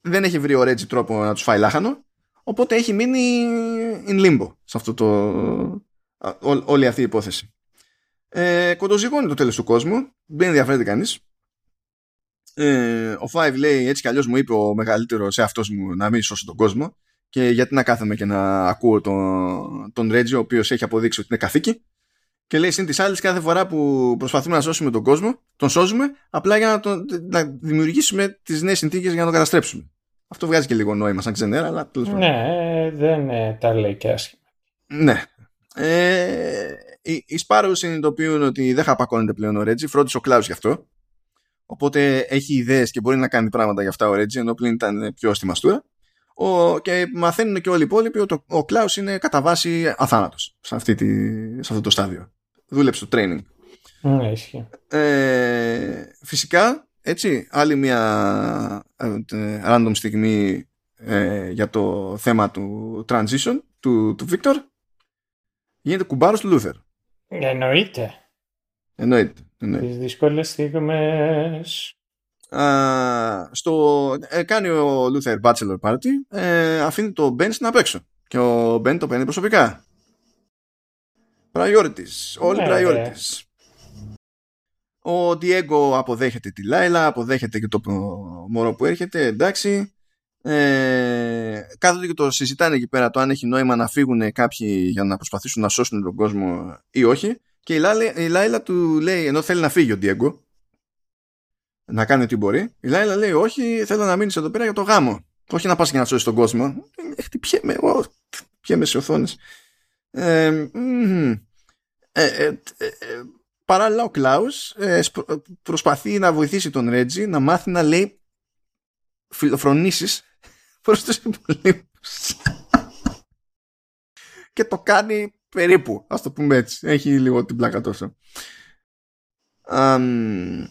Δεν έχει βρει ο Ρέτζι τρόπο να τους φάει λάχανο. Οπότε έχει μείνει in limbo σε αυτό το, ό, όλη αυτή η υπόθεση. Ε, κοντοζυγώνει το τέλος του κόσμου. Δεν ενδιαφέρεται κανείς. Ε, ο Five λέει έτσι κι αλλιώς μου είπε ο μεγαλύτερος σε αυτός μου να μην σώσει τον κόσμο και γιατί να κάθομαι και να ακούω τον, τον Ρέτζι ο οποίος έχει αποδείξει ότι είναι καθήκη και λέει συν τις άλλες κάθε φορά που προσπαθούμε να σώσουμε τον κόσμο τον σώζουμε απλά για να, τον, να δημιουργήσουμε τις νέες συνθήκες για να τον καταστρέψουμε αυτό βγάζει και λίγο νόημα σαν ξενέρα αλλά ναι δεν ε, τα λέει και άσχημα ναι ε, οι, οι Sparrow συνειδητοποιούν ότι δεν χαπακώνεται πλέον ο Ρέτζι, φρόντισε ο Κλάους γι' αυτό. Οπότε έχει ιδέες και μπορεί να κάνει πράγματα για αυτά ο Ρέτζι, ενώ πλήν ήταν πιο στη μαστούρα. Ο, και μαθαίνουν και όλοι οι υπόλοιποι ότι ο, ο Κλάους είναι κατά βάση αθάνατος σε, αυτή τη, σε αυτό το στάδιο. Δούλεψε το training. Ναι, ισχύει. Ε, φυσικά, έτσι, άλλη μια ε, random στιγμή ε, για το θέμα του transition του, του Victor γίνεται κουμπάρος του Luther. Εννοείται. Εννοείται. εννοείται. Τις δύσκολες στιγμές. Α, στο, ε, κάνει ο Luther Bachelor Party ε, αφήνει το Ben να παίξω. Και ο Ben το παίρνει προσωπικά. Priorities όλοι Ναι, priorities. Ο Diego αποδέχεται τη Λάιλα αποδέχεται και το μωρό που έρχεται εντάξει. Ε, κάθονται και το συζητάνε εκεί πέρα το αν έχει νόημα να φύγουν κάποιοι για να προσπαθήσουν να σώσουν τον κόσμο ή όχι. Και η Λάιλα, η Λάιλα του λέει ενώ θέλει να φύγει ο Diego να κάνει ό,τι μπορεί. Η Λάιλα λέει: Όχι, θέλω να μείνεις εδώ πέρα για το γάμο. Όχι να πας και να σώσεις τον κόσμο. Ε, Χτυπιέμαι, εγώ. Χτυπιέμαι σε οθόνες. Ε, μμμ. ε, ε, ε, ε, παράλληλα, ο Κλάους προσπαθεί να βοηθήσει τον Ρέτζι να μάθει να λέει φιλοφρονήσεις προς τους υπολείπους. και το κάνει περίπου, ας το πούμε έτσι. Έχει λίγο την πλάκα τόσο. Αμ,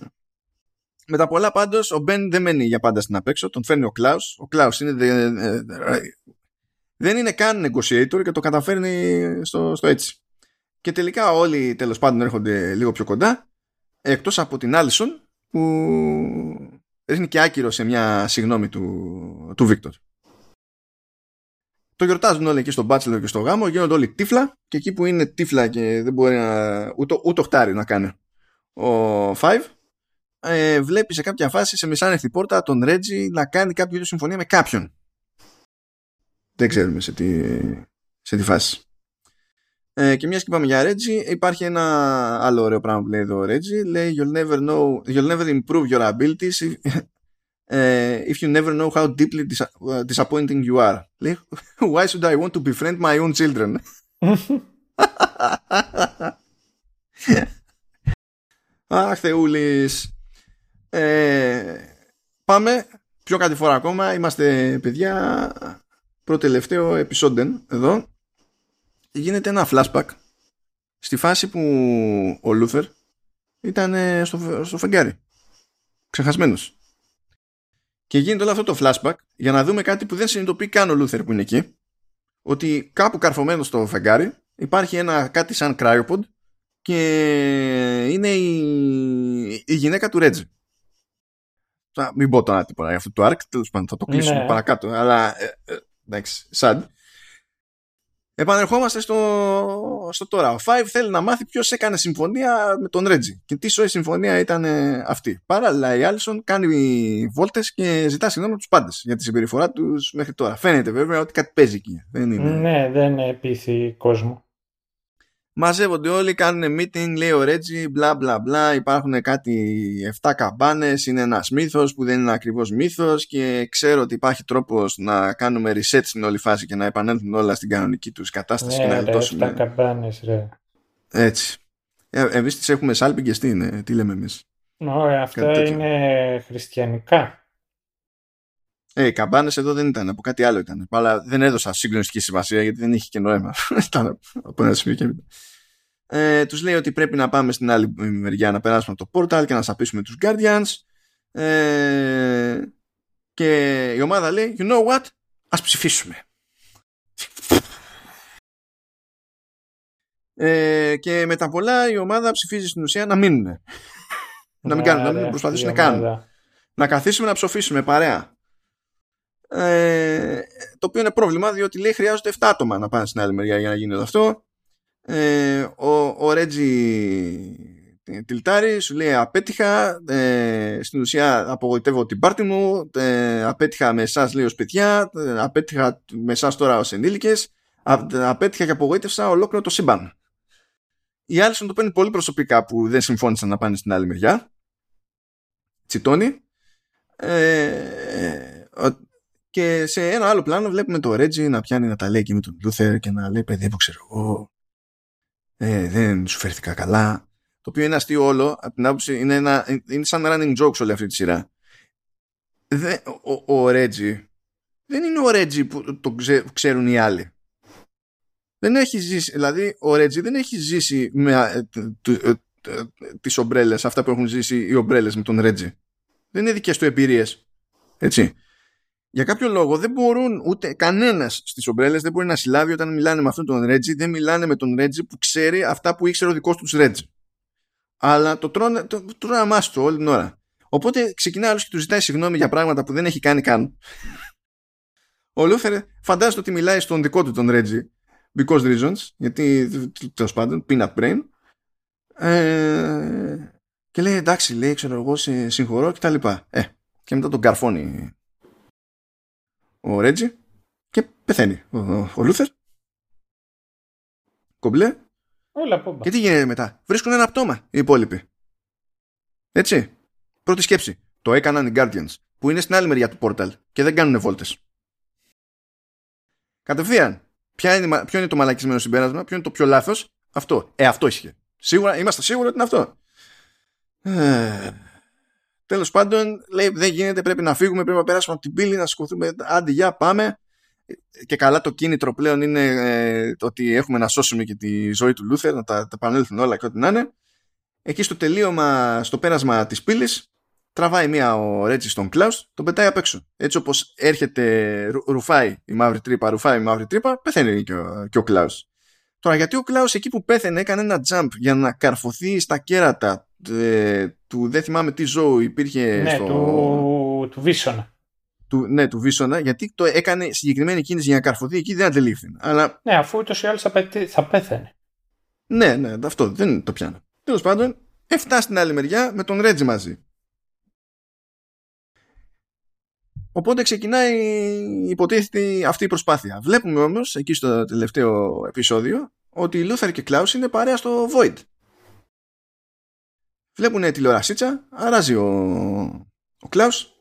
με τα πολλά πάντως ο Μπεν δεν μένει για πάντα στην απέξω, τον φέρνει ο Κλάους. Ο Κλάους είναι, δεν, ε, δεν είναι καν negotiator και το καταφέρνει στο, στο έτσι. Και τελικά όλοι τέλος πάντων έρχονται λίγο πιο κοντά, εκτός από την Άλισον που ρίχνει και άκυρο σε μια συγνώμη του, του Βίκτορ. Το γιορτάζουν όλοι εκεί στο Bachelor και στο γάμο, γίνονται όλοι τύφλα και εκεί που είναι τύφλα και δεν μπορεί να, ούτε, ούτε οχτάρι να κάνει ο Five ε, βλέπει σε κάποια φάση σε μισάνεχτη πόρτα τον Ρέτζι να κάνει κάποιο είδους συμφωνία με κάποιον. Δεν ξέρουμε σε τι, σε τι φάση. Ε, και μιας και είπαμε για Ρέτζι, υπάρχει ένα άλλο ωραίο πράγμα που λέει εδώ ο Ρέτζι. Λέει you'll never, know, you'll never improve your abilities if, uh, if you never know how deeply dis- disappointing you are. Λέει, why should I want to befriend my own children? Αχ, Θεούλης. Ε, πάμε πιο κατηφόρα ακόμα. Είμαστε παιδιά προτελευταίο επεισόντεν εδώ. Γίνεται ένα flashback στη φάση που ο Λούθερ ήταν στο, στο φεγγάρι. Ξεχασμένος. Και γίνεται όλο αυτό το flashback για να δούμε κάτι που δεν συνειδητοποιεί καν ο Λούθερ που είναι εκεί. Ότι κάπου καρφωμένος στο φεγγάρι υπάρχει ένα κάτι σαν cryopod και είναι η, η γυναίκα του Ρέτζι. Θα μην πω τώρα τίποτα για αυτό το arc, τέλος πάντων θα το κλείσουμε Ναι. παρακάτω, αλλά ε, ε, εντάξει, σαν. Επανερχόμαστε στο, στο τώρα. Ο Five θέλει να μάθει ποιος έκανε συμφωνία με τον Ρέτζι και τι σοή συμφωνία ήταν ε, αυτή. Παράλληλα η Άλισον κάνει βόλτες και ζητά συγγνώμη από τους πάντες για τη συμπεριφορά τους μέχρι τώρα. Φαίνεται βέβαια ότι κάτι παίζει εκεί. Δεν είναι. ναι, δεν πείθει κόσμο. Μαζεύονται όλοι, κάνουν meeting, λέει ο Ρέτζι, μπλα μπλα μπλα. Υπάρχουν κάτι 7 καμπάνες, είναι ένας μύθος που δεν είναι ακριβώς μύθος και ξέρω ότι υπάρχει τρόπος να κάνουμε reset στην όλη φάση και να επανέλθουν όλα στην κανονική τους κατάσταση και να Ναι, ρε, γλιτώσουμε. τα καμπάνες, ρε. Έτσι. Ε, Εμείς τις έχουμε σάλπιγγε, τι είναι, τι λέμε εμείς. Ωραία, αυτά Κάτι τέτοιο. είναι χριστιανικά. Ε, οι καμπάνες εδώ δεν ήταν, από κάτι άλλο ήταν. Αλλά δεν έδωσα συγκλονιστική σημασία γιατί δεν είχε και νόημα. Ήταν από ένα σημείο και μετά. Ε, τους λέει ότι πρέπει να πάμε στην άλλη μεριά να περάσουμε από το portal και να σαπίσουμε τους Guardians ε, και η ομάδα λέει you know what; Ας ψηφίσουμε ε, και με τα πολλά η ομάδα ψηφίζει στην ουσία να μείνουν να μην Ναι, κάνουν, να ρε, μην προσπαθήσουν να αυτή η κάνουν ομάδα. να καθίσουμε να ψοφήσουμε παρέα. Ε, το οποίο είναι πρόβλημα διότι λέει χρειάζονται 7 άτομα να πάνε στην άλλη μεριά για να γίνει όλο αυτό. Ε, ο, ο Ρέτζι τιλτάρει, σου λέει απέτυχα, ε, στην ουσία απογοητεύω την πάρτη μου, ε, απέτυχα με εσάς λέει ως παιδιά, ε, απέτυχα με εσάς τώρα ως ενήλικες, α, απέτυχα και απογοήτευσα ολόκληρο το σύμπαν. Οι άλλοι το παίρνει πολύ προσωπικά που δεν συμφώνησαν να πάνε στην άλλη μεριά. Τσιτώνει. Ε, ο- και σε ένα άλλο πλάνο βλέπουμε το Ρέτζι να πιάνει να τα λέει και με τον Λούθερ και να λέει παιδί που ξέρω εγώ ε, δεν σου φέρθηκα καλά το οποίο είναι αστείο όλο από την άποψη είναι, ένα, είναι σαν running jokes όλη αυτή τη σειρά δεν, ο, ο Ρέτζι δεν είναι ο Ρέτζι που το ξε- ξέρουν οι άλλοι δεν έχει ζήσει δηλαδή ο Ρέτζι δεν έχει ζήσει με, ε, του- ε, ε, τις ομπρέλες, αυτά που έχουν ζήσει οι ομπρέλες με τον Ρέτζι. Δεν είναι δικές του εμπειρίες. Έτσι. Για κάποιο λόγο δεν μπορούν ούτε κανένας στις ομπρέλες δεν μπορεί να συλλάβει όταν μιλάνε με αυτόν τον Ρέτζι, δεν μιλάνε με τον Ρέτζι που ξέρει αυτά που ήξερε ο δικός τους Ρέτζι. Αλλά το τρώνε, το, το τρώνε αμάστο όλη την ώρα. Οπότε ξεκινάει άλλος και του ζητάει συγγνώμη για πράγματα που δεν έχει κάνει καν. Ο Λούθερ φαντάζεται ότι μιλάει στον δικό του τον Ρέτζι. Because reasons, γιατί τέλος πάντων, peanut brain. Ε, και λέει εντάξει, λέει, ξέρω εγώ, σε συγχωρώ και τα λοιπά. Ε, και μετά τον καρφώνει ο Ρέτζι και πεθαίνει ο, ο Λούθερ. Κομπλέ. Όλα μπόμπα. Και τι γίνεται μετά; Βρίσκουν ένα πτώμα οι υπόλοιποι. Έτσι. Πρώτη σκέψη. Το έκαναν οι Guardians που είναι στην άλλη μεριά του portal και δεν κάνουν βόλτες. Κατευθείαν. Ποια είναι, ποιο είναι το μαλακισμένο συμπέρασμα, ποιο είναι το πιο λάθος; Αυτό. Ε, αυτό ίσχυε. Σίγουρα, είμαστε σίγουροι ότι είναι αυτό. Ε, Τέλος πάντων, λέει δεν γίνεται, πρέπει να φύγουμε, πρέπει να περάσουμε από την πύλη, να σηκωθούμε. Άντε, για πάμε. Και καλά το κίνητρο πλέον είναι ε, ότι έχουμε να σώσουμε και τη ζωή του Λούθερ, να τα, τα επανέλθουν όλα και ό,τι να είναι. Εκεί στο τελείωμα, στο πέρασμα της πύλης, τραβάει μία ο Ρέτζι στον Κλάους, τον πετάει απ' έξω. Έτσι όπως έρχεται, ρουφάει η μαύρη τρύπα, ρουφάει η μαύρη τρύπα, πεθαίνει και ο, και ο Κλάους. Τώρα, γιατί ο Κλάους εκεί που πέθανε έκανε ένα jump για να καρφωθεί στα κέρατα ε, του δεν θυμάμαι τι ζώου υπήρχε ναι, στο... του, του Βίσονα. Του, ναι, του Βίσονα, γιατί το έκανε συγκεκριμένη κίνηση για να καρφωθεί εκεί δεν αντελήφθη. Αλλά... Ναι, αφού ούτως ή άλλως θα, θα πέθανε. Ναι, ναι, αυτό δεν το πιάνω. Τέλος πάντων, έφτασε στην άλλη μεριά με τον Ρέτζι μαζί. Οπότε ξεκινάει υποτίθεται αυτή η προσπάθεια. Βλέπουμε όμως εκεί στο τελευταίο επεισόδιο ότι η Λούθαρ και Κλάους είναι παρέα στο Void. Βλέπουν τηλεορασίτσα, αράζει ο, ο Κλάους,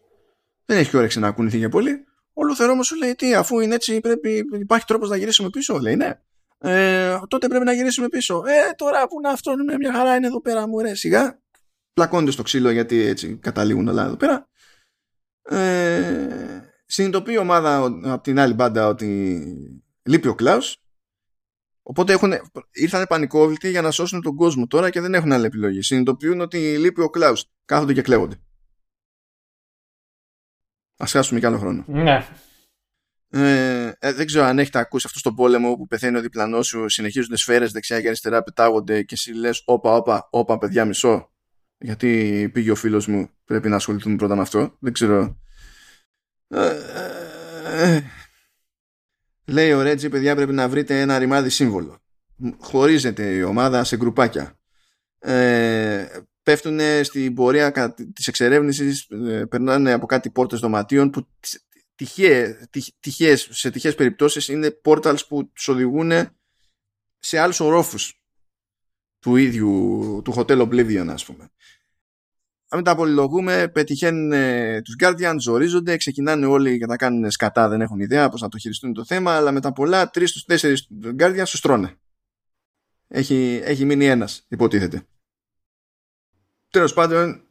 δεν έχει όρεξη να κουνηθεί για πολύ. Ο Λούθερ όμως σου λέει τι αφού είναι έτσι πρέπει, υπάρχει τρόπος να γυρίσουμε πίσω. Λέει ναι. Ε, τότε πρέπει να γυρίσουμε πίσω. Ε, τώρα που είναι αυτό, ναι, μια χαρά είναι εδώ πέρα μου, ρε, σιγά. Πλακώνονται στο ξύλο γιατί έτσι καταλήγουν όλα εδώ πέρα. Ε, συνειδητοποιεί η ομάδα από την άλλη μπάντα ότι λείπει ο Κλάους Οπότε έχουν, ήρθαν πανικόβλητοι για να σώσουν τον κόσμο τώρα και δεν έχουν άλλη επιλογή. Συνειδητοποιούν ότι λείπει ο Κλάους. Κάθονται και κλέβονται. Α χάσουμε κι άλλο χρόνο. Ναι. Ε, ε, δεν ξέρω αν έχετε ακούσει αυτό το πόλεμο που πεθαίνει ο διπλανός σου, συνεχίζουν σφαίρες δεξιά και αριστερά, πετάγονται και εσύ λες: Όπα, όπα, όπα, παιδιά, μισό. Γιατί πήγε ο φίλος μου, πρέπει να ασχοληθούμε πρώτα με αυτό. Δεν ξέρω. Ε, ε, ε Λέει ο Ρέτζι, παιδιά, πρέπει να βρείτε ένα ρημάδι σύμβολο. Χωρίζεται η ομάδα σε γκρουπάκια. Ε, πέφτουν στην πορεία της εξερεύνησης, ε, περνάνε από κάτι πόρτες δωματίων που τυχαίες, σε τυχαίες περιπτώσεις είναι πόρταλς που τους οδηγούν σε άλλους ορόφους του ίδιου, του Hotel Oblivion ας πούμε μην τα απολυλογούμε, πετυχαίνουν ε, τους Guardians, ζορίζονται, ξεκινάνε όλοι για να κάνουν σκατά, δεν έχουν ιδέα πώς να το χειριστούν το θέμα, αλλά μετά πολλά, τρεις στους τέσσερις Guardians σου τρώνε. Έχει, έχει μείνει ένας, υποτίθεται. Τέλος πάντων,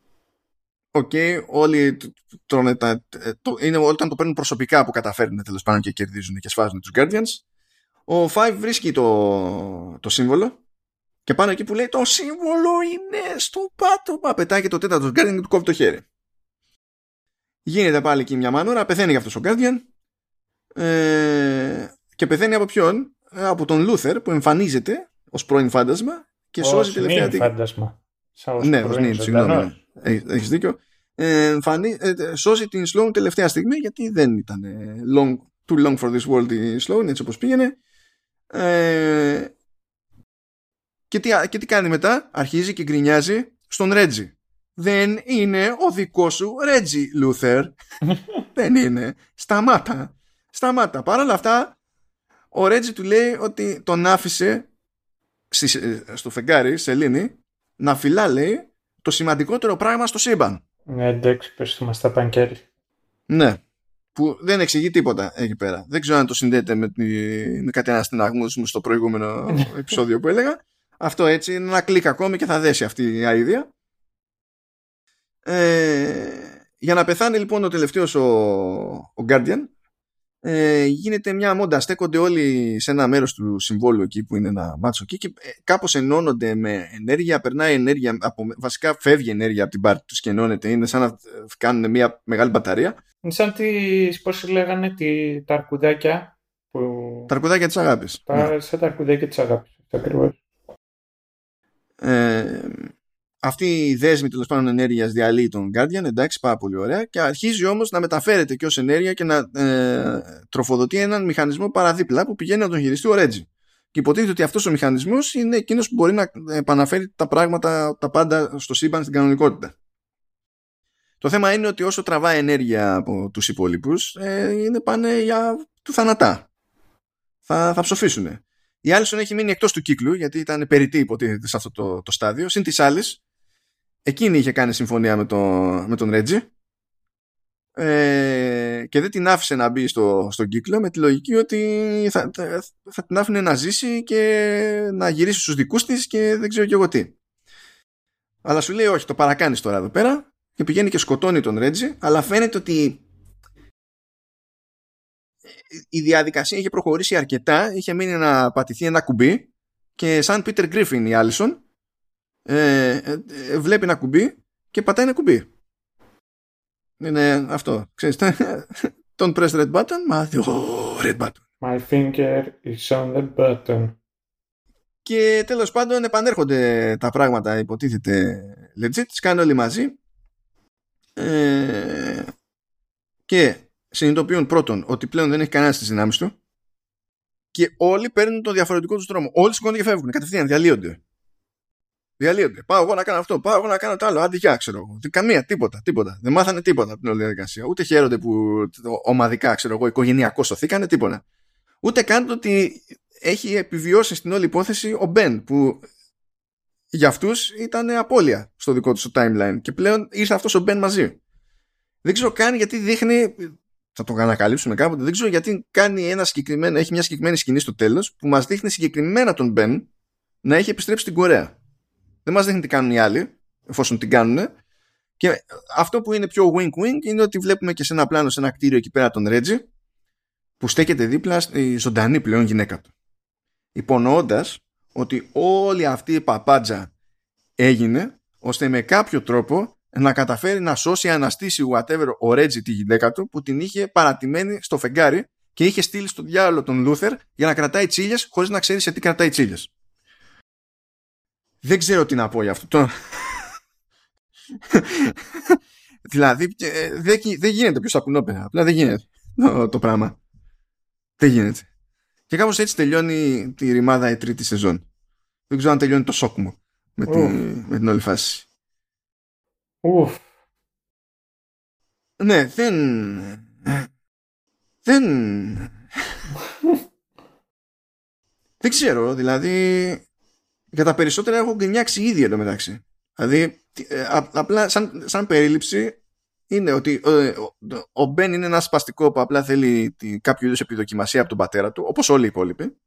οκέι, okay, όλοι τρώνε τα, ε, το, είναι όταν το παίρνουν προσωπικά που καταφέρνουν τέλος πάντων και κερδίζουν και σφάζουν τους Guardians. Ο Five βρίσκει το, το σύμβολο και πάνω εκεί που λέει το σύμβολο είναι στο πάτωμα. Πετάει και το τέταρτο Guardian και του κόβει το χέρι. Γίνεται πάλι εκεί μια μανούρα, πεθαίνει για αυτός ο Guardian. Ε, και πεθαίνει από ποιον; Ε, από τον Λούθερ που εμφανίζεται ως πρώην φάντασμα και σώζει τελευταία την. φάντασμα. ναι, ως νυν, συγγνώμη. Ναι. Έχεις δίκιο. Ε, εμφανί... ε, σώζει την Sloan τελευταία στιγμή γιατί δεν ήταν long, too long for this world η Sloan έτσι όπως πήγαινε. Ε, και τι, και τι κάνει μετά, αρχίζει και γκρινιάζει στον Ρέτζι. Δεν είναι ο δικός σου Ρέτζι, Λούθερ. Δεν είναι. Σταμάτα. Σταμάτα. Παρ' όλα αυτά, ο Ρέτζι του λέει ότι τον άφησε στο φεγγάρι, σε Ελλήνη, να φυλά, λέει, το σημαντικότερο πράγμα στο σύμπαν. Ναι, εντάξει, πες του μας τα πανκέρι. Ναι. Που δεν εξηγεί τίποτα εκεί πέρα. Δεν ξέρω αν το συνδέεται με, με κάτι αναστηναγμού μου στο προηγούμενο επεισόδιο που έλεγα. Αυτό έτσι είναι ένα κλικ ακόμη και θα δέσει αυτή η αίδια. Ε, για να πεθάνει λοιπόν ο τελευταίος ο, ο Guardian ε, γίνεται μια μόντα. Στέκονται όλοι σε ένα μέρος του συμβόλου εκεί που είναι ένα μάτσο εκεί και ε, κάπως ενώνονται με ενέργεια. Περνάει ενέργεια, από, βασικά φεύγει ενέργεια από την πάρτη τους και ενώνεται. Είναι σαν να κάνουν μια μεγάλη μπαταρία. Είναι σαν τις, πώς λέγανε, τη, τα αρκουδάκια. Που... Τα αρκουδάκια της αγάπης. Τα, ναι. Σαν τα αρκουδάκια της αγάπης. Ακριβώς. Ε, αυτή η δέσμη τέλος πάντων ενέργειας διαλύει τον Guardian, εντάξει, πάρα πολύ ωραία, και αρχίζει όμως να μεταφέρεται και ως ενέργεια και να ε, τροφοδοτεί έναν μηχανισμό παραδίπλα που πηγαίνει να τον χειριστεί ο Reggie. Και υποτίθεται ότι αυτός ο μηχανισμός είναι εκείνος που μπορεί να επαναφέρει τα πράγματα, τα πάντα στο σύμπαν στην κανονικότητα. Το θέμα είναι ότι όσο τραβάει ενέργεια από τους υπόλοιπους, ε, είναι πάνε για του θανατά. Θα, θα ψοφήσουν. Η Άλισον έχει μείνει εκτός του κύκλου, γιατί ήταν περιττή υποτίθεται σε αυτό το, το στάδιο. Συν της άλλη, εκείνη είχε κάνει συμφωνία με, το, με τον Ρέτζι ε, και δεν την άφησε να μπει στο, στον κύκλο με τη λογική ότι θα, θα, την άφηνε να ζήσει και να γυρίσει στους δικούς της και δεν ξέρω και εγώ τι. Αλλά σου λέει όχι, το παρακάνεις τώρα εδώ πέρα και πηγαίνει και σκοτώνει τον Ρέτζι αλλά φαίνεται ότι η διαδικασία είχε προχωρήσει αρκετά, είχε μείνει να πατηθεί ένα κουμπί και σαν Πίτερ Γκρίφιν η Άλισον ε, ε, ε, βλέπει ένα κουμπί και πατάει ένα κουμπί. Είναι αυτό. Ξέρεις, τον press red button, μάθει ο red button. My finger is on the button. Και τέλος πάντων επανέρχονται τα πράγματα υποτίθεται legit, τις κάνουν όλοι μαζί ε, και συνειδητοποιούν πρώτον ότι πλέον δεν έχει κανένα στις δυνάμεις του και όλοι παίρνουν το διαφορετικό τους δρόμο. Όλοι σηκώνονται και φεύγουν, κατευθείαν διαλύονται. Διαλύονται. Πάω εγώ να κάνω αυτό, πάω εγώ να κάνω το άλλο. Άντε, για ξέρω εγώ. Καμία, τίποτα, τίποτα. Δεν μάθανε τίποτα από την όλη διαδικασία. Ούτε χαίρονται που ομαδικά, ξέρω εγώ, οικογενειακό σωθήκανε, τίποτα. Ούτε καν ότι έχει επιβιώσει στην όλη υπόθεση ο Μπεν, που για αυτούς ήταν απώλεια στο δικό του timeline. Και πλέον ήρθε αυτός ο Μπεν μαζί. Δεν ξέρω καν γιατί δείχνει. Θα το ανακαλύψουμε κάποτε. Δεν ξέρω γιατί κάνει ένα συγκεκριμένο, έχει μια συγκεκριμένη σκηνή στο τέλος που μας δείχνει συγκεκριμένα τον Μπεν να έχει επιστρέψει στην Κορέα. Δεν μας δείχνει τι κάνουν οι άλλοι, εφόσον την κάνουν. Και αυτό που είναι πιο wink-wink είναι ότι βλέπουμε και σε ένα πλάνο, σε ένα κτίριο εκεί πέρα τον Ρέτζι, που στέκεται δίπλα στη ζωντανή πλέον γυναίκα του. Υπονοώντας ότι όλη αυτή η παπάντζα έγινε ώστε με κάποιο τρόπο να καταφέρει να σώσει, αναστήσει whatever ο Ρέτζι τη γυναίκα του που την είχε παρατημένη στο φεγγάρι και είχε στείλει στο διάολο τον Λούθερ για να κρατάει τσίλιες χωρίς να ξέρει σε τι κρατάει τσίλιες. Δεν ξέρω τι να πω για αυτό. δηλαδή, ε, δεν, δεν γίνεται πιο σαπουνόπερα. Απλά δεν γίνεται το, το πράγμα. Δεν γίνεται. Και κάπως έτσι τελειώνει τη ρημάδα η τρίτη σεζόν. Δεν ξέρω αν τελειώνει το σοκ μου με, τη, με την όλη φάση. Ουφ. Ναι, δεν... Δεν... δεν ξέρω, δηλαδή για τα περισσότερα έχω γκρινιάξει ήδη μεταξύ. Δηλαδή, ε, απλά σαν, σαν περίληψη είναι ότι ε, ο Μπεν είναι ένας σπαστικός που απλά θέλει κάποιο είδους επιδοκιμασία από τον πατέρα του, όπως όλοι οι υπόλοιποι.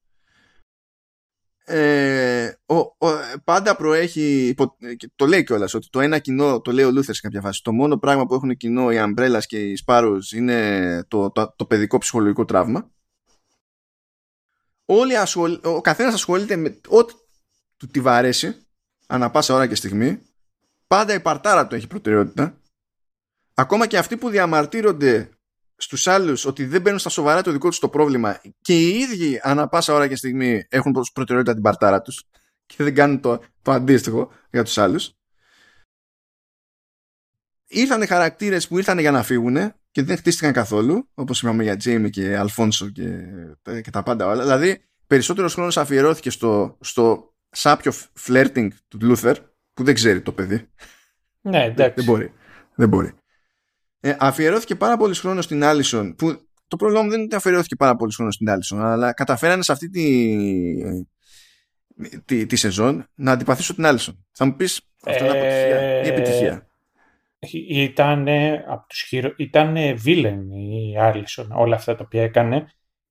Ε, ο, ο, πάντα προέχει, το λέει κιόλας ότι το ένα κοινό, το λέει ο Λούθερς σε κάποια φάση, το μόνο πράγμα που έχουν κοινό οι Αμπρέλα και οι Σπάρους είναι το, το, το παιδικό ψυχολογικό τραύμα. Όλοι ασχολ, ο καθένας ασχολείται με ό,τι του τη βαρέσει ανά πάσα ώρα και στιγμή. Πάντα η παρτάρα του έχει προτεραιότητα. Ακόμα και αυτοί που διαμαρτύρονται στους άλλους ότι δεν μπαίνουν στα σοβαρά το δικό τους το πρόβλημα και οι ίδιοι ανά πάσα ώρα και στιγμή έχουν προτεραιότητα την παρτάρα τους και δεν κάνουν το, το αντίστοιχο για τους άλλους ήρθαν χαρακτήρες που ήρθαν για να φύγουν και δεν χτίστηκαν καθόλου όπως είπαμε για Τζέιμι και Αλφόνσο και, και τα πάντα όλα δηλαδή περισσότερος χρόνος αφιερώθηκε στο, στο σάπιο flirting του Λούθερ που δεν ξέρει το παιδί. Ναι, εντάξει. Δεν μπορεί. Δεν μπορεί. Ε, αφιερώθηκε πάρα πολύ χρόνο στην Άλισον που το πρόβλημα μου δεν είναι ότι αφιερώθηκε πάρα πολύ χρόνο στην Άλισον αλλά καταφέρανε σε αυτή τη, τη, τη σεζόν να αντιπαθήσω την Άλισον. Θα μου πεις αυτό είναι αποτυχία ή επιτυχία; Ήταν από τους χειρο... ήταν βίλεν η Άλισον όλα αυτά τα οποία έκανε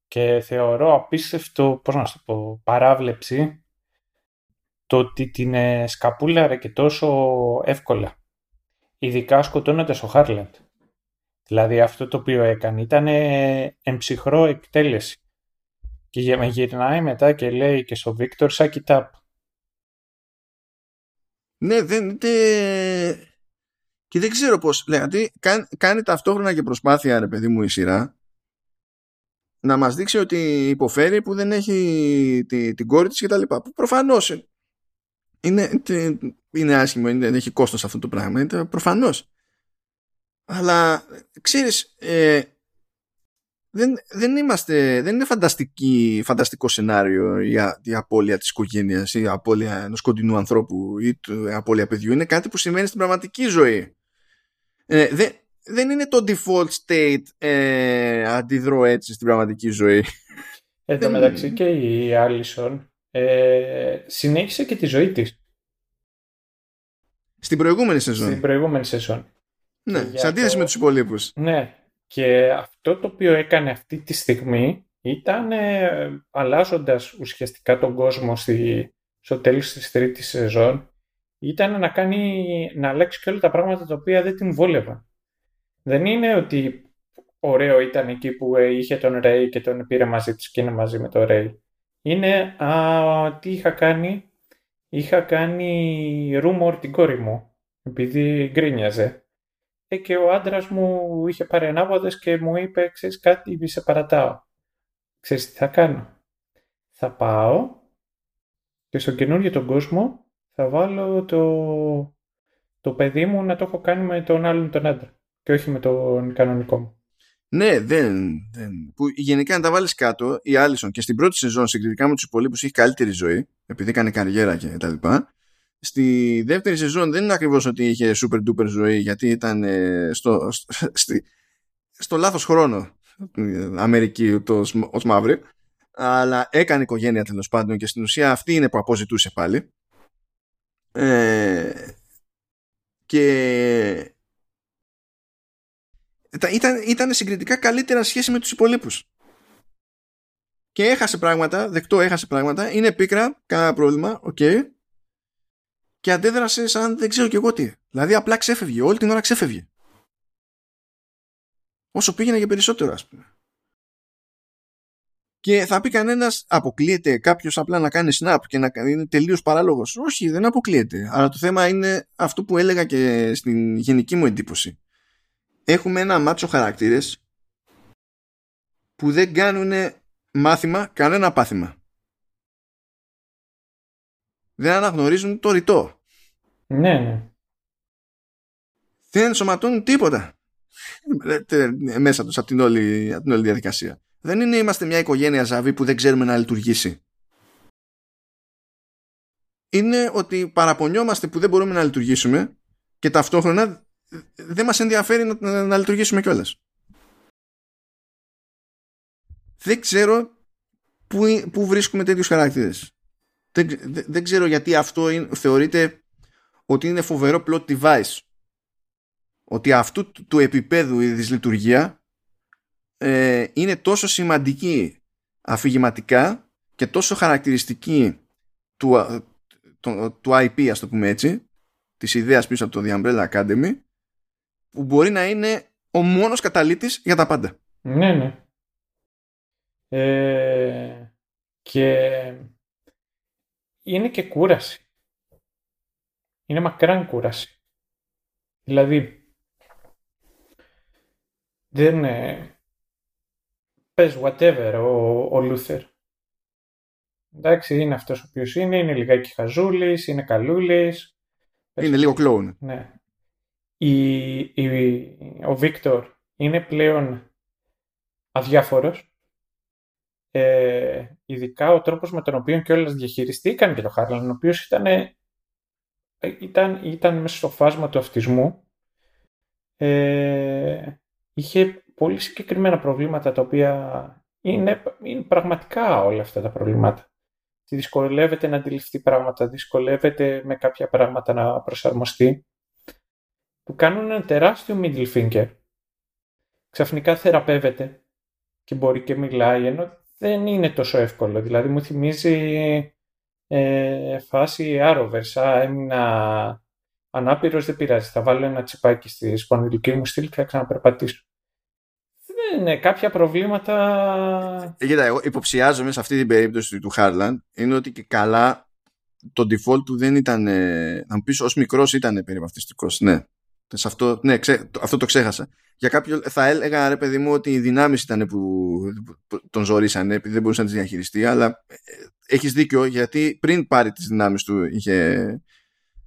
και θεωρώ απίστευτο, πώς να το πω, παράβλεψη το ότι την ε, σκαπούλαρε και τόσο εύκολα. Ειδικά σκοτώνοντας ο Χάρλαντ. Δηλαδή αυτό το οποίο έκανε ήταν εμψυχρό εκτέλεση. Και με γυρνάει μετά και λέει και στο Βίκτορ suck it up. Ναι, δεν, και δεν ξέρω πώς, δηλαδή κάνει, ταυτόχρονα και προσπάθεια ρε παιδί μου η σειρά να μας δείξει ότι υποφέρει που δεν έχει τη, την κόρη της και τα λοιπά. Που προφανώς είναι, είναι άσχημο, είναι, έχει κόστος αυτό το πράγμα, είναι προφανώς. Αλλά ξέρεις, ε, δεν, δεν είμαστε, δεν είναι φανταστική, φανταστικό σενάριο η, η απώλεια της οικογένειας ή η απώλεια ενός κοντινού ανθρώπου ή η απώλεια παιδιού. Είναι κάτι που σημαίνει στην πραγματική ζωή. Ε, δεν, δεν είναι το default state ε, αντιδρώ έτσι στην πραγματική ζωή. Εν τω μεταξύ και η Άλισον ε, συνέχισε και τη ζωή της. Στην προηγούμενη σεζόν. Στην προηγούμενη σεζόν. Ναι, σε αντίθεση με τους υπολείπους. Ναι, και αυτό το οποίο έκανε αυτή τη στιγμή ήταν ε, αλλάζοντας ουσιαστικά τον κόσμο στη, στο τέλος της τρίτης σεζόν ήταν να κάνει να αλλάξει και όλα τα πράγματα τα οποία δεν την βόλευαν. Δεν είναι ότι ωραίο ήταν εκεί που ε, είχε τον Ρέι και τον πήρε μαζί της και είναι μαζί με τον Ρέι. Είναι, α, τι είχα κάνει, είχα κάνει rumor την κόρη μου, επειδή γκρίνιαζε. Ε, και ο άντρας μου είχε πάρει ανάποδες και μου είπε, ξέρεις κάτι, σε παρατάω. Ξέρεις τι θα κάνω. Θα πάω και στον καινούργιο τον κόσμο θα βάλω το, το παιδί μου να το έχω κάνει με τον άλλον τον άντρα και όχι με τον κανονικό μου. Ναι, δεν, δεν. Που γενικά να τα βάλεις κάτω, η Άλισον και στην πρώτη σεζόν συγκριτικά με τους υπολείπους έχει καλύτερη ζωή, επειδή κάνει καριέρα και τα λοιπά. Στη δεύτερη σεζόν δεν είναι ακριβώς ότι είχε super duper ζωή, γιατί ήταν ε, στο, στη, στο λάθος χρόνο Αμερική ως μαύρη. Αλλά έκανε οικογένεια τέλος πάντων και στην ουσία αυτή είναι που αποζητούσε πάλι. Ε, και ήταν, ήταν συγκριτικά καλύτερα σχέση με τους υπολοίπους. Και έχασε πράγματα, δεκτό έχασε πράγματα, είναι πίκρα, κανένα πρόβλημα, οκέι. Okay, και αντέδρασε σαν δεν ξέρω και εγώ τι. Δηλαδή απλά ξέφευγε, όλη την ώρα ξέφευγε. Όσο πήγαινε για περισσότερο ας πούμε. Και θα πει κανένας, αποκλείεται κάποιος απλά να κάνει snap και να είναι τελείως παράλογος. Όχι, δεν αποκλείεται. Αλλά το θέμα είναι αυτό που έλεγα και στην γενική μου εντύπωση έχουμε ένα μάτσο χαρακτήρες που δεν κάνουν μάθημα κανένα πάθημα. Δεν αναγνωρίζουν το ρητό. Ναι, ναι. Δεν ενσωματώνουν τίποτα μέσα τους από την, όλη, από την όλη διαδικασία. Δεν είναι είμαστε μια οικογένεια ζαβή που δεν ξέρουμε να λειτουργήσει. Είναι ότι παραπονιόμαστε που δεν μπορούμε να λειτουργήσουμε και ταυτόχρονα δεν μας ενδιαφέρει να, να, να λειτουργήσουμε κιόλας. Δεν ξέρω πού, πού βρίσκουμε τέτοιους χαρακτήρες. Δεν, δεν, ξέρω γιατί αυτό είναι, θεωρείται ότι είναι φοβερό plot device. Ότι αυτού του, του επίπεδου η δυσλειτουργία ε, είναι τόσο σημαντική αφηγηματικά και τόσο χαρακτηριστική του, του, του IP ας το πούμε έτσι της ιδέας πίσω από το The Umbrella Academy που μπορεί να είναι ο μόνος καταλήτης για τα πάντα. Ναι, ναι. Ε, και είναι και κούραση. Είναι μακράν κούραση. Δηλαδή, δεν είναι... Πες whatever ο, ο Λούθερ. Εντάξει, είναι αυτός ο οποίος είναι, είναι λιγάκι χαζούλης, είναι καλούλης. Είναι λίγο κλόουν. Ναι η, η, ο Βίκτορ είναι πλέον αδιάφορος ε, ειδικά ο τρόπος με τον οποίο και όλες διαχειριστήκαν και τον Χάρλαν ο οποίος ήταν, ήταν, ήταν μέσα στο φάσμα του αυτισμού ε, είχε πολύ συγκεκριμένα προβλήματα τα οποία είναι, είναι πραγματικά όλα αυτά τα προβλήματα. Δυσκολεύεται να αντιληφθεί πράγματα, δυσκολεύεται με κάποια πράγματα να προσαρμοστεί που κάνουν ένα τεράστιο middle finger. Ξαφνικά θεραπεύεται και μπορεί και μιλάει, ενώ δεν είναι τόσο εύκολο. Δηλαδή μου θυμίζει ε, φάση Arrowverse. έμεινα ανάπηρος, δεν πειράζει. Θα βάλω ένα τσιπάκι στη σπονδυλική μου στήλη και θα ξαναπερπατήσω. Ναι, κάποια προβλήματα... Ε, κοίτα, εγώ υποψιάζομαι σε αυτή την περίπτωση του Χάρλαν είναι ότι και καλά το default του δεν ήταν, ε, να μου πεις ως μικρός ήταν περιβαυτιστικός, ναι. Σε αυτό, ναι, ξέ, αυτό το ξέχασα. Για κάποιο θα έλεγα ρε παιδί μου ότι οι δυνάμεις ήταν που, που τον ζωρίσανε επειδή δεν μπορούσε να τις διαχειριστεί αλλά ε, έχεις δίκιο γιατί πριν πάρει τις δυνάμεις του είχε,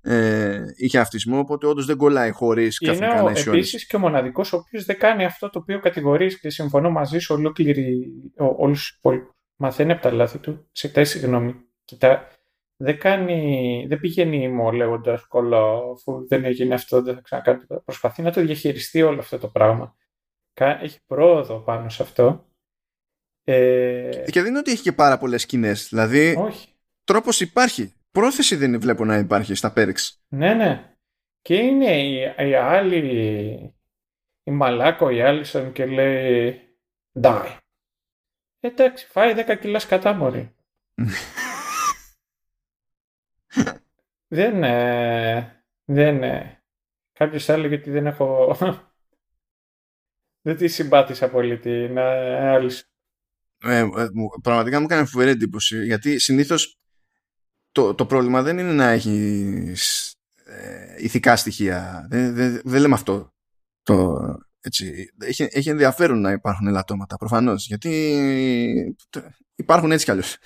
ε, είχε αυτισμό οπότε όντως δεν κολλάει χωρίς καθημερινά να Είναι επίσης και ο μοναδικός ο οποίος δεν κάνει αυτό το οποίο κατηγορείς και συμφωνώ μαζί σου ολόκληρη όλους τους υπόλοιπους. Μαθαίνει από τα λάθη του, σε τέσσερι συγγνώμη. Κοιτά, δεν, κάνει, δεν πηγαίνει ήμο λέγοντας κολλό, αφού δεν έγινε αυτό, δεν θα ξανακάνει τίποτα. Προσπαθεί να το διαχειριστεί όλο αυτό το πράγμα. Έχει πρόοδο πάνω σε αυτό. Ε... Και δεν είναι ότι έχει και πάρα πολλές σκηνές. Δηλαδή, Όχι. τρόπος υπάρχει. Πρόθεση δεν βλέπω να υπάρχει στα Πέριξ. Ναι, ναι. Και είναι η, η άλλη, η Μαλάκο, η Άλισον και λέει Die. Εντάξει, φάει 10 κιλά σκατά μωρή. δεν, ε, δεν, ε, κάποιος έλεγε ότι δεν έχω, δεν τη συμπάτησα πολύ την άλλη. Ε, ε, πραγματικά μου έκανε φοβερή εντύπωση γιατί συνήθως το, το πρόβλημα δεν είναι να έχει ε, ηθικά στοιχεία. Δεν, δεν, δεν λέμε αυτό. Το, έτσι, έχει, έχει ενδιαφέρον να υπάρχουν ελαττώματα προφανώς γιατί υπάρχουν έτσι κι αλλιώς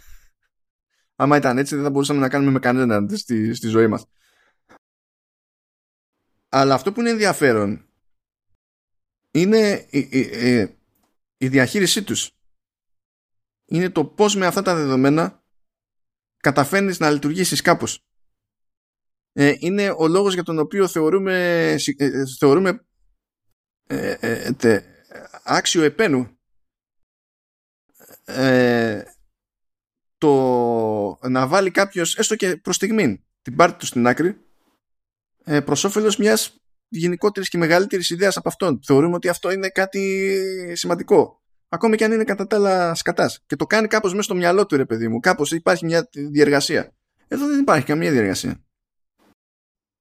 άμα ήταν έτσι δεν θα μπορούσαμε να κάνουμε με κανέναν στη, στη ζωή μας. Αλλά αυτό που είναι ενδιαφέρον είναι η, η, η, διαχείρισή τους. Είναι το πώς με αυτά τα δεδομένα καταφέρνεις να λειτουργήσεις κάπως. Ε, είναι ο λόγος για τον οποίο θεωρούμε, ε, θεωρούμε ε, τε, άξιο επένου το να βάλει κάποιο έστω και προ στιγμή την πάρτη του στην άκρη ε, προ όφελο μια γενικότερη και μεγαλύτερη ιδέα από αυτόν. Θεωρούμε ότι αυτό είναι κάτι σημαντικό. Ακόμη και αν είναι κατά τα άλλα σκατά. Και το κάνει κάπω μέσα στο μυαλό του, ρε παιδί μου. Κάπω υπάρχει μια διεργασία. Εδώ δεν υπάρχει καμία διεργασία.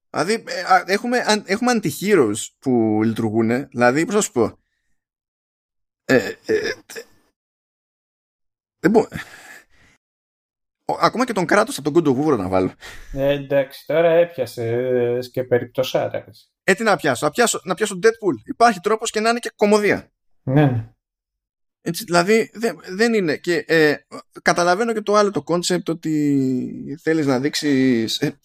Δηλαδή, ε, έχουμε, έχουμε αντιχείρους που λειτουργούν. Δηλαδή, πώ να σου πω. Ε, ε, ε, δεν μπορώ ακόμα και τον Κράτος από τον God να βάλω. Ε, εντάξει, τώρα έπιασε και περιπτωσάρα. Ε, τι να πιάσω, να πιάσω, να πιάσω Deadpool. Υπάρχει τρόπος και να είναι και κωμωδία. Ναι, ναι. Έτσι, δηλαδή δεν, δεν είναι. Και ε, καταλαβαίνω και το άλλο το concept ότι θέλεις να δείξεις ε,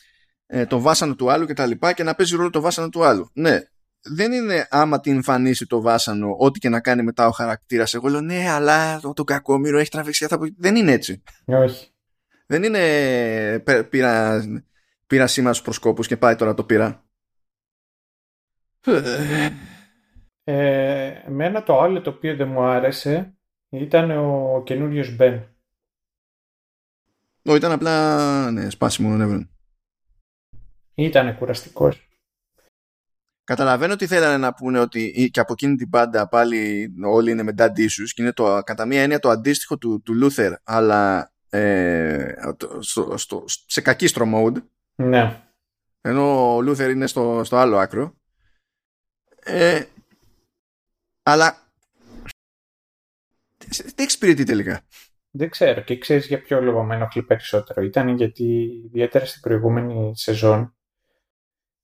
ε, το βάσανο του άλλου και τα λοιπά και να παίζει ρόλο το βάσανο του άλλου. Ναι, δεν είναι άμα την εμφανίσει το βάσανο, ό,τι και να κάνει μετά ο χαρακτήρας. Εγώ λέω ναι, αλλά το, το κακόμοιρο έχει τραβήξει αυτά που. Δεν είναι έτσι. Όχι. Δεν είναι πήρα, πήρα σήμα στους προσκόπους και πάει τώρα το πήρα. Ε, εμένα το άλλο το οποίο δεν μου άρεσε ήταν ο καινούριος Μπεν. Ο, ήταν απλά ναι, σπάσιμο νεύρων. Ήταν κουραστικός. Καταλαβαίνω ότι θέλανε να πούνε ότι και από εκείνη την πάντα πάλι όλοι είναι με dad issues και είναι το, κατά μία έννοια το αντίστοιχο του, του Luther αλλά ε, στο, στο, σε κακίστρω mode. Ναι. Ενώ ο Λούθερ είναι στο, στο άλλο άκρο. Ε, αλλά τι εξυπηρετεί τελικά. Δεν ξέρω και ξέρεις για ποιο λόγο με ενοχλεί περισσότερο. Ήταν γιατί ιδιαίτερα στην προηγούμενη σεζόν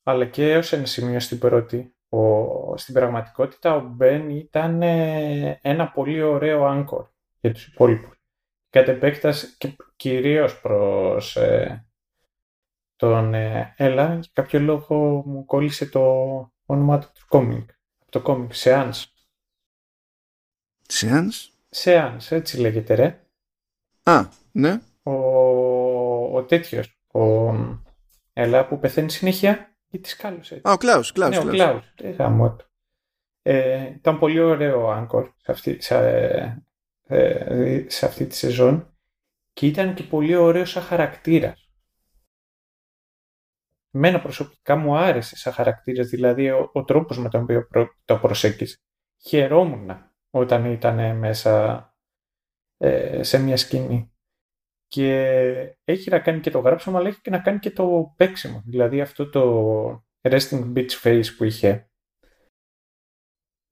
αλλά και έως ένα σημείο στην πρώτη ο, στην πραγματικότητα ο Μπεν ήταν ε, ένα πολύ ωραίο άγκορ για τους υπόλοιπους κατ' επέκταση και κυρίως προς ε, τον ε, Έλα, για κάποιο λόγο μου κόλλησε το όνομα του κόμικ. Το κόμικ, Seance. Seance? Seance, έτσι λέγεται ρε. Α, ναι. Ο, ο τέτοιος, ο Έλα που πεθαίνει συνέχεια ή της κάλωσε. Α, ο Κλάους, Κλάους. Ναι, ο Κλάους. Ε, ήταν πολύ ωραίο άγκορ σε, αυτή, σε, ε, σε αυτή τη σεζόν και ήταν και πολύ ωραίο σαν χαρακτήρας. Μένα προσωπικά μου άρεσε σαν χαρακτήρας, δηλαδή ο, ο τρόπος με τον οποίο το προσέγγιζε. Χαιρόμουν όταν ήταν μέσα ε, σε μια σκηνή. Και έχει να κάνει και το γράψιμο, αλλά έχει και να κάνει και το παίξιμο. Δηλαδή αυτό το resting bitch face που είχε.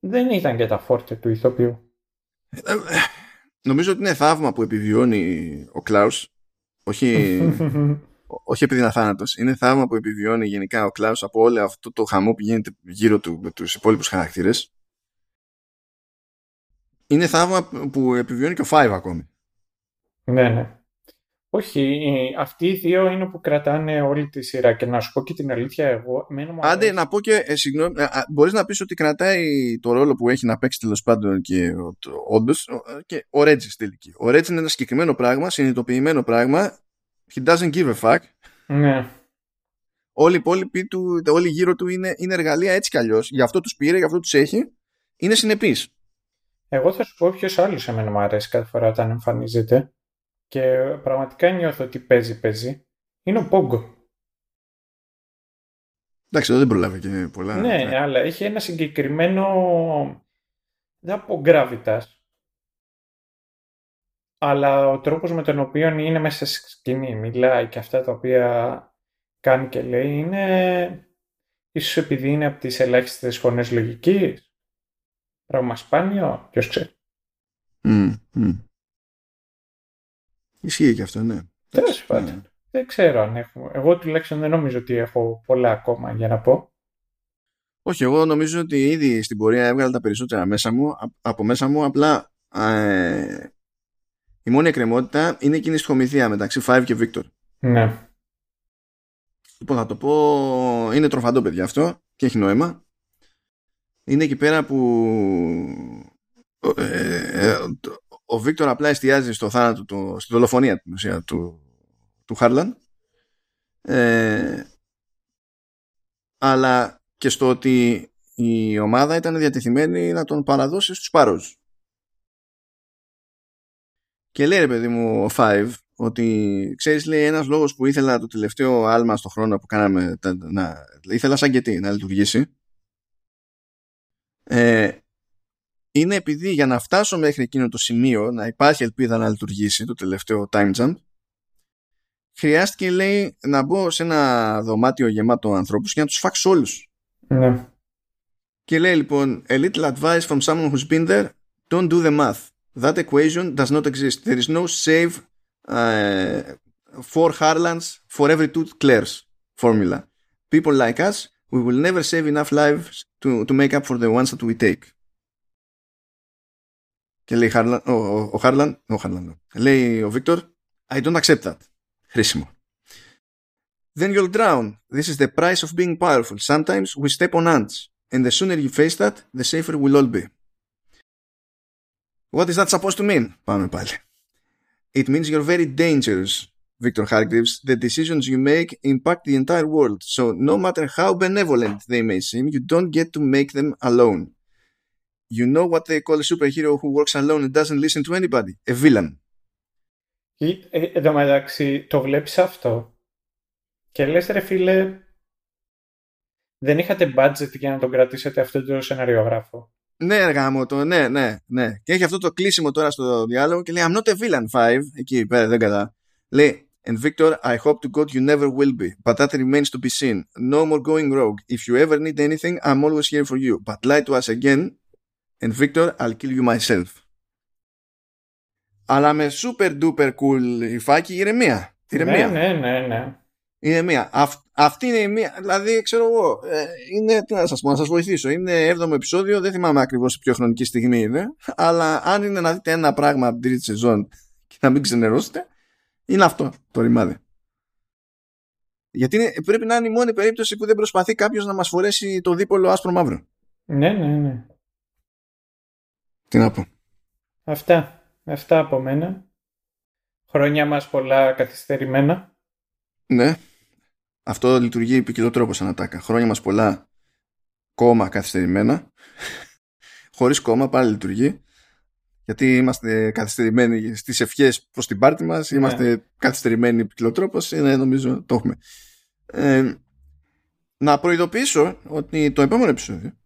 Δεν ήταν και τα φόρτε του ηθοποιού. Ε, νομίζω ότι είναι θαύμα που επιβιώνει ο Κλάους. Όχι, όχι επειδή είναι αθάνατος. Είναι θαύμα που επιβιώνει γενικά ο Κλάους από όλο αυτό το χαμό που γίνεται γύρω του με τους υπόλοιπους χαρακτήρες. Είναι θαύμα που επιβιώνει και ο Φάιβ ακόμη. Ναι ναι όχι, αυτοί οι δύο είναι που κρατάνε όλη τη σειρά και να σου πω και την αλήθεια εγώ. Άντε να πω και, ε, συγγνώμη, ε, μπορείς να πεις ότι κρατάει το ρόλο που έχει να παίξει τέλος πάντων και όντως και ο Ρέτζι στη τελική. Ο Ρέτζι είναι ένα συγκεκριμένο πράγμα, συνειδητοποιημένο πράγμα. He doesn't give a fuck. Ναι. Όλοι οι υπόλοιποι του, όλοι γύρω του είναι, είναι εργαλεία έτσι κι αλλιώς. Γι' αυτό τους πήρε, γι' αυτό τους έχει. Είναι συνεπή. Εγώ θα σου πω ποιος άλλος εμένα μου αρέσει κάθε φορά όταν εμφανίζεται και πραγματικά νιώθω ότι παίζει, παίζει, είναι ο Πόγκο. Εντάξει, εδώ δεν προλάβει και πολλά. Ναι, ναι, αλλά έχει ένα συγκεκριμένο, δεν πω gravitas, αλλά ο τρόπος με τον οποίο είναι μέσα στη σκηνή, μιλάει και αυτά τα οποία κάνει και λέει, είναι ίσως επειδή είναι από τις ελάχιστες φωνές λογικής, πράγμα σπάνιο, ποιος ξέρει. Ισχύει και αυτό, ναι. Τέλος πάντων. Ναι. Δεν ξέρω αν έχουμε. Εγώ τουλάχιστον δεν νομίζω ότι έχω πολλά ακόμα για να πω. Όχι, εγώ νομίζω ότι ήδη στην πορεία έβγαλα τα περισσότερα μέσα μου, από μέσα μου, απλά ε, η μόνη εκκρεμότητα είναι εκείνη στη χομηθεία μεταξύ Five και Victor. Ναι. Λοιπόν, θα το πω, είναι τροφαντό παιδιά αυτό και έχει νόημα. Είναι εκεί πέρα που ε, ε, ο Βίκτορ απλά εστιάζει στο θάνατο, του, στη δολοφονία του, του, του Χάρλαν ε, αλλά και στο ότι η ομάδα ήταν διατεθειμένη να τον παραδώσει στους Πάρους. Και λέει ρε παιδί μου ο Five ότι ξέρεις λέει ένας λόγος που ήθελα το τελευταίο άλμα στο χρόνο που κάναμε να, ήθελα σαν και τι να λειτουργήσει ε, είναι επειδή για να φτάσω μέχρι εκείνο το σημείο να υπάρχει ελπίδα να λειτουργήσει το τελευταίο time jump χρειάστηκε λέει να μπω σε ένα δωμάτιο γεμάτο ανθρώπους και να τους φάξω όλους. Ναι. Και λέει λοιπόν a little advice from someone who's been there don't do the math. That equation does not exist. There is no save uh, four Harlands for every two Claires formula. People like us, we will never save enough lives to, to make up for the ones that we take. Και λέει Harlan, ο, ο, Harlan, ο Harlan, λέει ο Victor, I don't accept that. Χρήσιμο. Then you'll drown. This is the price of being powerful. Sometimes we step on ants. And the sooner you face that, the safer we'll all be. What is that supposed to mean? Πάμε πάλι. It means you're very dangerous, Victor Hargreaves. The decisions you make impact the entire world. So no matter how benevolent they may seem, you don't get to make them alone. You know what they call a superhero who works alone and doesn't listen to anybody? A villain. Εν τω μεταξύ, το βλέπεις αυτό και λες ρε φίλε, δεν είχατε budget για να τον κρατήσετε αυτό το σεναριογράφο. Ναι, εργάμο το, ναι, ναι, ναι. Και έχει αυτό το κλείσιμο τώρα στο διάλογο και λέει I'm not a villain, five. Εκεί πέρα δεν κατά. Λέει And Victor, I hope to God you never will be, but that remains to be seen. No more going rogue. If you ever need anything, I'm always here for you. But lie to us again, And Victor, I'll kill you myself. Αλλά με super duper cool υφάκι ηρεμία. Ηρεμία. Ναι, ναι, ναι, ναι. Ηρεμία. Αυ, αυτή είναι η μία. Δηλαδή, ξέρω εγώ, ε, είναι, τι να σας πω, να σας βοηθήσω. Είναι 7ο επεισόδιο, δεν θυμάμαι ακριβώς σε ποιο χρονική στιγμή είναι. Αλλά αν είναι να δείτε ένα πράγμα από την τρίτη σεζόν και να μην ξενερώσετε, είναι αυτό το ρημάδι. Γιατί είναι, πρέπει να είναι η μόνη περίπτωση που δεν προσπαθεί κάποιος να μας φορέσει το δίπολο άσπρο μαύρο. Ναι, ναι, ναι. Τι να πω. Αυτά. Αυτά από μένα. Χρόνια μας πολλά καθυστερημένα. Ναι. Αυτό λειτουργεί τρόπο σαν ατάκα. Χρόνια μας πολλά κόμμα καθυστερημένα. Χωρίς κόμμα πάλι λειτουργεί. Γιατί είμαστε καθυστερημένοι στις ευχές προς την πάρτη μας. Ναι. Είμαστε καθυστερημένοι ποικιλοτρόπως. Είναι νομίζω το έχουμε. Ε, να προειδοποιήσω ότι το επόμενο επεισόδιο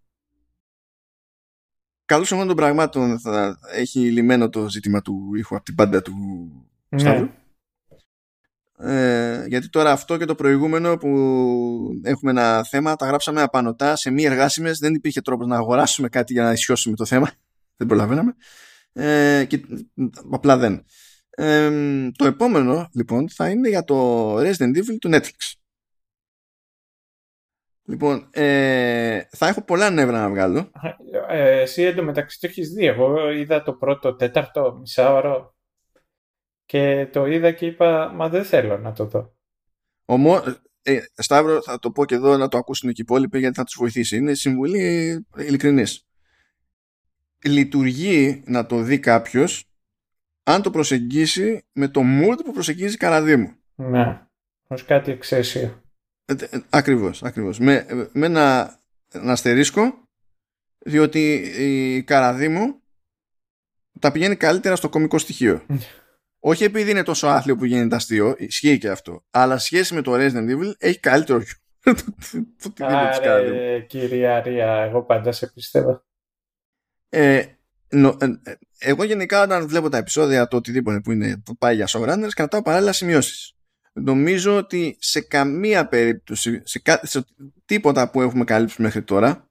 καλώς ορισμών των πραγμάτων θα έχει λυμμένο το ζήτημα του ήχου από την πάντα του ναι. Ε, γιατί τώρα αυτό και το προηγούμενο που έχουμε ένα θέμα τα γράψαμε απανοτά σε μη εργάσιμες δεν υπήρχε τρόπος να αγοράσουμε κάτι για να ισιώσουμε το θέμα δεν προλαβαίναμε Ε, και, απλά δεν. Ε, το επόμενο λοιπόν θα είναι για το Resident Evil του Netflix. Λοιπόν, ε, θα έχω πολλά νεύρα να βγάλω. Ε, εσύ εντωμεταξύ το έχεις δει. Εγώ είδα το πρώτο τέταρτο μισάωρο και το είδα και είπα, μα δεν θέλω να το δω. Ομό, ε, Σταύρο, θα το πω και εδώ να το ακούσουν και οι υπόλοιποι γιατί θα τους βοηθήσει. Είναι συμβουλή ειλικρινής. Λειτουργεί να το δει κάποιος αν το προσεγγίσει με το mood που προσεγγίζει Καραδίμου. Ναι, ως κάτι εξαίσιο. Ε, ε, ακριβώς, ακριβώς. Με, με ένα, ένα αστερίσκο διότι η Καραδίμου τα πηγαίνει καλύτερα στο κομικό στοιχείο. Όχι επειδή είναι τόσο άθλιο που γίνεται αστείο, ισχύει και αυτό. Αλλά σχέση με το Resident Evil έχει καλύτερο Άρε, κυρία Ρία, εγώ πάντα σε πιστεύω. Ε, νο, ε, ε, εγώ γενικά όταν βλέπω τα επεισόδια το οτιδήποτε που, είναι, που πάει για showrunners κρατάω παράλληλα σημειώσεις. Νομίζω ότι σε καμία περίπτωση, σε, σε τίποτα που έχουμε καλύψει μέχρι τώρα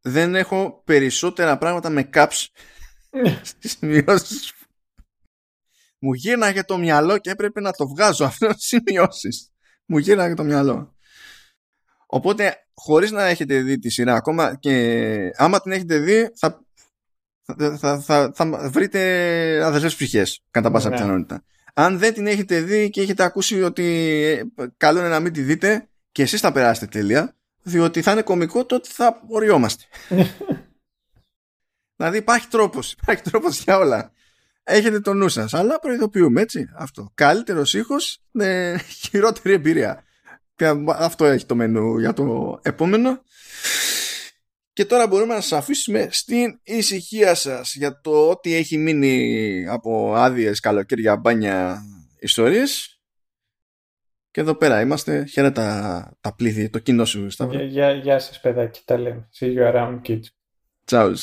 δεν έχω περισσότερα πράγματα με caps στις σημειώσεις μου γύρναγε το μυαλό και έπρεπε να το βγάζω αυτό στις σημειώσεις. Μου γύρναγε το μυαλό. Οπότε, χωρίς να έχετε δει τη σειρά ακόμα και άμα την έχετε δει, θα, θα, θα, θα, βρείτε αδερφές ψυχές, κατά πάσα ναι. πιθανότητα. Αν δεν την έχετε δει και έχετε ακούσει ότι ε, καλό είναι να μην τη δείτε και εσείς θα περάσετε τέλεια, διότι θα είναι κωμικό το ότι θα οριόμαστε. δηλαδή υπάρχει τρόπος, υπάρχει τρόπος για όλα έχετε το νου σας. Αλλά προειδοποιούμε έτσι αυτό. Καλύτερος ήχος, ναι, χειρότερη εμπειρία. Και αυτό έχει το μενού για το επόμενο. Και τώρα μπορούμε να σας αφήσουμε στην ησυχία σας για το ότι έχει μείνει από άδειες καλοκαίρια μπάνια ιστορίες. Και εδώ πέρα είμαστε. Χαίρετα τα πλήθη, το κοινό σου. Γεια, γεια σας παιδάκι, τα λέμε. See you around kids. Ciao.